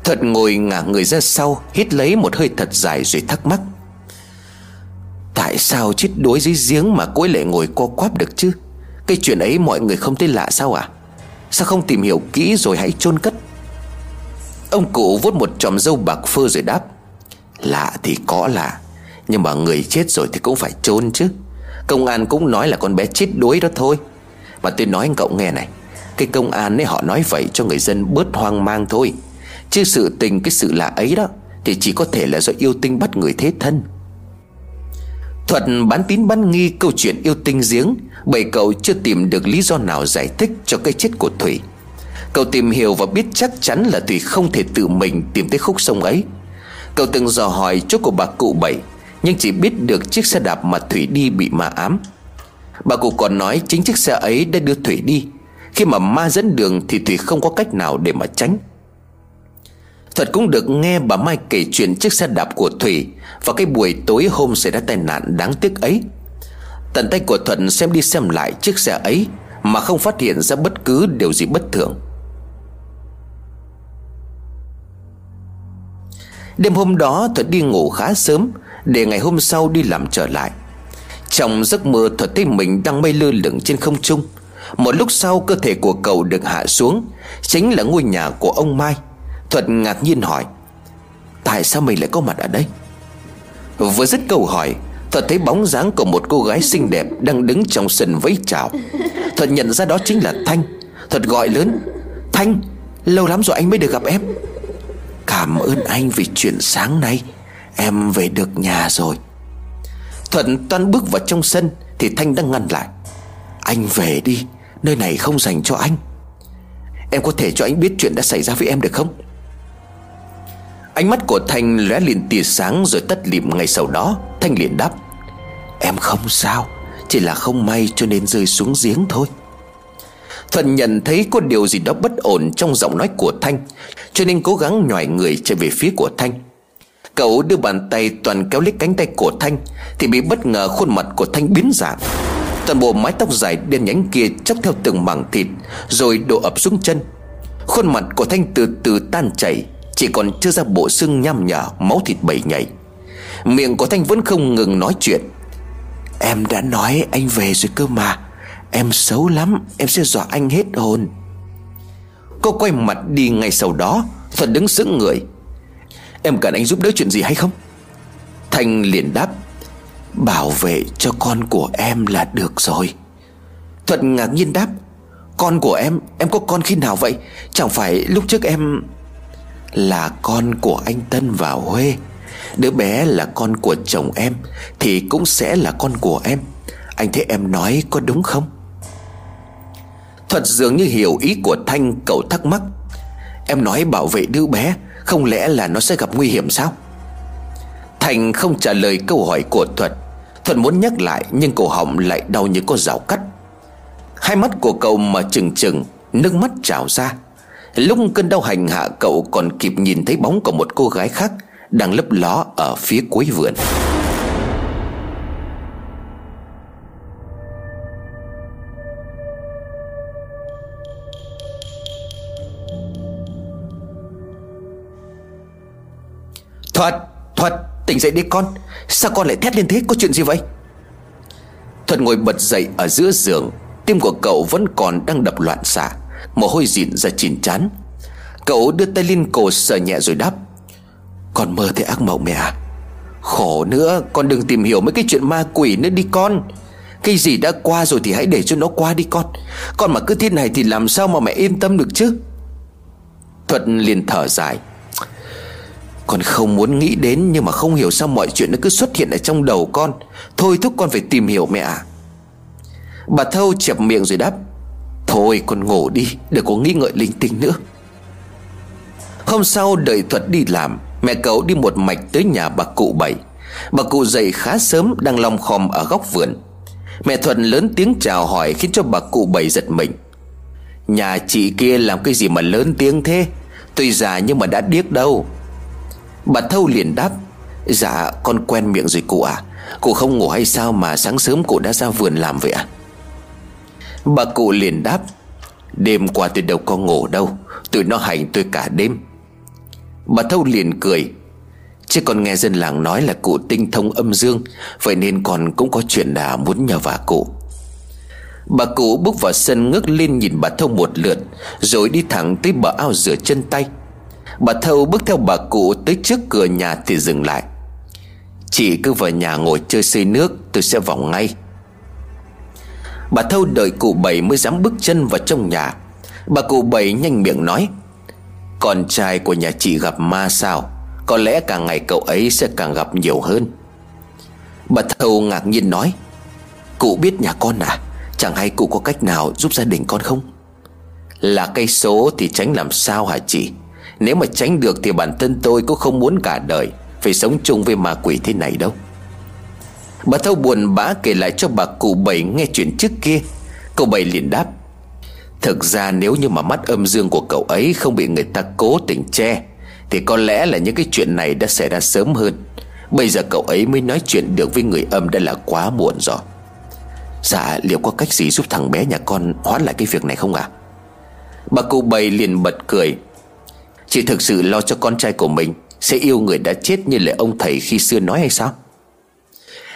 Speaker 1: Thật ngồi ngả người ra sau, Hít lấy một hơi thật dài rồi thắc mắc. Tại sao chết đuối dưới giếng Mà cuối lại ngồi co quắp được chứ? Cái chuyện ấy mọi người không thấy lạ sao à Sao không tìm hiểu kỹ rồi hãy chôn cất? Ông cụ vuốt một chòm dâu bạc phơ rồi đáp. Lạ thì có lạ, Nhưng mà người chết rồi thì cũng phải chôn chứ. Công an cũng nói là con bé chết đuối đó thôi. Mà tôi nói anh cậu nghe này, Cái công an ấy họ nói vậy cho người dân bớt hoang mang thôi. Chứ sự tình cái sự lạ ấy đó Thì chỉ có thể là do yêu tinh bắt người thế thân. Thuật bán tín bán nghi câu chuyện yêu tinh giếng, Bởi cậu chưa tìm được lý do nào giải thích cho cái chết của Thủy. Cậu tìm hiểu và biết chắc chắn là Thủy không thể tự mình tìm tới khúc sông ấy. Cậu từng dò hỏi chỗ của bà cụ bảy, Nhưng chỉ biết được chiếc xe đạp mà Thủy đi bị ma ám. Bà cụ còn nói chính chiếc xe ấy đã đưa Thủy đi. Khi mà ma dẫn đường thì Thủy không có cách nào để mà tránh. Thuật cũng được nghe bà Mai kể chuyện chiếc xe đạp của Thủy và cái buổi tối hôm xảy ra tai nạn đáng tiếc ấy. Tận tay của Thuận xem đi xem lại chiếc xe ấy Mà không phát hiện ra bất cứ điều gì bất thường. Đêm hôm đó Thuật đi ngủ khá sớm Để ngày hôm sau đi làm trở lại. Trong giấc mơ Thuật thấy mình đang mây lơ lửng trên không trung. Một lúc sau, cơ thể của cậu được hạ xuống, Chính là ngôi nhà của ông Mai. Thuật ngạc nhiên hỏi, Tại sao mình lại có mặt ở đây? Vừa dứt câu hỏi, Thuật thấy bóng dáng của một cô gái xinh đẹp Đang đứng trong sân vẫy chào. Thuật nhận ra đó chính là Thanh. Thuật gọi lớn, Thanh, Lâu lắm rồi anh mới được gặp em. Cảm ơn anh vì chuyện sáng nay, Em về được nhà rồi. Thuận toan bước vào trong sân Thì Thanh đang ngăn lại, Anh về đi, Nơi này không dành cho anh. Em có thể cho anh biết chuyện đã xảy ra với em được không? Ánh mắt của Thanh lóe lên tia sáng rồi tắt lịm ngay sau đó. Thanh liền đáp, Em không sao, Chỉ là không may cho nên rơi xuống giếng thôi. Thuận nhận thấy có điều gì đó bất ổn trong giọng nói của Thanh, Cho nên cố gắng nhòi người chạy về phía của Thanh. Cậu đưa bàn tay toàn kéo lấy cánh tay của Thanh, Thì bị bất ngờ khuôn mặt của Thanh biến dạng. Toàn bộ mái tóc dài đen nhánh kia chóc theo từng mảng thịt, Rồi đổ ập xuống chân. Khuôn mặt của Thanh từ từ tan chảy. Chỉ còn chưa ra bộ xương nhăm nhở, Máu thịt bầy nhảy. Miệng của Thanh vẫn không ngừng nói chuyện. Em đã nói anh về rồi cơ mà. Em xấu lắm, Em sẽ dọa anh hết hồn. Cô quay mặt đi ngay sau đó, Thuận đứng sững người. Em cần anh giúp đỡ chuyện gì hay không? Thanh liền đáp, Bảo vệ cho con của em là được rồi. Thuận ngạc nhiên đáp, Con của em Em có con khi nào vậy? Chẳng phải lúc trước em là con của anh Tân và Huê Đứa bé là con của chồng em, Thì cũng sẽ là con của em. Anh thấy em nói có đúng không? Thuật dường như hiểu ý của Thanh, cậu thắc mắc. Em nói bảo vệ đứa bé, Không lẽ là nó sẽ gặp nguy hiểm sao? Thành không trả lời câu hỏi của Thuật. Thuật muốn nhắc lại, Nhưng cổ họng lại đau như có rào cắt. Hai mắt của cậu mà trừng trừng, Nước mắt trào ra. Lúc cơn đau hành hạ cậu còn kịp nhìn thấy bóng của một cô gái khác Đang lấp ló ở phía cuối vườn. Thuật Thuật, tỉnh dậy đi con. Sao con lại thét lên thế? Có chuyện gì vậy? Thuật ngồi bật dậy ở giữa giường, Tim của cậu vẫn còn đang đập loạn xạ. Mồ hôi dịn ra chín chán. Cậu đưa tay lên cổ sờ nhẹ rồi đáp, Con mơ thấy ác mộng mẹ à. Khổ nữa, Con đừng tìm hiểu mấy cái chuyện ma quỷ nữa đi con. Cái gì đã qua rồi thì hãy để cho nó qua đi con. Con mà cứ thế này thì làm sao mà mẹ yên tâm được chứ? Thuật liền thở dài, con không muốn nghĩ đến Nhưng mà không hiểu sao mọi chuyện nó cứ xuất hiện ở trong đầu con. Thôi thúc con phải tìm hiểu mẹ à. Bà Thâu chẹp miệng rồi đáp Thôi con ngủ đi, Đừng có nghĩ ngợi linh tinh nữa. Hôm sau đợi Thuật đi làm, Mẹ cậu đi một mạch tới nhà bà cụ bảy. Bà cụ dậy khá sớm, đang long khom ở góc vườn. Mẹ Thuận lớn tiếng chào hỏi khiến cho bà cụ bảy giật mình. Nhà chị kia làm cái gì mà lớn tiếng thế? Tuy già nhưng mà đã điếc đâu. Bà Thâu liền đáp Dạ con quen miệng rồi cụ à Cụ không ngủ hay sao mà sáng sớm cụ đã ra vườn làm vậy à Bà cụ liền đáp, Đêm qua tôi đâu có ngủ đâu, Tụi nó hành tôi cả đêm. Bà Thâu liền cười, Chứ còn nghe dân làng nói là cụ tinh thông âm dương, Vậy nên còn cũng có chuyện là muốn nhờ vả cụ. Bà cụ bước vào sân ngước lên nhìn bà Thâu một lượt, Rồi đi thẳng tới bờ ao rửa chân tay. Bà Thâu bước theo bà cụ tới trước cửa nhà thì dừng lại. Chị cứ vào nhà ngồi chơi xây nước, Tôi sẽ vào ngay. Bà Thâu đợi cụ bảy mới dám bước chân vào trong nhà. Bà cụ bảy nhanh miệng nói, Con trai của nhà chị gặp ma sao? Có lẽ càng ngày cậu ấy sẽ càng gặp nhiều hơn. Bà Thâu ngạc nhiên nói, Cụ biết nhà con à? Chẳng hay cụ có cách nào giúp gia đình con không? Là cây số thì tránh làm sao hả chị? Nếu mà tránh được thì bản thân tôi cũng không muốn cả đời, Phải sống chung với ma quỷ thế này đâu. Bà Thâu buồn bã kể lại cho bà cụ bảy nghe chuyện trước kia. Cậu bảy liền đáp, Thực ra nếu như mà mắt âm dương của cậu ấy không bị người ta cố tình che, Thì có lẽ là những cái chuyện này đã xảy ra sớm hơn. Bây giờ cậu ấy mới nói chuyện được với người âm đã là quá muộn rồi. Dạ liệu có cách gì giúp thằng bé nhà con hoãn lại cái việc này không ạ? À? Bà cụ bầy liền bật cười, Chị thực sự lo cho con trai của mình, Sẽ yêu người đã chết như lời ông thầy khi xưa nói hay sao?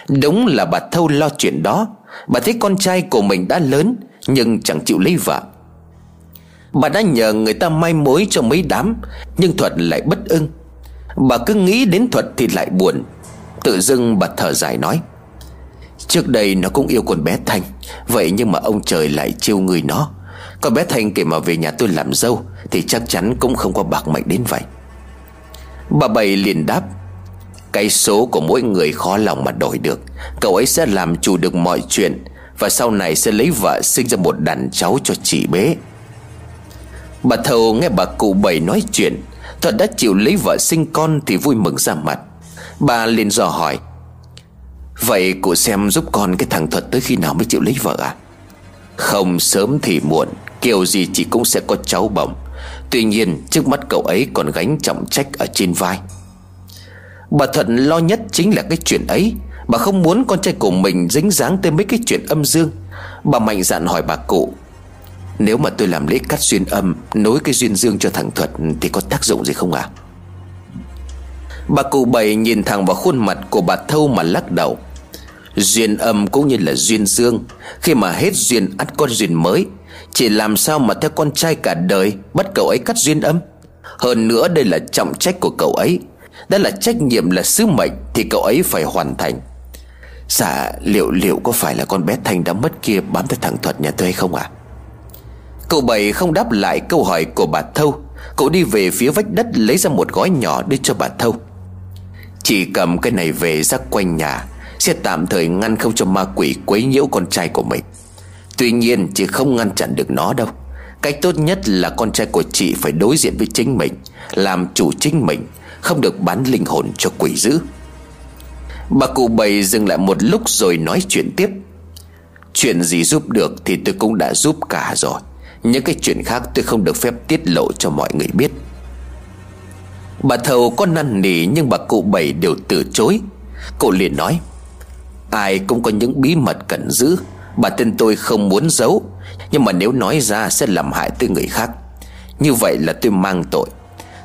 Speaker 1: Đúng là bà Thâu lo chuyện đó. Bà thấy con trai của mình đã lớn, Nhưng chẳng chịu lấy vợ. Bà đã nhờ người ta mai mối cho mấy đám, Nhưng Thuật lại bất ưng. Bà cứ nghĩ đến Thuật thì lại buồn. Tự dưng bà thở dài nói, Trước đây nó cũng yêu con bé Thanh Vậy nhưng mà ông trời lại chiêu người nó. Con bé Thanh kể mà về nhà tôi làm dâu, Thì chắc chắn cũng không có bạc mệnh đến vậy. Bà Bảy liền đáp cái số của mỗi người khó lòng mà đổi được. Cậu ấy sẽ làm chủ được mọi chuyện Và sau này sẽ lấy vợ sinh ra một đàn cháu cho chị bế Bà thầu nghe bà cụ Bảy nói chuyện Thuật đã chịu lấy vợ sinh con thì vui mừng ra mặt. Bà liền dò hỏi, Vậy cụ xem giúp con cái thằng Thuật tới khi nào mới chịu lấy vợ à? Không, sớm thì muộn, Kiểu gì chị cũng sẽ có cháu bồng Tuy nhiên, trước mắt cậu ấy còn gánh trọng trách ở trên vai. Bà Thuận lo nhất chính là cái chuyện ấy. Bà không muốn con trai của mình dính dáng tới mấy cái chuyện âm dương. Bà mạnh dạn hỏi bà cụ, Nếu mà tôi làm lễ cắt duyên âm, Nối cái duyên dương cho thằng Thuật Thì có tác dụng gì không ạ? À? Bà cụ bảy nhìn thẳng vào khuôn mặt của bà Thâu mà lắc đầu. Duyên âm cũng như là duyên dương, Khi mà hết duyên ắt con duyên mới, Chỉ làm sao mà theo con trai cả đời Bắt cậu ấy cắt duyên âm? Hơn nữa đây là trọng trách của cậu ấy. Đó là trách nhiệm là sứ mệnh Thì cậu ấy phải hoàn thành. Dạ liệu liệu có phải là con bé Thanh đã mất kia Bám theo thằng Thuật nhà tôi hay không ạ? À? Cậu bảy không đáp lại câu hỏi của bà Thâu. Cậu đi về phía vách đất Lấy ra một gói nhỏ đưa cho bà Thâu. Chỉ cầm cái này về ra quanh nhà, Sẽ tạm thời ngăn không cho ma quỷ quấy nhiễu con trai của mình. Tuy nhiên, chị không ngăn chặn được nó đâu. Cách tốt nhất là con trai của chị phải đối diện với chính mình, Làm chủ chính mình, Không được bán linh hồn cho quỷ dữ. Bà cụ bầy dừng lại một lúc rồi nói chuyện tiếp. Chuyện gì giúp được thì tôi cũng đã giúp cả rồi. Những cái chuyện khác tôi không được phép tiết lộ cho mọi người biết. Bà thầu có năn nỉ nhưng bà cụ bảy đều từ chối. Cụ liền nói, Ai cũng có những bí mật cần giữ. Bà tên tôi không muốn giấu. Nhưng mà nếu nói ra sẽ làm hại tới người khác. Như vậy là tôi mang tội.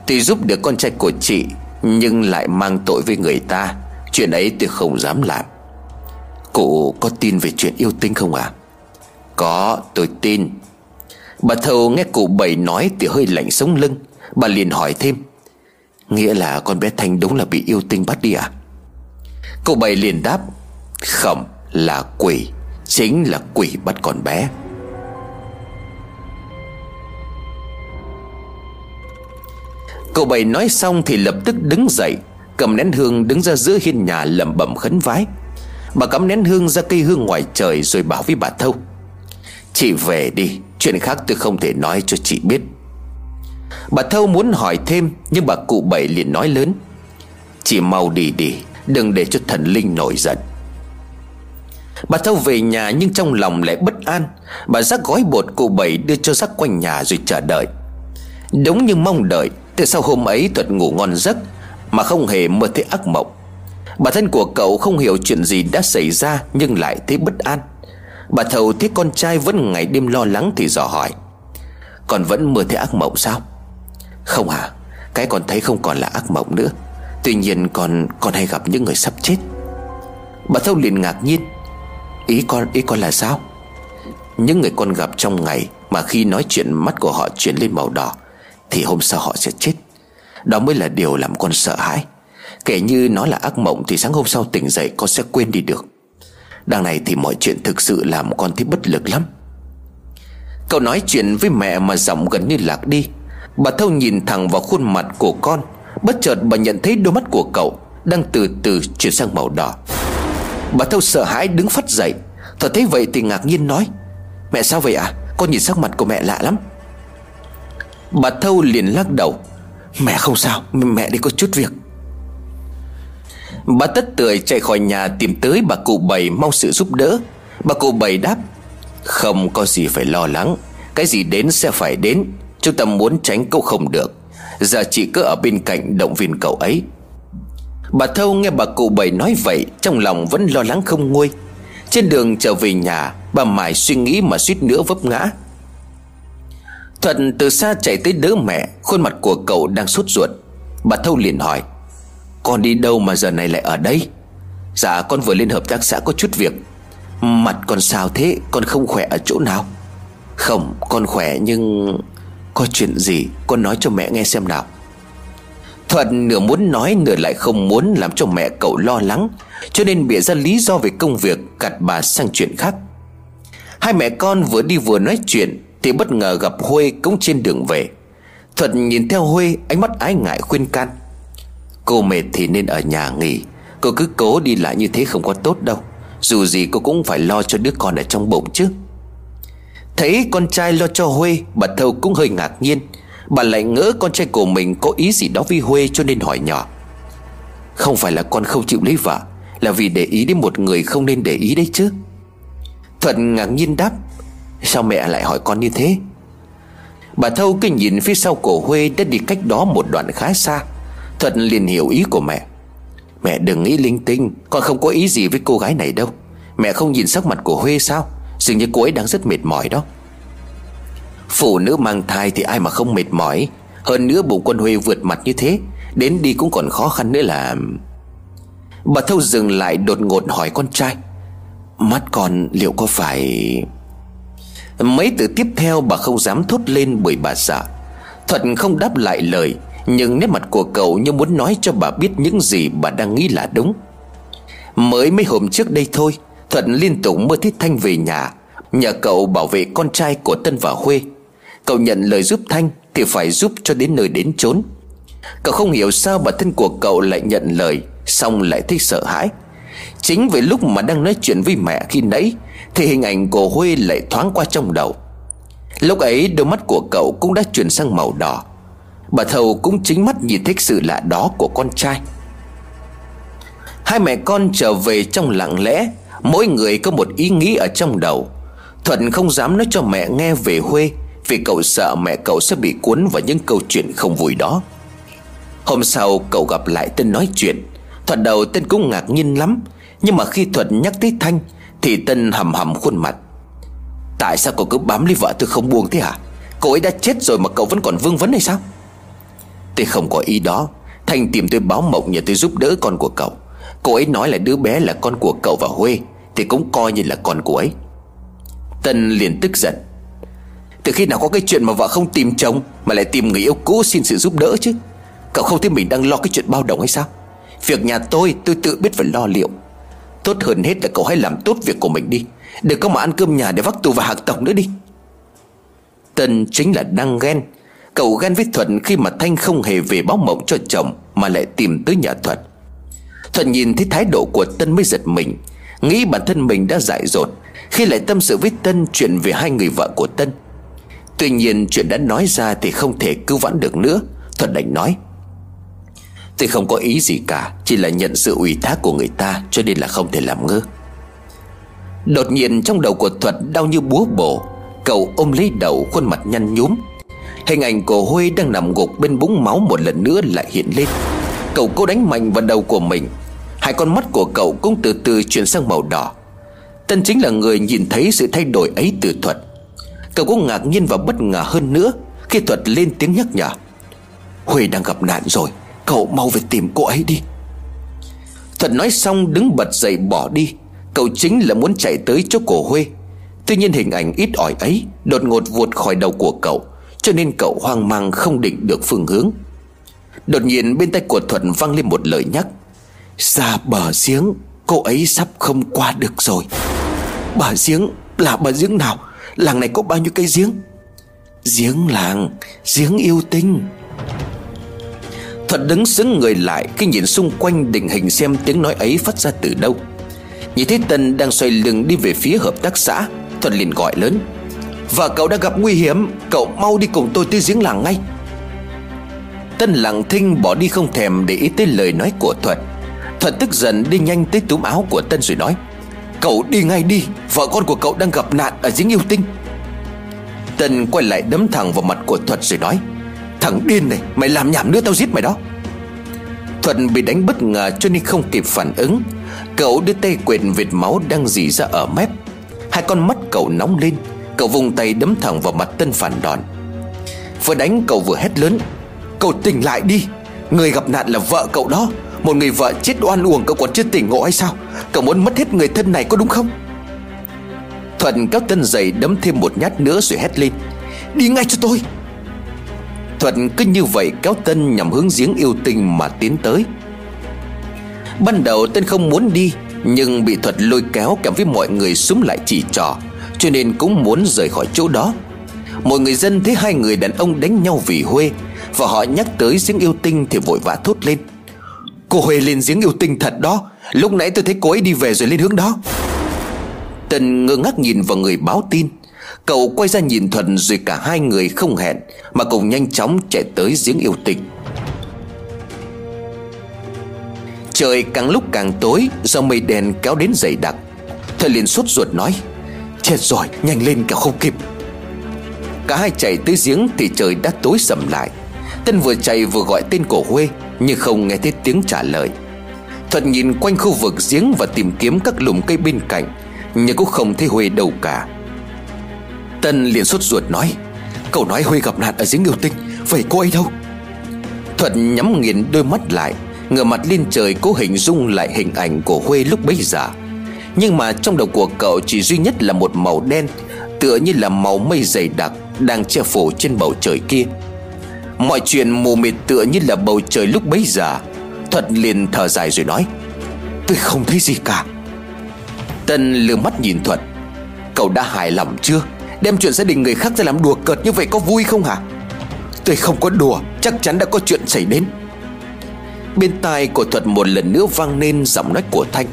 Speaker 1: Tôi giúp được con trai của chị, Nhưng lại mang tội với người ta. Chuyện ấy tôi không dám làm. Cụ có tin về chuyện yêu tinh không à Có, tôi tin. Bà thầu nghe cụ bảy nói thì hơi lạnh sống lưng. Bà liền hỏi thêm. Nghĩa là con bé Thanh đúng là bị yêu tinh bắt đi à? Cụ bảy liền đáp. Không, là quỷ. Chính là quỷ bắt con bé. Cậu bảy nói xong thì lập tức đứng dậy, Cầm nén hương đứng ra giữa hiên nhà lẩm bẩm khấn vái. Bà cắm nén hương ra cây hương ngoài trời Rồi bảo với bà Thâu, Chị về đi, Chuyện khác tôi không thể nói cho chị biết. Bà Thâu muốn hỏi thêm, Nhưng bà cụ bảy liền nói lớn, chị mau đi đi, Đừng để cho thần linh nổi giận. Bà Thâu về nhà nhưng trong lòng lại bất an, Bà rắc gói bột cụ bảy đưa cho rắc quanh nhà rồi chờ đợi. Đúng như mong đợi Thế sau hôm ấy Thuật ngủ ngon giấc Mà không hề mơ thấy ác mộng? Bà thân của cậu không hiểu chuyện gì đã xảy ra Nhưng lại thấy bất an. Bà Thầu thấy con trai vẫn ngày đêm lo lắng Thì dò hỏi, Con vẫn mơ thấy ác mộng sao? Không à Cái con thấy không còn là ác mộng nữa. Tuy nhiên con con hay gặp những người sắp chết. Bà Thâu liền ngạc nhiên, Ý con ý con là sao? Những người con gặp trong ngày Mà khi nói chuyện mắt của họ chuyển lên màu đỏ thì hôm sau họ sẽ chết. Đó mới là điều làm con sợ hãi. Kể như nó là ác mộng Thì sáng hôm sau tỉnh dậy con sẽ quên đi được. Đằng này thì mọi chuyện thực sự làm con thấy bất lực lắm. Cậu nói chuyện với mẹ mà giọng gần như lạc đi. Bà Thâu nhìn thẳng vào khuôn mặt của con. Bất chợt bà nhận thấy đôi mắt của cậu Đang từ từ chuyển sang màu đỏ. Bà Thâu sợ hãi đứng phát dậy. Thật thấy vậy thì ngạc nhiên nói, Mẹ sao vậy ạ? À? Con nhìn sắc mặt của mẹ lạ lắm. Bà Thâu liền lắc đầu. Mẹ không sao Mẹ đi có chút việc. Bà tất tưởi chạy khỏi nhà tìm tới bà cụ bảy mong sự giúp đỡ. Bà cụ bảy đáp, Không có gì phải lo lắng. Cái gì đến sẽ phải đến. Chúng ta muốn tránh cậu không được. Giờ chị cứ ở bên cạnh động viên cậu ấy. Bà Thâu nghe bà cụ bảy nói vậy, Trong lòng vẫn lo lắng không nguôi. Trên đường trở về nhà, Bà mải suy nghĩ mà suýt nữa vấp ngã. Thuận từ xa chạy tới đỡ mẹ, Khuôn mặt của cậu đang sốt ruột. Bà Thâu liền hỏi, Con đi đâu mà giờ này lại ở đây? Dạ con vừa lên hợp tác xã có chút việc. Mặt con sao thế? Con không khỏe ở chỗ nào? Không, con khỏe nhưng Có chuyện gì con nói cho mẹ nghe xem nào. Thuận nửa muốn nói nửa lại không muốn làm cho mẹ cậu lo lắng, Cho nên bịa ra lý do về công việc gặt bà sang chuyện khác. Hai mẹ con vừa đi vừa nói chuyện thì bất ngờ gặp Huê cũng trên đường về. Thuật nhìn theo Huê, ánh mắt ái ngại khuyên can. Cô mệt thì nên ở nhà nghỉ. Cô cứ cố đi lại như thế không có tốt đâu. Dù gì cô cũng phải lo cho đứa con ở trong bụng chứ. Thấy con trai lo cho Huê, Bà Thâu cũng hơi ngạc nhiên. Bà lại ngỡ con trai của mình có ý gì đó với Huê cho nên hỏi nhỏ. Không phải là con không chịu lấy vợ, Là vì để ý đến một người không nên để ý đấy chứ. Thuận ngạc nhiên đáp. Sao mẹ lại hỏi con như thế? Bà Thâu cứ nhìn phía sau cổ Huê đã đi cách đó một đoạn khá xa. Thuận liền hiểu ý của mẹ. Mẹ đừng nghĩ linh tinh, Con không có ý gì với cô gái này đâu. Mẹ không nhìn sắc mặt của Huê sao? Dường như cô ấy đang rất mệt mỏi đó. Phụ nữ mang thai thì ai mà không mệt mỏi? Hơn nữa bụng con Huê vượt mặt như thế, Đến đi cũng còn khó khăn nữa là Bà Thâu dừng lại đột ngột hỏi con trai. Mắt con liệu có phải Mấy từ tiếp theo bà không dám thốt lên bởi bà sợ. Thuật không đáp lại lời, Nhưng nét mặt của cậu như muốn nói cho bà biết những gì bà đang nghĩ là đúng. Mới mấy hôm trước đây thôi, Thuận liên tục mơ thấy Thanh về nhà. Nhờ cậu bảo vệ con trai của Tân và Huê Cậu nhận lời giúp Thanh Thì phải giúp cho đến nơi đến chốn. Cậu không hiểu sao bản thân của cậu lại nhận lời, Xong lại thấy sợ hãi. Chính vì lúc mà đang nói chuyện với mẹ khi nãy thì hình ảnh của Huê lại thoáng qua trong đầu. Lúc ấy, đôi mắt của cậu cũng đã chuyển sang màu đỏ. Bà thầu cũng chính mắt nhìn thấy sự lạ đó của con trai. Hai mẹ con trở về trong lặng lẽ, Mỗi người có một ý nghĩ ở trong đầu. Thuận không dám nói cho mẹ nghe về Huê, Vì cậu sợ mẹ cậu sẽ bị cuốn vào những câu chuyện không vui đó. Hôm sau, cậu gặp lại Tân nói chuyện. Thuận đầu Tân cũng ngạc nhiên lắm, Nhưng mà khi Thuận nhắc tới Thanh thì Tân hầm hầm khuôn mặt. Tại sao cậu cứ bám lấy vợ tôi không buông thế hả? Cô ấy đã chết rồi mà cậu vẫn còn vương vấn hay sao? Tôi không có ý đó. Thành tìm tôi báo mộng nhờ tôi giúp đỡ con của cậu. Cô ấy nói là đứa bé là con của cậu và Huê, Thì cũng coi như là con của ấy. Tân liền tức giận. Từ khi nào có cái chuyện mà vợ không tìm chồng, Mà lại tìm người yêu cũ xin sự giúp đỡ chứ? Cậu không thấy mình đang lo cái chuyện bao đồng hay sao? Việc nhà tôi tôi tự biết phải lo liệu. Tốt hơn hết là cậu hãy làm tốt việc của mình đi. Đừng có mà ăn cơm nhà để vác tù và hạc tổng nữa đi. Tân chính là đang ghen. Cậu ghen với Thuận khi mà Thanh không hề về báo mộng cho chồng Mà lại tìm tới nhà Thuận. Thuận nhìn thấy thái độ của Tân mới giật mình. Nghĩ bản thân mình đã dại dột, Khi lại tâm sự với Tân chuyện về hai người vợ của Tân. Tuy nhiên chuyện đã nói ra thì không thể cứu vãn được nữa, Thuận đành nói. Tôi không có ý gì cả, Chỉ là nhận sự ủy thác của người ta, Cho nên là không thể làm ngơ. Đột nhiên, trong đầu của Thuật đau như búa bổ, Cậu ôm lấy đầu, khuôn mặt nhăn nhúm. Hình ảnh của Huy đang nằm gục bên búng máu một lần nữa lại hiện lên. Cậu cố đánh mạnh vào đầu của mình. Hai con mắt của cậu cũng từ từ chuyển sang màu đỏ. Tân chính là người nhìn thấy sự thay đổi ấy từ Thuật. Cậu cũng ngạc nhiên và bất ngờ hơn nữa Khi Thuật lên tiếng nhắc nhở. Huy đang gặp nạn rồi. Cậu mau về tìm cô ấy đi. Thuật nói xong đứng bật dậy bỏ đi. Cậu chính là muốn chạy tới chỗ cổ Huê. Tuy nhiên hình ảnh ít ỏi ấy Đột ngột vụt khỏi đầu của cậu, Cho nên cậu hoang mang không định được phương hướng. Đột nhiên bên tay của Thuận vang lên một lời nhắc. Ra bờ giếng, Cô ấy sắp không qua được rồi. Bờ giếng là bờ giếng nào? Làng này có bao nhiêu cây giếng? Giếng làng, Giếng yêu tinh. Thuật đứng xứng người lại Khi nhìn xung quanh định hình xem tiếng nói ấy phát ra từ đâu. Nhìn thấy Tân đang xoay lưng đi về phía hợp tác xã Thuật liền gọi lớn. Và cậu đã gặp nguy hiểm, Cậu mau đi cùng tôi tới giếng làng ngay. Tân lặng thinh bỏ đi không thèm để ý tới lời nói của Thuật Thuật tức giận đi nhanh tới túm áo của Tân rồi nói, Cậu đi ngay đi, Vợ con của cậu đang gặp nạn ở giếng yêu tinh. Tân quay lại đấm thẳng vào mặt của Thuật rồi nói Thằng điên này, Mày làm nhảm nữa tao giết mày đó. Thuận bị đánh bất ngờ cho nên không kịp phản ứng. Cậu đưa tay quệt vệt máu đang dì ra ở mép. Hai con mắt cậu nóng lên, Cậu vùng tay đấm thẳng vào mặt tân phản đòn. Vừa đánh cậu vừa hét lớn, Cậu tỉnh lại đi, Người gặp nạn là vợ cậu đó. Một người vợ chết oan uổng cậu còn chưa tỉnh ngộ hay sao? Cậu muốn mất hết người thân này có đúng không? Thuận kéo tân giày đấm thêm một nhát nữa rồi hét lên, Đi ngay cho tôi. Thuận cứ như vậy kéo Tân nhằm hướng giếng yêu tinh mà tiến tới. Ban đầu Tân không muốn đi, Nhưng bị Thuật lôi kéo kèm với mọi người súng lại chỉ trò Cho nên cũng muốn rời khỏi chỗ đó. Mọi người dân thấy hai người đàn ông đánh nhau vì Huê, Và họ nhắc tới giếng yêu tinh thì vội vã thốt lên. Cô Huê lên giếng yêu tinh thật đó, Lúc nãy tôi thấy cô ấy đi về rồi lên hướng đó. Tân ngơ ngác nhìn vào người báo tin. Cậu quay ra nhìn Thuận rồi cả hai người không hẹn, Mà cùng nhanh chóng chạy tới giếng yêu tịch Trời càng lúc càng tối, Do mây đen kéo đến dày đặc. Thuận liền sốt ruột nói, Chết rồi, nhanh lên cả không kịp. Cả hai chạy tới giếng thì trời đã tối sầm lại. Tân vừa chạy vừa gọi tên cổ Huê, Nhưng không nghe thấy tiếng trả lời. Thuận nhìn quanh khu vực giếng và tìm kiếm các lùm cây bên cạnh, Nhưng cũng không thấy Huê đâu cả. Tân liền sốt ruột nói, Cậu nói Huy gặp nạn ở giếng yêu tinh, Vậy cô ấy đâu? Thuận nhắm nghiền đôi mắt lại, Ngửa mặt lên trời cố hình dung lại hình ảnh của Huê lúc bấy giờ. Nhưng mà trong đầu của cậu chỉ duy nhất là một màu đen, Tựa như là màu mây dày đặc Đang che phủ trên bầu trời kia. Mọi chuyện mù mịt tựa như là bầu trời lúc bấy giờ. Thuật liền thở dài rồi nói, Tôi không thấy gì cả. Tân lừa mắt nhìn Thuật Cậu đã hài lòng chưa? Đem chuyện gia đình người khác ra làm đùa cợt như vậy có vui không hả? Tôi không có đùa, Chắc chắn đã có chuyện xảy đến. Bên tai của Thuật một lần nữa vang lên giọng nói của Thanh.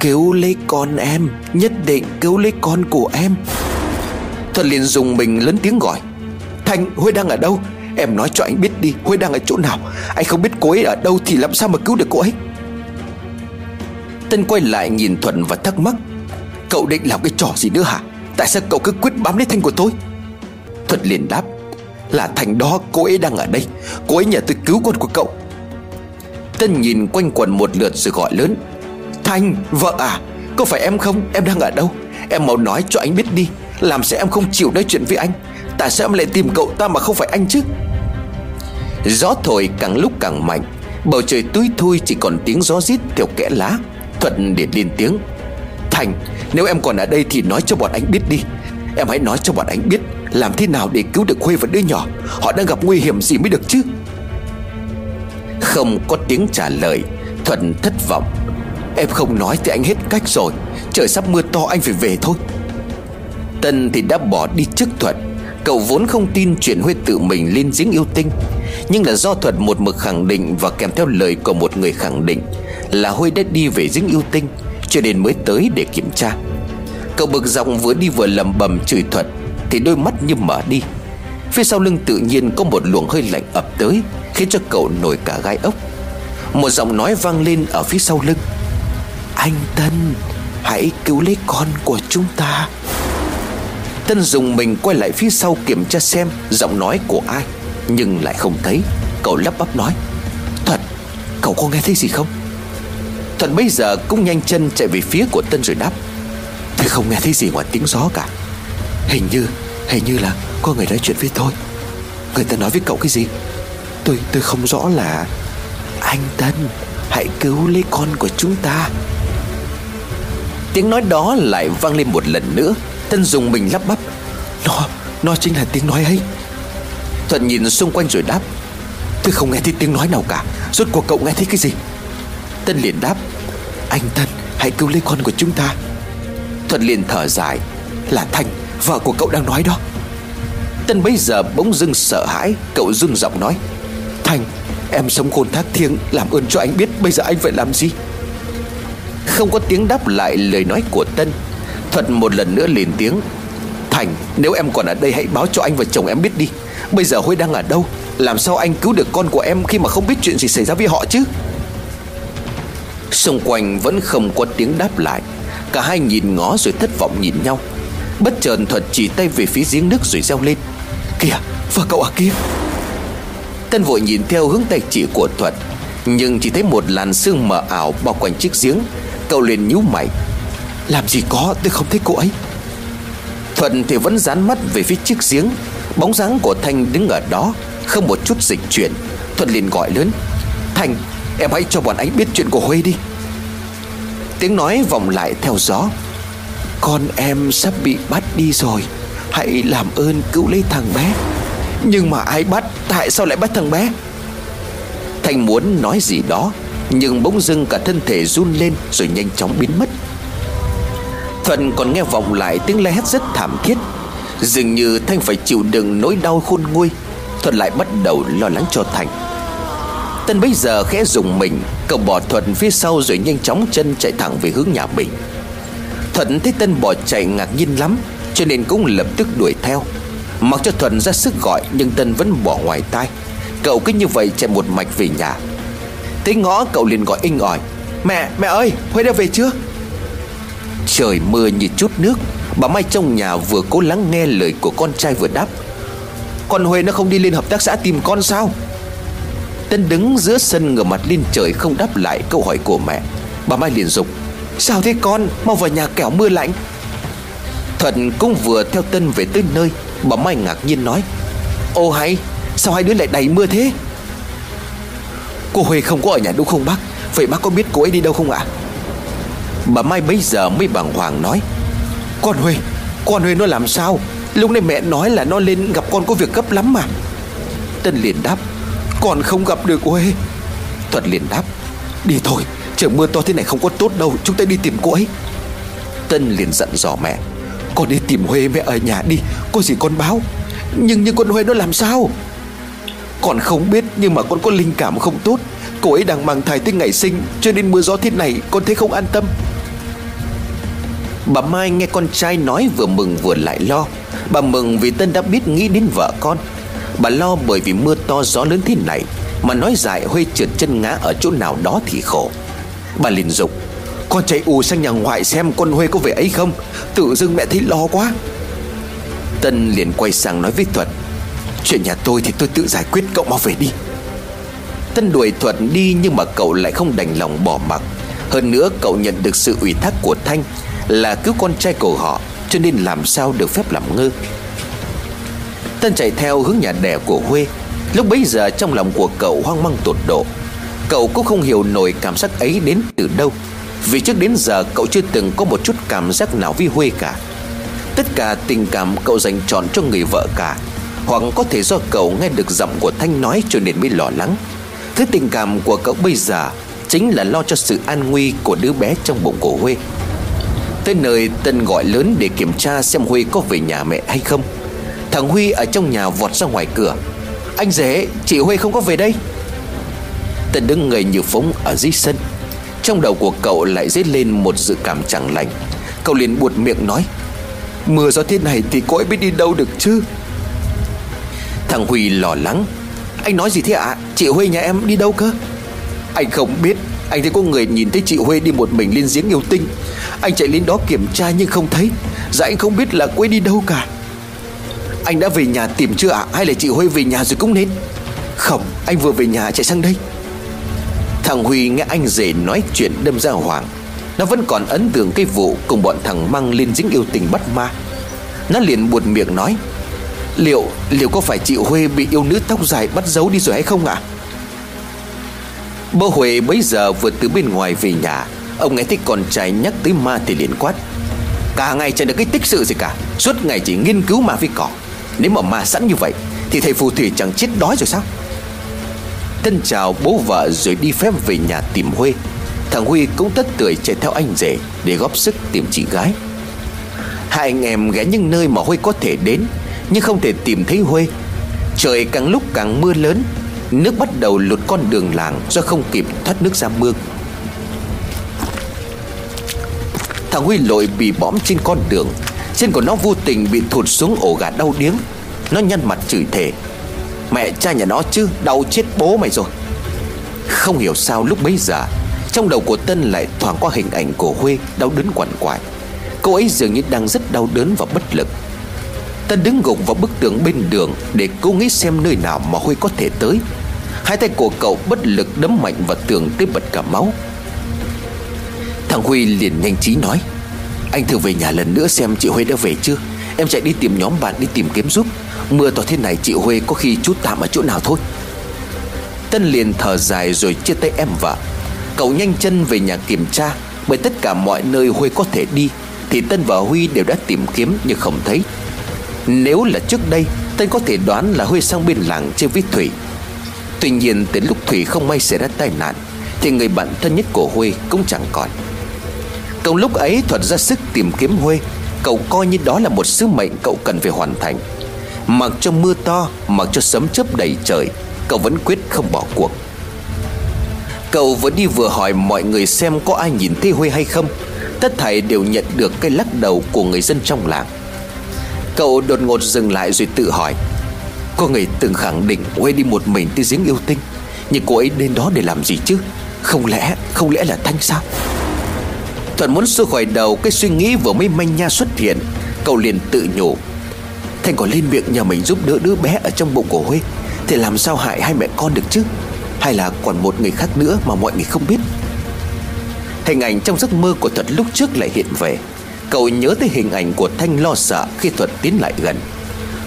Speaker 1: Cứu lấy con em, Nhất định cứu lấy con của em. Thuật liền dùng mình lớn tiếng gọi. Thanh, Huế đang ở đâu? Em nói cho anh biết đi, Huế đang ở chỗ nào? Anh không biết cô ấy ở đâu thì làm sao mà cứu được cô ấy? Tân quay lại nhìn Thuận và thắc mắc. Cậu định làm cái trò gì nữa hả? Tại sao cậu cứ quyết bám lấy Thanh của tôi? Thuật liền đáp, Là Thành đó, cô ấy đang ở đây. Cô ấy nhờ tôi cứu con của cậu. Tân nhìn quanh quần một lượt rồi gọi lớn, Thanh, vợ à Có phải em không? Em đang ở đâu? Em mau nói cho anh biết đi, Làm sao em không chịu nói chuyện với anh? Tại sao em lại tìm cậu ta mà không phải anh chứ? Gió thổi càng lúc càng mạnh, Bầu trời tui thui chỉ còn tiếng gió rít theo kẽ lá. Thuận để lên tiếng Thành nếu em còn ở đây thì nói cho bọn anh biết đi. Em hãy nói cho bọn anh biết Làm thế nào để cứu được Khuê và đứa nhỏ. Họ đang gặp nguy hiểm gì mới được chứ? Không có tiếng trả lời, Thuận thất vọng. Em không nói thì anh hết cách rồi. Trời sắp mưa to, anh phải về thôi. Tân thì đã bỏ đi trước Thuận. Cậu vốn không tin chuyện Huê tự mình lên giếng yêu tinh. Nhưng là do Thuật một mực khẳng định Và kèm theo lời của một người khẳng định Là Huê đã đi về giếng yêu tinh cho nên mới tới để kiểm tra. Cậu bực giọng vừa đi vừa lầm bầm chửi thuật, Thì đôi mắt như mở đi. Phía sau lưng tự nhiên có một luồng hơi lạnh ập tới, Khiến cho cậu nổi cả gai ốc. Một giọng nói vang lên ở phía sau lưng. Anh Tân, Hãy cứu lấy con của chúng ta. Tân dùng mình quay lại phía sau kiểm tra xem Giọng nói của ai, Nhưng lại không thấy. Cậu lắp bắp nói Thật Cậu có nghe thấy gì không? Thuận bây giờ cũng nhanh chân chạy về phía của Tân rồi đáp. Tôi không nghe thấy gì ngoài tiếng gió cả. Hình như Hình như là có người nói chuyện với tôi. Người ta nói với cậu cái gì? Tôi tôi không rõ là Anh Tân Hãy cứu lấy con của chúng ta. Tiếng nói đó lại vang lên một lần nữa. Tân dùng mình lắp bắp. Nó, nó chính là tiếng nói ấy. Thuận nhìn xung quanh rồi đáp. Tôi không nghe thấy tiếng nói nào cả. Rốt cuộc cậu nghe thấy cái gì? Tân liền đáp, Anh Tân, hãy cứu lấy con của chúng ta. Thuận liền thở dài, Là Thanh, vợ của cậu đang nói đó. Tân bây giờ bỗng dưng sợ hãi, Cậu run giọng nói, Thanh, em sống khôn thác thiêng, Làm ơn cho anh biết bây giờ anh phải làm gì? Không có tiếng đáp lại lời nói của Tân, Thuận một lần nữa liền tiếng Thành nếu em còn ở đây hãy báo cho anh và chồng em biết đi. Bây giờ Huy đang ở đâu? Làm sao anh cứu được con của em Khi mà không biết chuyện gì xảy ra với họ chứ? Xung quanh vẫn không có tiếng đáp lại. Cả hai nhìn ngó rồi thất vọng nhìn nhau. Bất chợt Thuật chỉ tay về phía giếng nước rồi reo lên. Kìa vợ cậu ở kia. Tân vội nhìn theo hướng tay chỉ của Thuật. Nhưng chỉ thấy một làn sương mờ ảo bao quanh chiếc giếng. Cậu liền nhíu mày. Làm gì có, tôi không thấy cô ấy. Thuận thì vẫn dán mắt về phía chiếc giếng. Bóng dáng của Thanh đứng ở đó, Không một chút dịch chuyển. Thuận liền gọi lớn. Thanh em hãy cho bọn anh biết chuyện của Huê đi. Tiếng nói vọng lại theo gió. Con em sắp bị bắt đi rồi. Hãy làm ơn cứu lấy thằng bé. Nhưng mà ai bắt, Tại sao lại bắt thằng bé? Thanh muốn nói gì đó, Nhưng bỗng dưng cả thân thể run lên Rồi nhanh chóng biến mất. Thuận còn nghe vọng lại tiếng la hét rất thảm thiết. Dường như Thanh phải chịu đựng nỗi đau khôn nguôi Thuận lại bắt đầu lo lắng cho Thành. Tân bây giờ khẽ dùng mình Cậu bỏ Thuận phía sau rồi nhanh chóng chân chạy thẳng về hướng nhà mình. Thuận thấy Tân bỏ chạy ngạc nhiên lắm Cho nên cũng lập tức đuổi theo. Mặc cho Thuận ra sức gọi Nhưng Tân vẫn bỏ ngoài tai. Cậu cứ như vậy chạy một mạch về nhà. Tới ngõ cậu liền gọi inh ỏi Mẹ, mẹ ơi, Huế đã về chưa? Trời mưa như chút nước Bà Mai trong nhà vừa cố lắng nghe lời của con trai vừa đáp. Con huê nó không đi lên hợp tác xã tìm con sao? Tân đứng giữa sân ngửa mặt lên trời không đáp lại câu hỏi của mẹ. Bà Mai liền dục, Sao thế con? Mau vào nhà kẻo mưa lạnh. Thuận cũng vừa theo Tân về tới nơi, Bà Mai ngạc nhiên nói, Ô hay, Sao hai đứa lại đầy mưa thế? Cô huê không có ở nhà đúng không bác? Vậy bác có biết cô ấy đi đâu không ạ? Bà Mai bấy giờ mới bàng hoàng nói, Con huê Con huê nó làm sao? Lúc này mẹ nói là nó lên gặp con có việc gấp lắm mà. Tân liền đáp còn không gặp được quê Thuật liền đáp, Đi thôi, Trời mưa to thế này không có tốt đâu, Chúng ta đi tìm cô ấy. Tân liền dặn dò mẹ, Con đi tìm huê mẹ ở nhà đi, Có gì con báo. Nhưng nhưng con huê nó làm sao? Con không biết, nhưng mà con có linh cảm không tốt. Cô ấy đang mang thai tới ngày sinh, Cho nên mưa gió thế này con thấy không an tâm. Bà Mai nghe con trai nói vừa mừng vừa lại lo. Bà mừng vì Tân đã biết nghĩ đến vợ con. Bà lo bởi vì mưa to gió lớn thế này, Mà nói dài Huê trượt chân ngã ở chỗ nào đó thì khổ. Bà liền dục, Con chạy ù sang nhà ngoại xem con Huê có về ấy không? Tự dưng mẹ thấy lo quá. Tân liền quay sang nói với Thuật, Chuyện nhà tôi thì tôi tự giải quyết, cậu mau về đi. Tân đuổi Thuật đi nhưng mà cậu lại không đành lòng bỏ mặc. Hơn nữa, cậu nhận được sự ủy thác của Thanh Là cứu con trai của họ, Cho nên làm sao được phép làm ngơ. Tân chạy theo hướng nhà đẻ của Huê. Lúc bấy giờ trong lòng của cậu hoang mang tột độ. Cậu cũng không hiểu nổi cảm giác ấy đến từ đâu, Vì trước đến giờ cậu chưa từng có một chút cảm giác nào với Huê cả. Tất cả tình cảm cậu dành trọn cho người vợ cả, Hoặc có thể do cậu nghe được giọng của Thanh nói cho nên mới lo lắng. Thứ tình cảm của cậu bây giờ Chính là lo cho sự an nguy của đứa bé trong bụng của Huê. Tới nơi Tân gọi lớn để kiểm tra xem huê có về nhà mẹ hay không. Thằng Huy ở trong nhà vọt ra ngoài cửa. Anh rể, chị Huy không có về đây. Tân đứng người như phóng ở dưới sân. Trong đầu của cậu lại dấy lên một dự cảm chẳng lành. Cậu liền buột miệng nói, Mưa gió thế này thì cô ấy biết đi đâu được chứ? Thằng Huy lo lắng, Anh nói gì thế ạ? À? Chị Huy nhà em đi đâu cơ? Anh không biết. Anh thấy có người nhìn thấy chị Huê đi một mình lên giếng yêu tinh. Anh chạy lên đó kiểm tra nhưng không thấy. Dạ anh không biết là cô ấy đi đâu cả. Anh đã về nhà tìm chưa ạ? Hay là chị Huê về nhà rồi cũng nên? Không, anh vừa về nhà chạy sang đây. Thằng Huy nghe anh rể nói chuyện đâm ra hoàng Nó vẫn còn ấn tượng cái vụ Cùng bọn thằng Măng lên dính yêu tình bắt ma. Nó liền buồn miệng nói, Liệu liệu có phải chị Huê bị yêu nữ tóc dài bắt giấu đi rồi hay không ạ? À? Bố Huệ bấy giờ vừa từ bên ngoài về nhà. Ông nghe thấy con trai nhắc tới ma thì liền quát, Cả ngày chẳng được cái tích sự gì cả. Suốt ngày chỉ nghiên cứu ma với cỏ. Nếu mà ma sẵn như vậy, Thì thầy phù thủy chẳng chết đói rồi sao? Tân chào bố vợ rồi đi phép về nhà tìm Huê. Thằng Huy cũng tất tưởi chạy theo anh rể Để góp sức tìm chị gái. Hai anh em ghé những nơi mà Huê có thể đến, Nhưng không thể tìm thấy Huê. Trời càng lúc càng mưa lớn, Nước bắt đầu lụt con đường làng Do không kịp thoát nước ra mương. Thằng Huy lội bị bõm trên con đường Chân của nó vô tình bị thụt xuống ổ gà đau điếng. Nó nhăn mặt chửi thề. Mẹ cha nhà nó chứ, Đau chết bố mày rồi. Không hiểu sao lúc bấy giờ, Trong đầu của Tân lại thoáng qua hình ảnh của Huê Đau đớn quằn quại. Cô ấy dường như đang rất đau đớn và bất lực. Tân đứng gục vào bức tường bên đường Để cố nghĩ xem nơi nào mà Huê có thể tới. Hai tay của cậu bất lực đấm mạnh vào tường tới bật cả máu. Thằng Huy liền nhanh trí nói anh thử về nhà lần nữa xem chị Huê đã về chưa? Em chạy đi tìm nhóm bạn đi tìm kiếm giúp. Mưa to thế này chị Huê có khi chút tạm ở chỗ nào thôi. Tân liền thở dài rồi chia tay em vợ Cậu nhanh chân về nhà kiểm tra, Bởi tất cả mọi nơi Huê có thể đi, Thì Tân và Huy đều đã tìm kiếm nhưng không thấy. Nếu là trước đây, Tân có thể đoán là Huê sang bên làng chơi với Thủy. Tuy nhiên, đến lúc Thủy không may xảy ra tai nạn, Thì người bạn thân nhất của Huê cũng chẳng còn. Cậu lúc ấy thuật ra sức tìm kiếm Huê. Cậu coi như đó là một sứ mệnh cậu cần phải hoàn thành. Mặc cho mưa to Mặc cho sấm chớp đầy trời Cậu vẫn quyết không bỏ cuộc. Cậu vừa đi vừa hỏi mọi người xem có ai nhìn thấy Huê hay không. Tất thảy đều nhận được cái lắc đầu của người dân trong làng. Cậu đột ngột dừng lại rồi tự hỏi Có người từng khẳng định Huê đi một mình tới giếng yêu tinh Nhưng cô ấy đến đó để làm gì chứ? Không lẽ, không lẽ là Thanh sao? Thuận muốn xua khỏi đầu Cái suy nghĩ vừa mới manh nha xuất hiện, Cậu liền tự nhủ. Thanh còn lên miệng nhờ mình giúp đỡ đứa bé Ở trong bụng của Huê Thì làm sao hại hai mẹ con được chứ? Hay là còn một người khác nữa mà mọi người không biết? Hình ảnh trong giấc mơ của Thuật lúc trước lại hiện về. Cậu nhớ tới hình ảnh của Thanh lo sợ khi Thuật tiến lại gần.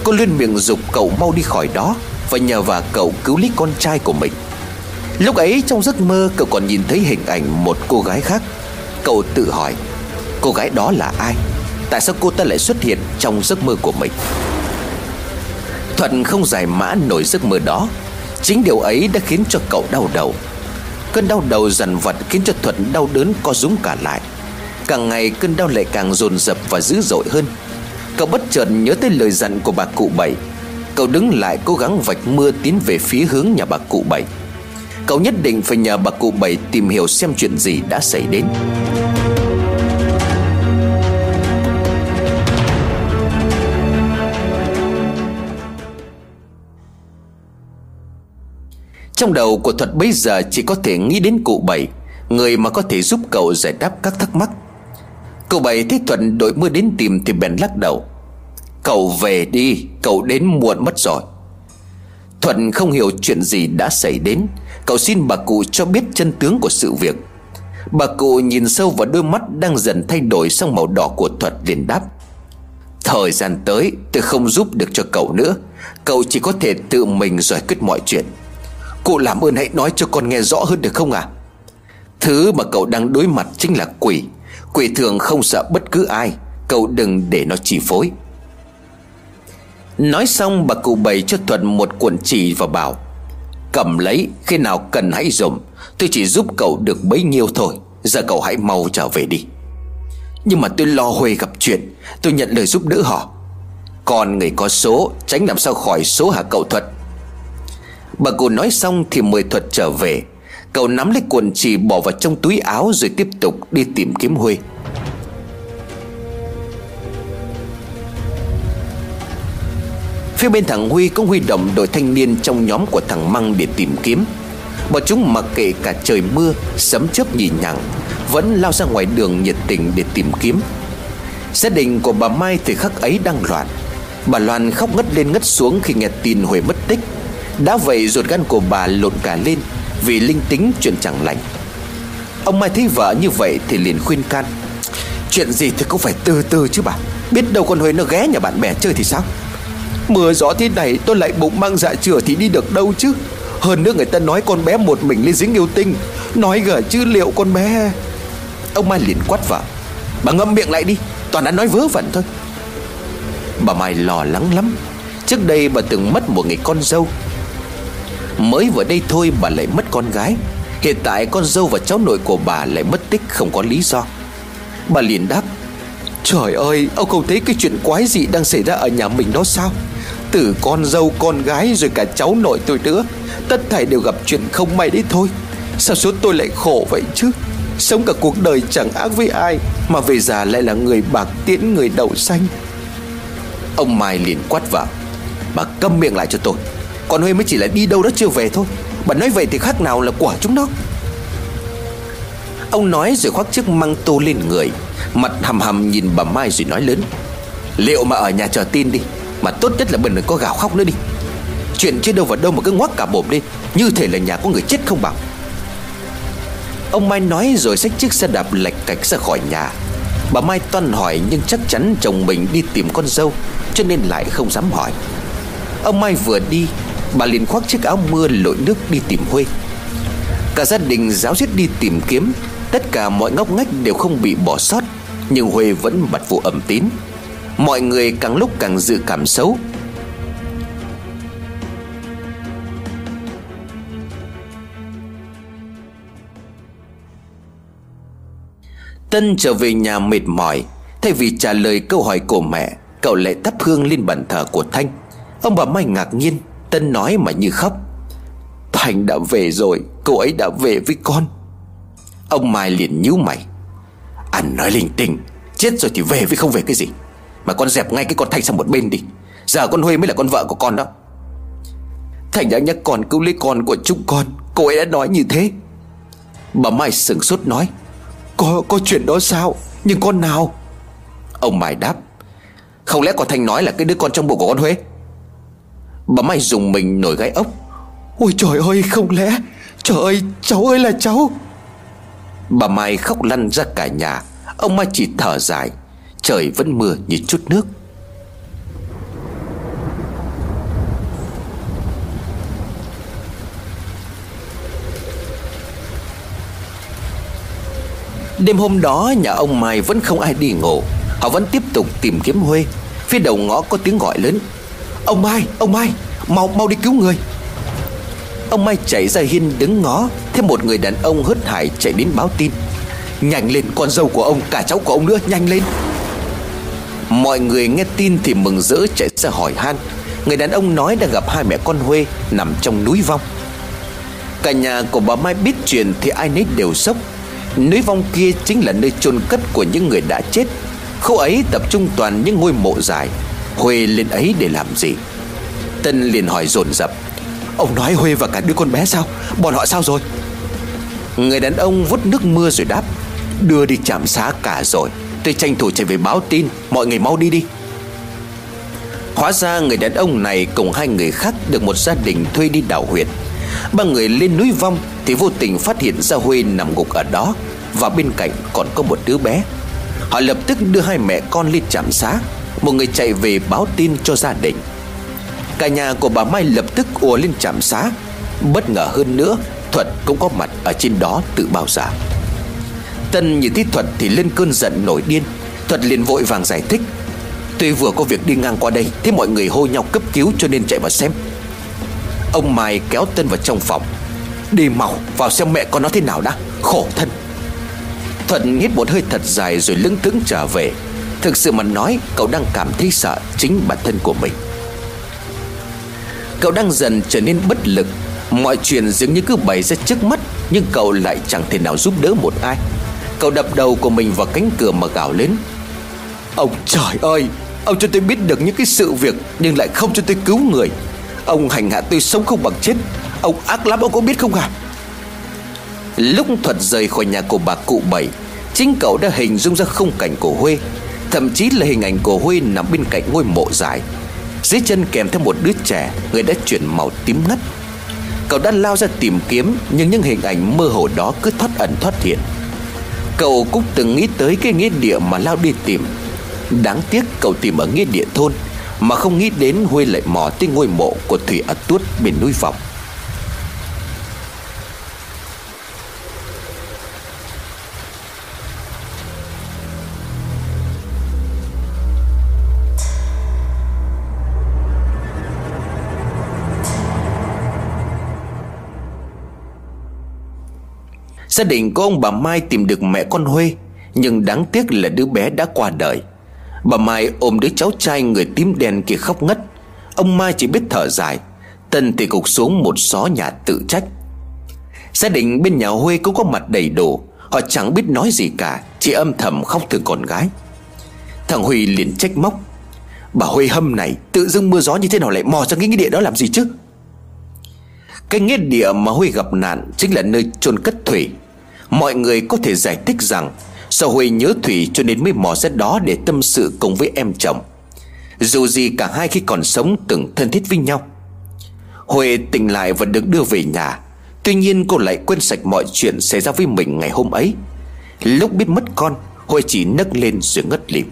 Speaker 1: Cô liên miệng dục cậu mau đi khỏi đó Và nhờ vào cậu cứu lấy con trai của mình. Lúc ấy trong giấc mơ, cậu còn nhìn thấy hình ảnh một cô gái khác. Cậu tự hỏi, Cô gái đó là ai? Tại sao cô ta lại xuất hiện trong giấc mơ của mình? Thuận không giải mã nổi giấc mơ đó. Chính điều ấy đã khiến cho cậu đau đầu. Cơn đau đầu dần vật khiến cho Thuận đau đớn co rúm cả lại. Càng ngày, cơn đau lại càng dồn dập và dữ dội hơn. Cậu bất chợt nhớ tới lời dặn của bà cụ bảy. Cậu đứng lại cố gắng vạch mưa tiến về phía hướng nhà bà cụ bảy. Cậu nhất định phải nhờ bà cụ bảy tìm hiểu xem chuyện gì đã xảy đến. Trong đầu của Thuật bây giờ chỉ có thể nghĩ đến cụ bảy, Người mà có thể giúp cậu giải đáp các thắc mắc. Cậu bảy thấy Thuận đội mưa đến tìm thì bèn lắc đầu. Cậu về đi, Cậu đến muộn mất rồi. Thuận không hiểu chuyện gì đã xảy đến. Cậu xin bà cụ cho biết chân tướng của sự việc. Bà cụ nhìn sâu vào đôi mắt đang dần thay đổi sang màu đỏ của Thuật liền đáp. Thời gian tới, tôi không giúp được cho cậu nữa. Cậu chỉ có thể tự mình giải quyết mọi chuyện. Cụ làm ơn hãy nói cho con nghe rõ hơn được không à Thứ mà cậu đang đối mặt chính là quỷ. Quỷ thường không sợ bất cứ ai. Cậu đừng để nó chi phối. Nói xong, bà cụ bày cho Thuận một cuộn chỉ và bảo Cầm lấy, khi nào cần hãy dùng. Tôi chỉ giúp cậu được bấy nhiêu thôi. Giờ cậu hãy mau trở về đi. Nhưng mà tôi lo Huê gặp chuyện. Tôi nhận lời giúp đỡ họ. Còn người có số, Tránh làm sao khỏi số hả cậu Thuật? Bà cụ nói xong thì mời Thuật trở về. Cậu nắm lấy cuộn chỉ bỏ vào trong túi áo Rồi tiếp tục đi tìm kiếm Huê. Phía bên thằng Huy cũng huy động đội thanh niên trong nhóm của thằng Măng để tìm kiếm. Bọn chúng mặc kệ cả trời mưa, Sấm chớp nhì nhằng, Vẫn lao ra ngoài đường nhiệt tình để tìm kiếm. Gia đình của bà Mai thời khắc ấy đang loạn. Bà Loan khóc ngất lên ngất xuống khi nghe tin Huệ mất tích. Đã vậy ruột gan của bà lộn cả lên Vì linh tính chuyện chẳng lành. Ông Mai thấy vợ như vậy thì liền khuyên can, Chuyện gì thì cũng phải từ từ chứ bà. Biết đâu con Huệ nó ghé nhà bạn bè chơi thì sao? Mưa gió thế này tôi lại bụng mang dạ chửa thì đi được đâu chứ? Hơn nữa người ta nói con bé một mình lên dính yêu tinh. Nói gở chứ liệu con bé Ông Mai liền quát vợ Bà ngâm miệng lại đi, Toàn đã nói vớ vẩn thôi. Bà Mai lo lắng lắm. Trước đây bà từng mất một người con dâu. Mới vừa đây thôi bà lại mất con gái. Hiện tại con dâu và cháu nội của bà lại mất tích không có lý do. Bà liền đáp. Trời ơi, ông không thấy cái chuyện quái gì đang xảy ra ở nhà mình đó sao? Từ con dâu, con gái rồi cả cháu nội tôi nữa. Tất thảy đều gặp chuyện không may đấy thôi. Sao số tôi lại khổ vậy chứ? Sống cả cuộc đời chẳng ác với ai, Mà về già lại là người bạc tiễn, người đậu xanh. Ông Mai liền quát vào. Bà câm miệng lại cho tôi. Còn Huê mới chỉ là đi đâu đó chưa về thôi. Bà nói vậy thì khác nào là quả chúng nó. Ông nói rồi khoác chiếc măng tô lên người. Mặt hầm hầm nhìn bà Mai rồi nói lớn. Liệu mà ở nhà chờ tin đi. Mà tốt nhất là mình đừng có gào khóc nữa đi. Chuyện chưa đâu vào đâu mà cứ ngoác cả bộp lên Như thể là nhà có người chết không bảo Ông Mai nói rồi xách chiếc xe đạp lệch cạch ra khỏi nhà. Bà Mai toan hỏi nhưng chắc chắn chồng mình đi tìm con dâu, Cho nên lại không dám hỏi. Ông Mai vừa đi, Bà liền khoác chiếc áo mưa lội nước đi tìm Huê. Cả gia đình giáo diết đi tìm kiếm. Tất cả mọi ngóc ngách đều không bị bỏ sót, Nhưng Huê vẫn bật vụ ẩm tín. Mọi người càng lúc càng dự cảm xấu. Tân trở về nhà mệt mỏi, Thay vì trả lời câu hỏi của mẹ, Cậu lại thắp hương lên bàn thờ của Thanh. Ông bà Mai ngạc nhiên, Tân nói mà như khóc. Thanh đã về rồi Cô ấy đã về với con. Ông Mai liền nhíu mày. Anh nói linh tinh, Chết rồi thì về với không về cái gì? Mà con dẹp ngay cái con Thanh sang một bên đi. Giờ con Huê mới là con vợ của con đó. Thành đã nhắc con cứu lấy con của chúng con. Cô ấy đã nói như thế. Bà Mai sửng sốt nói, Có có chuyện đó sao? Nhưng con nào? Ông Mai đáp, Không lẽ con thành nói là cái đứa con trong bụng của con Huế Bà Mai dùng mình nổi gai ốc, Ôi trời ơi, không lẽ? Trời ơi, cháu ơi là cháu. Bà Mai khóc lăn ra cả nhà. Ông Mai chỉ thở dài. Trời vẫn mưa như chút nước. Đêm hôm đó nhà ông Mai vẫn không ai đi ngủ. Họ vẫn tiếp tục tìm kiếm Huê. Phía đầu ngõ có tiếng gọi lớn. Ông Mai, ông Mai, mau mau đi cứu người. Ông Mai chạy ra hiên đứng ngó Thấy một người đàn ông hớt hải chạy đến báo tin. Nhanh lên con dâu của ông Cả cháu của ông nữa nhanh lên. Mọi người nghe tin thì mừng rỡ chạy ra hỏi han. Người đàn ông nói đang gặp hai mẹ con Huê Nằm trong núi vong. Cả nhà của bà Mai biết chuyện Thì ai nấy đều sốc. Núi vong kia chính là nơi chôn cất của những người đã chết. Khâu ấy tập trung toàn những ngôi mộ dài. Huê lên ấy để làm gì? Tân liền hỏi dồn dập. Ông nói Huê và cả đứa con bé sao? Bọn họ sao rồi? Người đàn ông vút nước mưa rồi đáp. Đưa đi chạm xá cả rồi. Tôi tranh thủ chạy về báo tin. Mọi người mau đi đi. Hóa ra người đàn ông này cùng hai người khác Được một gia đình thuê đi đảo huyệt. Ba người lên núi vong Thì vô tình phát hiện ra Huê nằm gục ở đó Và bên cạnh còn có một đứa bé. Họ lập tức đưa hai mẹ con lên trạm xá. Một người chạy về báo tin cho gia đình. Cả nhà của bà Mai lập tức ùa lên trạm xá. Bất ngờ hơn nữa, Thuật cũng có mặt ở trên đó từ bao giờ. Tân nhìn thấy Thuật thì lên cơn giận nổi điên. Thuật liền vội vàng giải thích. Tôi vừa có việc đi ngang qua đây, Thế mọi người hô nhau cấp cứu cho nên chạy vào xem. Ông Mai kéo Tân vào trong phòng. Đi mau, vào xem mẹ con nó thế nào đã. Khổ thân. Thuận hít một hơi thật dài rồi lững thững trở về. Thực sự mà nói, cậu đang cảm thấy sợ chính bản thân của mình. Cậu đang dần trở nên bất lực. Mọi chuyện dường như cứ bày ra trước mắt, Nhưng cậu lại chẳng thể nào giúp đỡ một ai. Cậu đập đầu của mình vào cánh cửa mà gào lên. Ông trời ơi, Ông cho tôi biết được những cái sự việc Nhưng lại không cho tôi cứu người. Ông hành hạ tôi sống không bằng chết. Ông ác lắm, ông có biết không à Lúc thuật rời khỏi nhà của bà cụ bảy, Chính cậu đã hình dung ra khung cảnh của Huê, Thậm chí là hình ảnh của Huê nằm bên cạnh ngôi mộ dài. Dưới chân kèm theo một đứa trẻ, Người đã chuyển màu tím ngắt. Cậu đã lao ra tìm kiếm, Nhưng những hình ảnh mơ hồ đó cứ thoát ẩn thoát hiện. Cậu cũng từng nghĩ tới cái nghĩa địa mà lao đi tìm. Đáng tiếc cậu tìm ở nghĩa địa thôn, Mà không nghĩ đến Huê lại mò tới ngôi mộ của Thủy Ất Tuốt bên núi Vọng. Gia đình của ông bà Mai tìm được mẹ con Huê, Nhưng đáng tiếc là đứa bé đã qua đời. Bà Mai ôm đứa cháu trai người tím đen kia khóc ngất. Ông Mai chỉ biết thở dài, Tân thì gục xuống một xó nhà tự trách. Gia đình bên nhà Huê cũng có mặt đầy đủ, Họ chẳng biết nói gì cả, Chỉ âm thầm khóc từ con gái. Thằng Huy liền trách móc, Bà Huê hâm này, Tự dưng mưa gió như thế nào lại mò ra cái nghĩa địa đó làm gì chứ? Cái nghĩa địa mà Huy gặp nạn Chính là nơi chôn cất Thủy. Mọi người có thể giải thích rằng Sao Huy nhớ Thủy cho nên mới mò ra đó Để tâm sự cùng với em chồng. Dù gì cả hai khi còn sống Từng thân thiết với nhau. Huệ tỉnh lại và được đưa về nhà. Tuy nhiên cô lại quên sạch mọi chuyện Xảy ra với mình ngày hôm ấy. Lúc biết mất con, Huệ chỉ nấc lên rồi ngất lịm.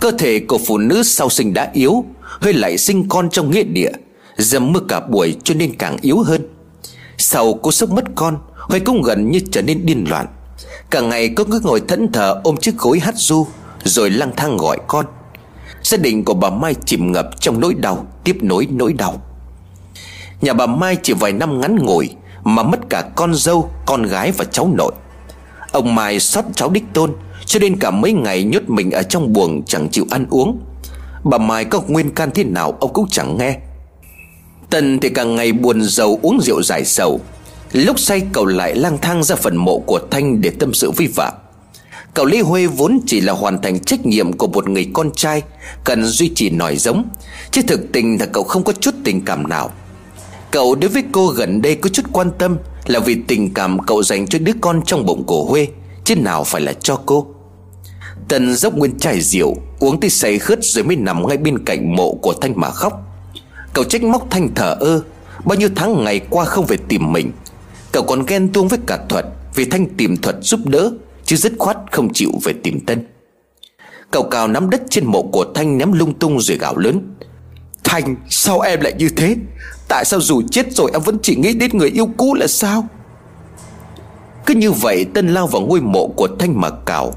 Speaker 1: Cơ thể của phụ nữ sau sinh đã yếu, Huệ lại sinh con trong nghĩa địa, Dầm mưa cả buổi cho nên càng yếu hơn. Sau cô sốc mất con Huệ cũng gần như trở nên điên loạn. Cả ngày cô cứ ngồi thẫn thờ ôm chiếc gối hát du Rồi lang thang gọi con. Gia đình của bà Mai chìm ngập trong nỗi đau Tiếp nối nỗi đau. Nhà bà Mai chỉ vài năm ngắn ngủi Mà mất cả con dâu, con gái và cháu nội. Ông Mai xót cháu đích tôn Cho nên cả mấy ngày nhốt mình ở trong buồng chẳng chịu ăn uống. Bà Mai có nguyên can thế nào ông cũng chẳng nghe. Tần thì càng ngày buồn giàu uống rượu giải sầu Lúc say cậu lại lang thang ra phần mộ của Thanh để tâm sự với vợ Cậu Lý Huê vốn chỉ là hoàn thành trách nhiệm của một người con trai, Cần duy trì nòi giống. Chứ thực tình là cậu không có chút tình cảm nào. Cậu đối với cô gần đây có chút quan tâm Là vì tình cảm cậu dành cho đứa con trong bụng của Huê, Chứ nào phải là cho cô. Tần dốc nguyên chai rượu, Uống tới say khướt rồi mới nằm ngay bên cạnh mộ của Thanh mà khóc. Cậu trách móc Thanh thở ơ, Bao nhiêu tháng ngày qua không về tìm mình. Cậu còn ghen tuông với cả Thuật Vì Thanh tìm Thuật giúp đỡ, Chứ dứt khoát không chịu về tìm Tân. Cậu cào nắm đất trên mộ của Thanh ném lung tung rồi gào lớn. Thanh, sao em lại như thế? Tại sao dù chết rồi em vẫn chỉ nghĩ đến người yêu cũ là sao? Cứ như vậy, Tân lao vào ngôi mộ của Thanh mà cào.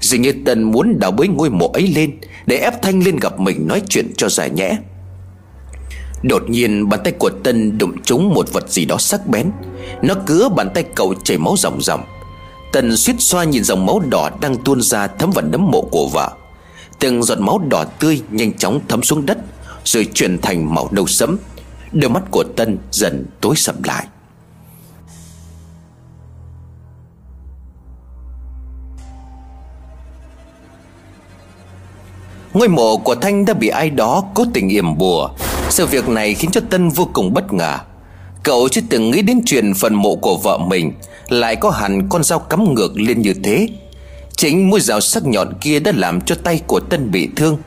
Speaker 1: Dường như Tân muốn đào bới ngôi mộ ấy lên, Để ép Thanh lên gặp mình nói chuyện cho giải nhẽ. Đột nhiên, bàn tay của Tân đụng trúng một vật gì đó sắc bén. Nó cứa bàn tay cậu chảy máu ròng ròng. Tân suýt xoa nhìn dòng máu đỏ đang tuôn ra thấm vào nấm mộ của vợ. Từng giọt máu đỏ tươi nhanh chóng thấm xuống đất, Rồi chuyển thành màu nâu sẫm. Đôi mắt của Tân dần tối sầm lại. Ngôi mộ của Thanh đã bị ai đó cố tình yểm bùa. Sự việc này khiến cho Tân vô cùng bất ngờ. Cậu chưa từng nghĩ đến chuyện phần mộ của vợ mình Lại có hẳn con dao cắm ngược lên như thế. Chính mũi dao sắc nhọn kia đã làm cho tay của Tân bị thương.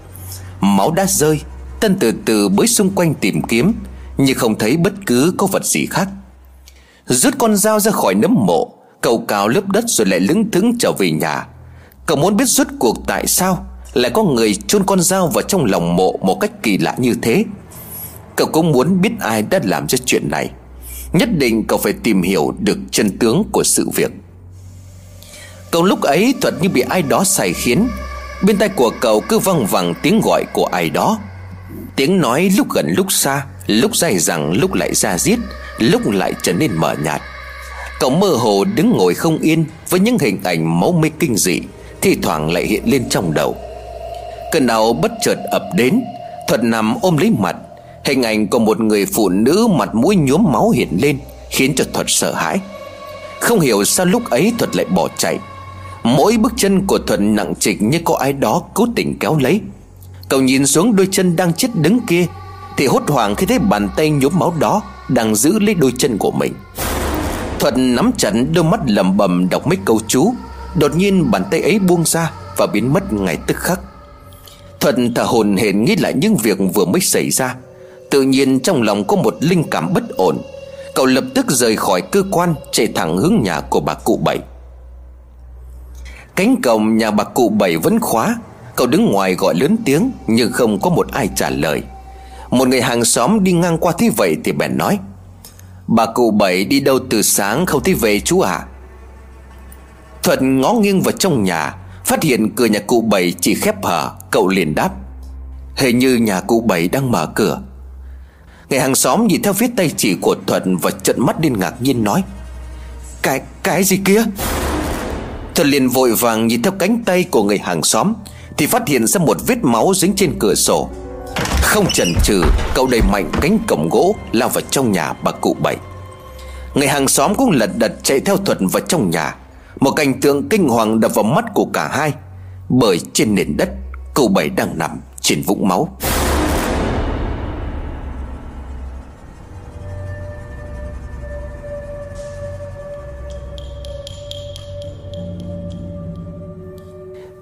Speaker 1: Máu đã rơi, Tân từ từ bới xung quanh tìm kiếm, Nhưng không thấy bất cứ có vật gì khác. Rút con dao ra khỏi nấm mộ, Cậu cào lớp đất rồi lại lững thững trở về nhà. Cậu muốn biết rốt cuộc tại sao Lại có người chôn con dao vào trong lòng mộ Một cách kỳ lạ như thế? Cậu cũng muốn biết ai đã làm ra chuyện này? Nhất định cậu phải tìm hiểu được chân tướng của sự việc. Cậu lúc ấy thuật như bị ai đó sai khiến. Bên tai của cậu cứ văng vẳng tiếng gọi của ai đó. Tiếng nói lúc gần lúc xa, Lúc dài rằng lúc lại ra giết Lúc lại trở nên mờ nhạt. Cậu mơ hồ đứng ngồi không yên Với những hình ảnh máu mê kinh dị Thì thoảng lại hiện lên trong đầu. Cơn đau bất chợt ập đến, Thuật nằm ôm lấy mặt Hình ảnh của một người phụ nữ mặt mũi nhuốm máu hiện lên, Khiến cho Thuật sợ hãi. Không hiểu sao lúc ấy Thuật lại bỏ chạy. Mỗi bước chân của Thuật nặng trịch như có ai đó cố tình kéo lấy. Cậu nhìn xuống đôi chân đang chết đứng kia, Thì hốt hoảng khi thấy bàn tay nhuốm máu đó Đang giữ lấy đôi chân của mình. Thuật nắm chặt đôi mắt lầm bầm đọc mấy câu chú. Đột nhiên bàn tay ấy buông ra Và biến mất ngay tức khắc. Thuật thở hồn hển nghĩ lại những việc vừa mới xảy ra. Tự nhiên trong lòng có một linh cảm bất ổn. Cậu lập tức rời khỏi cơ quan, Chạy thẳng hướng nhà của bà cụ bảy. Cánh cổng nhà bà cụ bảy vẫn khóa. Cậu đứng ngoài gọi lớn tiếng, Nhưng không có một ai trả lời. Một người hàng xóm đi ngang qua thế vậy Thì bèn nói, Bà cụ bảy đi đâu từ sáng không thấy về chú à Thuận ngó nghiêng vào trong nhà, Phát hiện cửa nhà cụ bảy chỉ khép hở. Cậu liền đáp, Hình như nhà cụ bảy đang mở cửa. Người hàng xóm nhìn theo phía tay chỉ của Thuận Và trận mắt điên ngạc nhiên nói Cái, cái gì kia? Thuận liền vội vàng nhìn theo cánh tay của người hàng xóm Thì phát hiện ra một vết máu dính trên cửa sổ. Không chần chừ Cậu đẩy mạnh cánh cổng gỗ Lao vào trong nhà bà cụ bảy. Người hàng xóm cũng lật đật chạy theo Thuận vào trong nhà. Một cảnh tượng kinh hoàng đập vào mắt của cả hai Bởi trên nền đất Cụ bảy đang nằm trên vũng máu.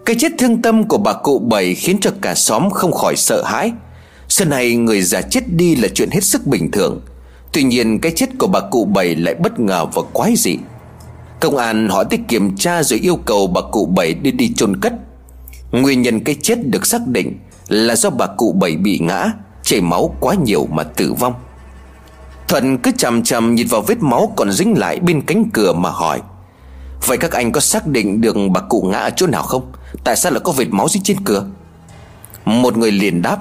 Speaker 1: Cái chết thương tâm của bà cụ bảy khiến cho cả xóm không khỏi sợ hãi. Xưa này người già chết đi là chuyện hết sức bình thường. Tuy nhiên cái chết của bà cụ bảy lại bất ngờ và quái dị. Công an họ tích kiểm tra rồi yêu cầu bà cụ bảy đi đi chôn cất. Nguyên nhân cái chết được xác định là do bà cụ bảy bị ngã, Chảy máu quá nhiều mà tử vong. Thuận cứ chằm chằm nhìn vào vết máu còn dính lại bên cánh cửa mà hỏi, Vậy các anh có xác định được bà cụ ngã ở chỗ nào không? Tại sao lại có vệt máu dính trên cửa? Một người liền đáp,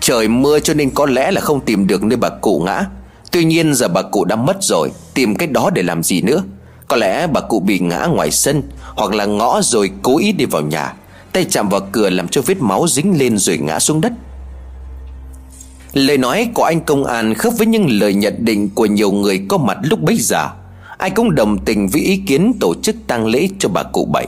Speaker 1: Trời mưa cho nên có lẽ là không tìm được nơi bà cụ ngã. Tuy nhiên giờ bà cụ đã mất rồi, Tìm cách đó để làm gì nữa? Có lẽ bà cụ bị ngã ngoài sân, Hoặc là ngõ rồi cố ý đi vào nhà. Tay chạm vào cửa làm cho vết máu dính lên rồi ngã xuống đất. Lời nói của anh công an khớp với những lời nhận định của nhiều người có mặt lúc bấy giờ. Ai cũng đồng tình với ý kiến tổ chức tang lễ cho bà cụ bảy.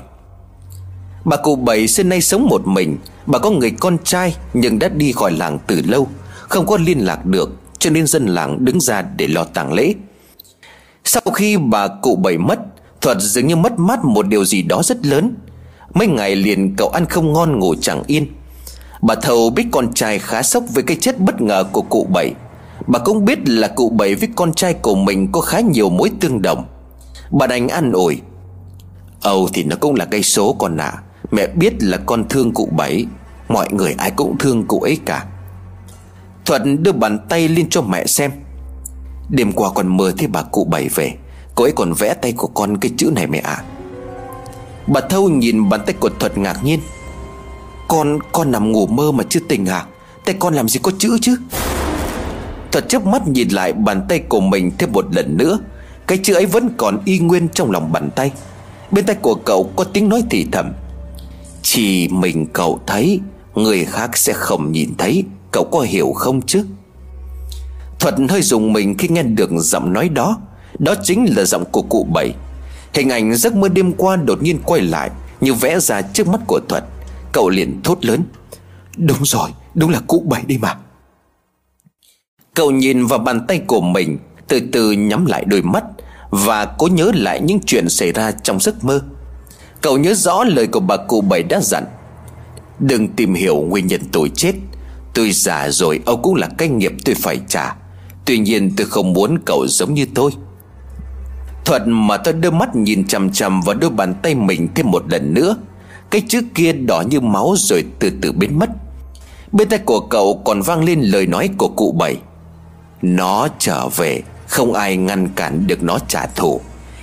Speaker 1: Bà cụ bảy xưa nay sống một mình. Bà có người con trai, nhưng đã đi khỏi làng từ lâu. Không có liên lạc được, Cho nên dân làng đứng ra để lo tang lễ. Sau khi bà cụ bảy mất, Thuật dường như mất mát một điều gì đó rất lớn. Mấy ngày liền cậu ăn không ngon ngủ chẳng yên. Bà thầu biết con trai khá sốc với cái chết bất ngờ của cụ bảy. Bà cũng biết là cụ bảy với con trai của mình có khá nhiều mối tương đồng. Bà đành an ủi. Âu thì nó cũng là cây số con ạ. à. Mẹ biết là con thương cụ bảy Mọi người ai cũng thương cụ ấy cả. Thuận đưa bàn tay lên cho mẹ xem. Đêm qua còn mơ thấy bà cụ bảy về Cô ấy còn vẽ tay của con cái chữ này mẹ ạ. À. Bà Thâu nhìn bàn tay của Thuật ngạc nhiên. Con, con nằm ngủ mơ mà chưa tỉnh à? Tay con làm gì có chữ chứ? Thuật chớp mắt nhìn lại bàn tay của mình thêm một lần nữa. Cái chữ ấy vẫn còn y nguyên trong lòng bàn tay. Bên tay của cậu có tiếng nói thì thầm. Chỉ mình cậu thấy Người khác sẽ không nhìn thấy. Cậu có hiểu không chứ? Thuật hơi dùng mình khi nghe được giọng nói đó. Đó chính là giọng của cụ bảy. Hình ảnh giấc mơ đêm qua đột nhiên quay lại Như vẽ ra trước mắt của Thuật. Cậu liền thốt lớn. Đúng rồi, đúng là cụ bảy đi mà. Cậu nhìn vào bàn tay của mình Từ từ nhắm lại đôi mắt Và cố nhớ lại những chuyện xảy ra trong giấc mơ. Cậu nhớ rõ lời của bà cụ bảy đã dặn. Đừng tìm hiểu nguyên nhân tôi chết. Tôi già rồi, ông cũng là cái nghiệp tôi phải trả. Tuy nhiên tôi không muốn cậu giống như tôi. Thuận mà tôi đưa mắt nhìn chằm chằm vào đôi bàn tay mình thêm một lần nữa. Cái chữ kia đỏ như máu rồi từ từ biến mất. Bên tay của cậu còn vang lên lời nói của cụ bảy. Nó trở về, Không ai ngăn cản được nó trả thù.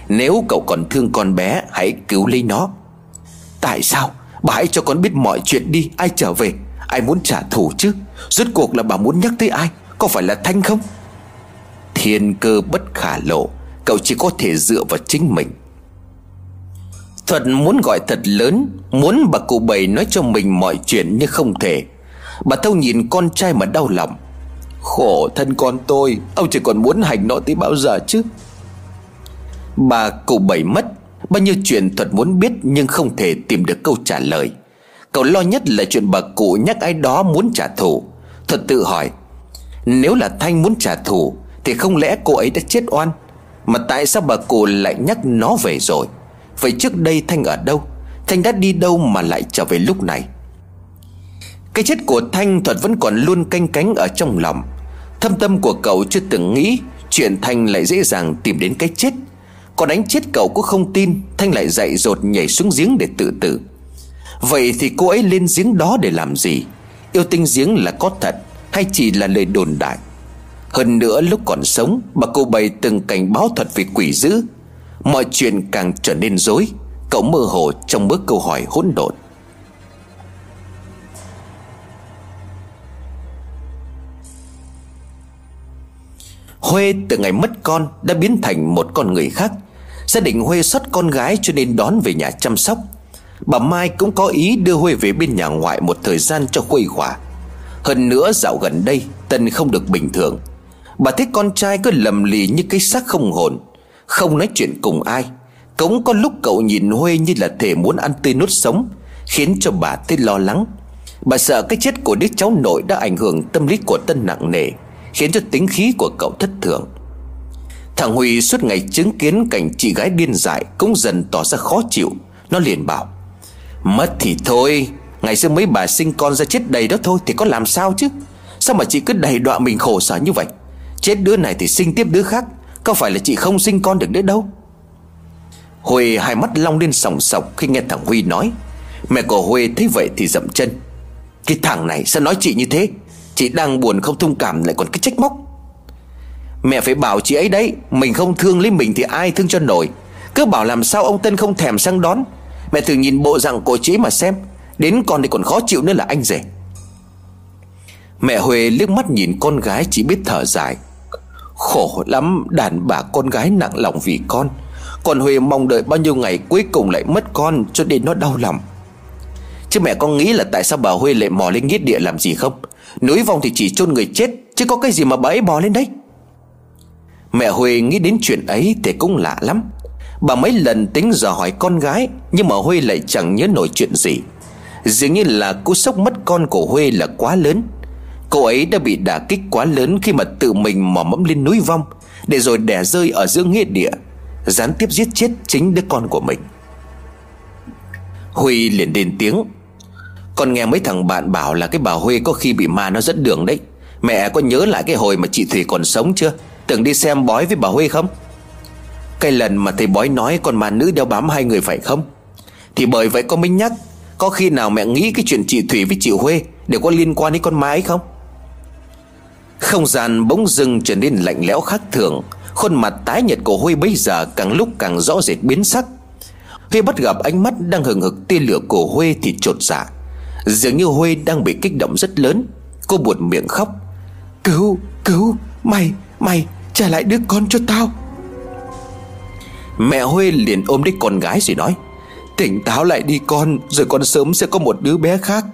Speaker 1: Nếu cậu còn thương con bé, Hãy cứu lấy nó. Tại sao? Bà hãy cho con biết mọi chuyện đi, Ai trở về? Ai muốn trả thù chứ? Rốt cuộc là bà muốn nhắc tới ai? Có phải là Thanh không? Thiên cơ bất khả lộ. Cậu chỉ có thể dựa vào chính mình. Thuật muốn gọi thật lớn, Muốn bà cụ bảy nói cho mình mọi chuyện nhưng không thể. Bà Thâu nhìn con trai mà đau lòng. Khổ thân con tôi, Ông chỉ còn muốn hành nó tới bao giờ chứ? Bà cụ bảy mất. Bao nhiêu chuyện Thuật muốn biết Nhưng không thể tìm được câu trả lời. Cậu lo nhất là chuyện bà cụ nhắc ai đó muốn trả thù. Thuật tự hỏi, Nếu là Thanh muốn trả thù, Thì không lẽ cô ấy đã chết oan? Mà tại sao bà cụ lại nhắc nó về rồi? Vậy trước đây Thanh ở đâu? Thanh đã đi đâu mà lại trở về lúc này? Cái chết của Thanh, Thuật vẫn còn luôn canh cánh ở trong lòng. Thâm tâm của cậu chưa từng nghĩ Chuyện Thanh lại dễ dàng tìm đến cái chết. Còn đánh chết cậu cũng không tin, Thanh lại dậy rột nhảy xuống giếng để tự tử. Vậy thì cô ấy lên giếng đó để làm gì? Yêu tinh giếng là có thật Hay chỉ là lời đồn đại? Hơn nữa lúc còn sống Bà cô bày từng cảnh báo thuật về quỷ dữ, Mọi chuyện càng trở nên dối Cậu mơ hồ trong bước câu hỏi hỗn độn. Huê, từ ngày mất con, đã biến thành một con người khác. Gia đình Huê xuất con gái cho nên đón về nhà chăm sóc. Bà Mai cũng có ý đưa Huê về bên nhà ngoại một thời gian cho khuây khỏa. Hơn nữa dạo gần đây, Tân không được bình thường. Bà thấy con trai cứ lầm lì như cái xác không hồn. Không nói chuyện cùng ai. Cũng có lúc cậu nhìn Huê như là thể muốn ăn tươi nuốt sống, Khiến cho bà thấy lo lắng. Bà sợ cái chết của đứa cháu nội đã ảnh hưởng tâm lý của Tân nặng nề, Khiến cho tính khí của cậu thất thường. Thằng Huy suốt ngày chứng kiến cảnh chị gái điên dại, Cũng dần tỏ ra khó chịu. Nó liền bảo, Mất thì thôi, Ngày xưa mấy bà sinh con ra chết đầy đó thôi Thì có làm sao chứ? Sao mà chị cứ đầy đọa mình khổ sở như vậy? Chết đứa này thì sinh tiếp đứa khác, Có phải là chị không sinh con được nữa đâu? Huy hai mắt long lên sòng sọc Khi nghe thằng Huy nói, Mẹ của Huy thấy vậy thì dậm chân. Cái thằng này sao nói chị như thế, Chị đang buồn không thông cảm lại còn cái trách móc. Mẹ phải bảo chị ấy đấy, Mình không thương lấy mình thì ai thương cho nổi. Cứ bảo làm sao ông Tân không thèm sang đón. Mẹ thử nhìn bộ dạng của chị mà xem, Đến con thì còn khó chịu nữa là anh rể. Mẹ Huệ liếc mắt nhìn con gái chỉ biết thở dài. Khổ lắm, đàn bà con gái nặng lòng vì con. Còn Huệ mong đợi bao nhiêu ngày cuối cùng lại mất con cho nên nó đau lòng. Chứ mẹ con nghĩ là tại sao bà Huệ lại mò lên nghĩa địa làm gì không? Núi vong thì chỉ chôn người chết, Chứ có cái gì mà bà ấy bò lên đấy? Mẹ huê nghĩ đến chuyện ấy thì cũng lạ lắm. Bà mấy lần tính dò hỏi con gái, Nhưng mà Huê lại chẳng nhớ nổi chuyện gì. Dường như là cú sốc mất con của Huê là quá lớn. Cô ấy đã bị đả kích quá lớn Khi mà tự mình mò mẫm lên núi vong, Để rồi đẻ rơi ở giữa nghĩa địa. Gián tiếp giết chết chính đứa con của mình. Huy liền lên tiếng. Con nghe mấy thằng bạn bảo là cái bà Huê có khi bị ma nó dẫn đường đấy. Mẹ có nhớ lại cái hồi mà chị Thủy còn sống chưa? Từng đi xem bói với bà Huê không? Cái lần mà thầy bói nói con ma nữ đeo bám hai người phải không? Thì bởi vậy con mới nhắc Có khi nào mẹ nghĩ cái chuyện chị Thủy với chị Huê Đều có liên quan đến con ma ấy không? Không gian bỗng dưng trở nên lạnh lẽo khác thường Khuôn mặt tái nhật của Huê bây giờ càng lúc càng rõ rệt biến sắc. Huê bắt gặp ánh mắt đang hừng hực tia lửa của Huê thì trột dạ. Dường như Huê đang bị kích động rất lớn Cô buồn miệng khóc. Cứu, cứu, mày, mày trả lại đứa con cho tao. Mẹ Huê liền ôm lấy con gái rồi nói Tỉnh táo lại đi con Rồi con sớm sẽ có một đứa bé khác.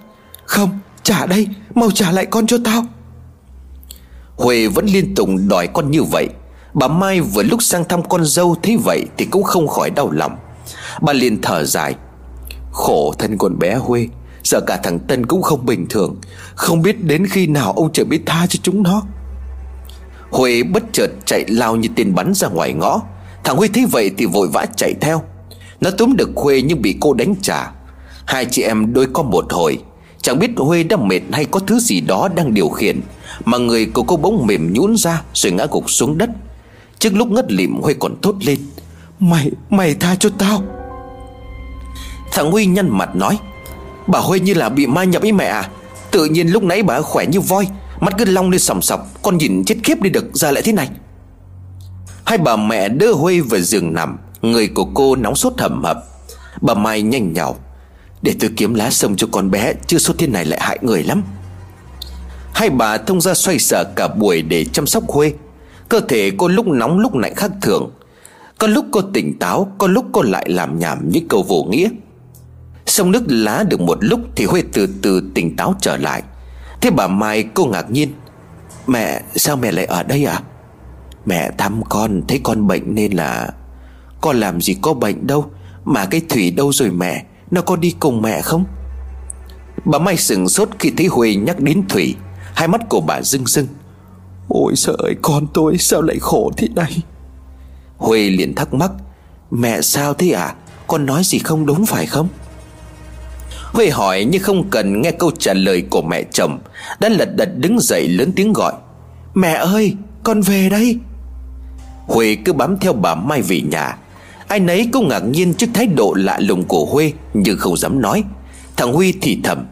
Speaker 1: Không trả đây Mau trả lại con cho tao. Huê vẫn liên tục đòi con như vậy. Bà Mai vừa lúc sang thăm con dâu Thấy vậy thì cũng không khỏi đau lòng. Bà liền thở dài Khổ thân con bé Huê Giờ cả thằng Tân cũng không bình thường. Không biết đến khi nào ông trời biết tha cho chúng nó Huê bất chợt chạy lao như tên bắn ra ngoài ngõ. Thằng Huy thấy vậy thì vội vã chạy theo. Nó túm được Huê nhưng bị cô đánh trả. Hai chị em đôi co một hồi. Chẳng biết Huê đã mệt hay có thứ gì đó đang điều khiển Mà người của cô bỗng mềm nhũn ra Rồi ngã gục xuống đất. Trước lúc ngất lịm Huê còn thốt lên Mày, mày tha cho tao. Thằng Huy nhăn mặt nói Bà Huê như là bị ma nhập ý mẹ à? Tự nhiên lúc nãy bà khỏe như voi Mắt cứ long lên sòng sọc, Con nhìn chết khiếp đi được ra lại thế này. Hai bà mẹ đưa Huê vào giường nằm, Người của cô nóng sốt hầm hập. Bà Mai nhanh nhào, Để tôi kiếm lá sông cho con bé Chứ sốt thế này lại hại người lắm. Hai bà thông ra xoay sở cả buổi để chăm sóc Huê. Cơ thể cô lúc nóng lúc lạnh khác thường. Có lúc cô tỉnh táo, Có lúc cô lại làm nhảm những câu vô nghĩa. Sông nước lá được một lúc Thì Huê từ từ tỉnh táo trở lại. Thế bà Mai cô ngạc nhiên. Mẹ, sao mẹ lại ở đây à Mẹ thăm con, thấy con bệnh nên là Con làm gì có bệnh đâu. Mà cái Thủy đâu rồi mẹ? Nó có đi cùng mẹ không? Bà Mai sừng sốt khi thấy Huệ nhắc đến Thủy. Hai mắt của bà rưng rưng. Ôi sợ ơi, con tôi, sao lại khổ thế này? Huê liền thắc mắc. Mẹ sao thế à Con nói gì không đúng phải không? Huê hỏi nhưng không cần nghe câu trả lời của mẹ chồng. Đã lật đật đứng dậy lớn tiếng gọi. Mẹ ơi con về đây. Huê cứ bám theo bà Mai về nhà. Ai nấy cũng ngạc nhiên trước thái độ lạ lùng của Huê Nhưng không dám nói. Thằng Huy thì thầm.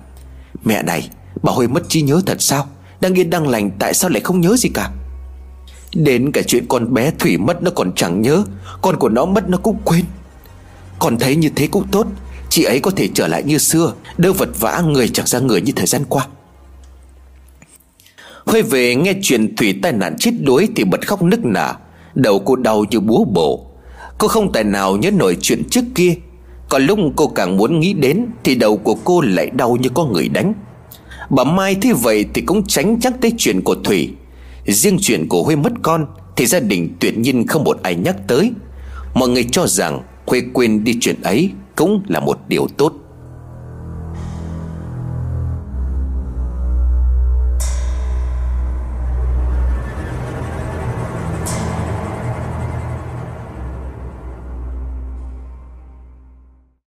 Speaker 1: Mẹ này bà Huê mất trí nhớ thật sao? Đang yên đang lành tại sao lại không nhớ gì cả? Đến cả chuyện con bé Thủy mất nó còn chẳng nhớ. Con của nó mất nó cũng quên. Con thấy như thế cũng tốt Chị ấy có thể trở lại như xưa Đỡ vật vã người chẳng ra người như thời gian qua. Huê về nghe chuyện Thủy tai nạn chết đuối Thì bật khóc nức nở, Đầu cô đau như búa bổ. Cô không tài nào nhớ nổi chuyện trước kia. Còn lúc cô càng muốn nghĩ đến Thì đầu của cô lại đau như có người đánh. Bà Mai thế vậy thì cũng tránh chắc tới chuyện của Thủy. Riêng chuyện của Huê mất con Thì gia đình tuyệt nhiên không một ai nhắc tới. Mọi người cho rằng Huê quên đi chuyện ấy. Cũng là một điều tốt.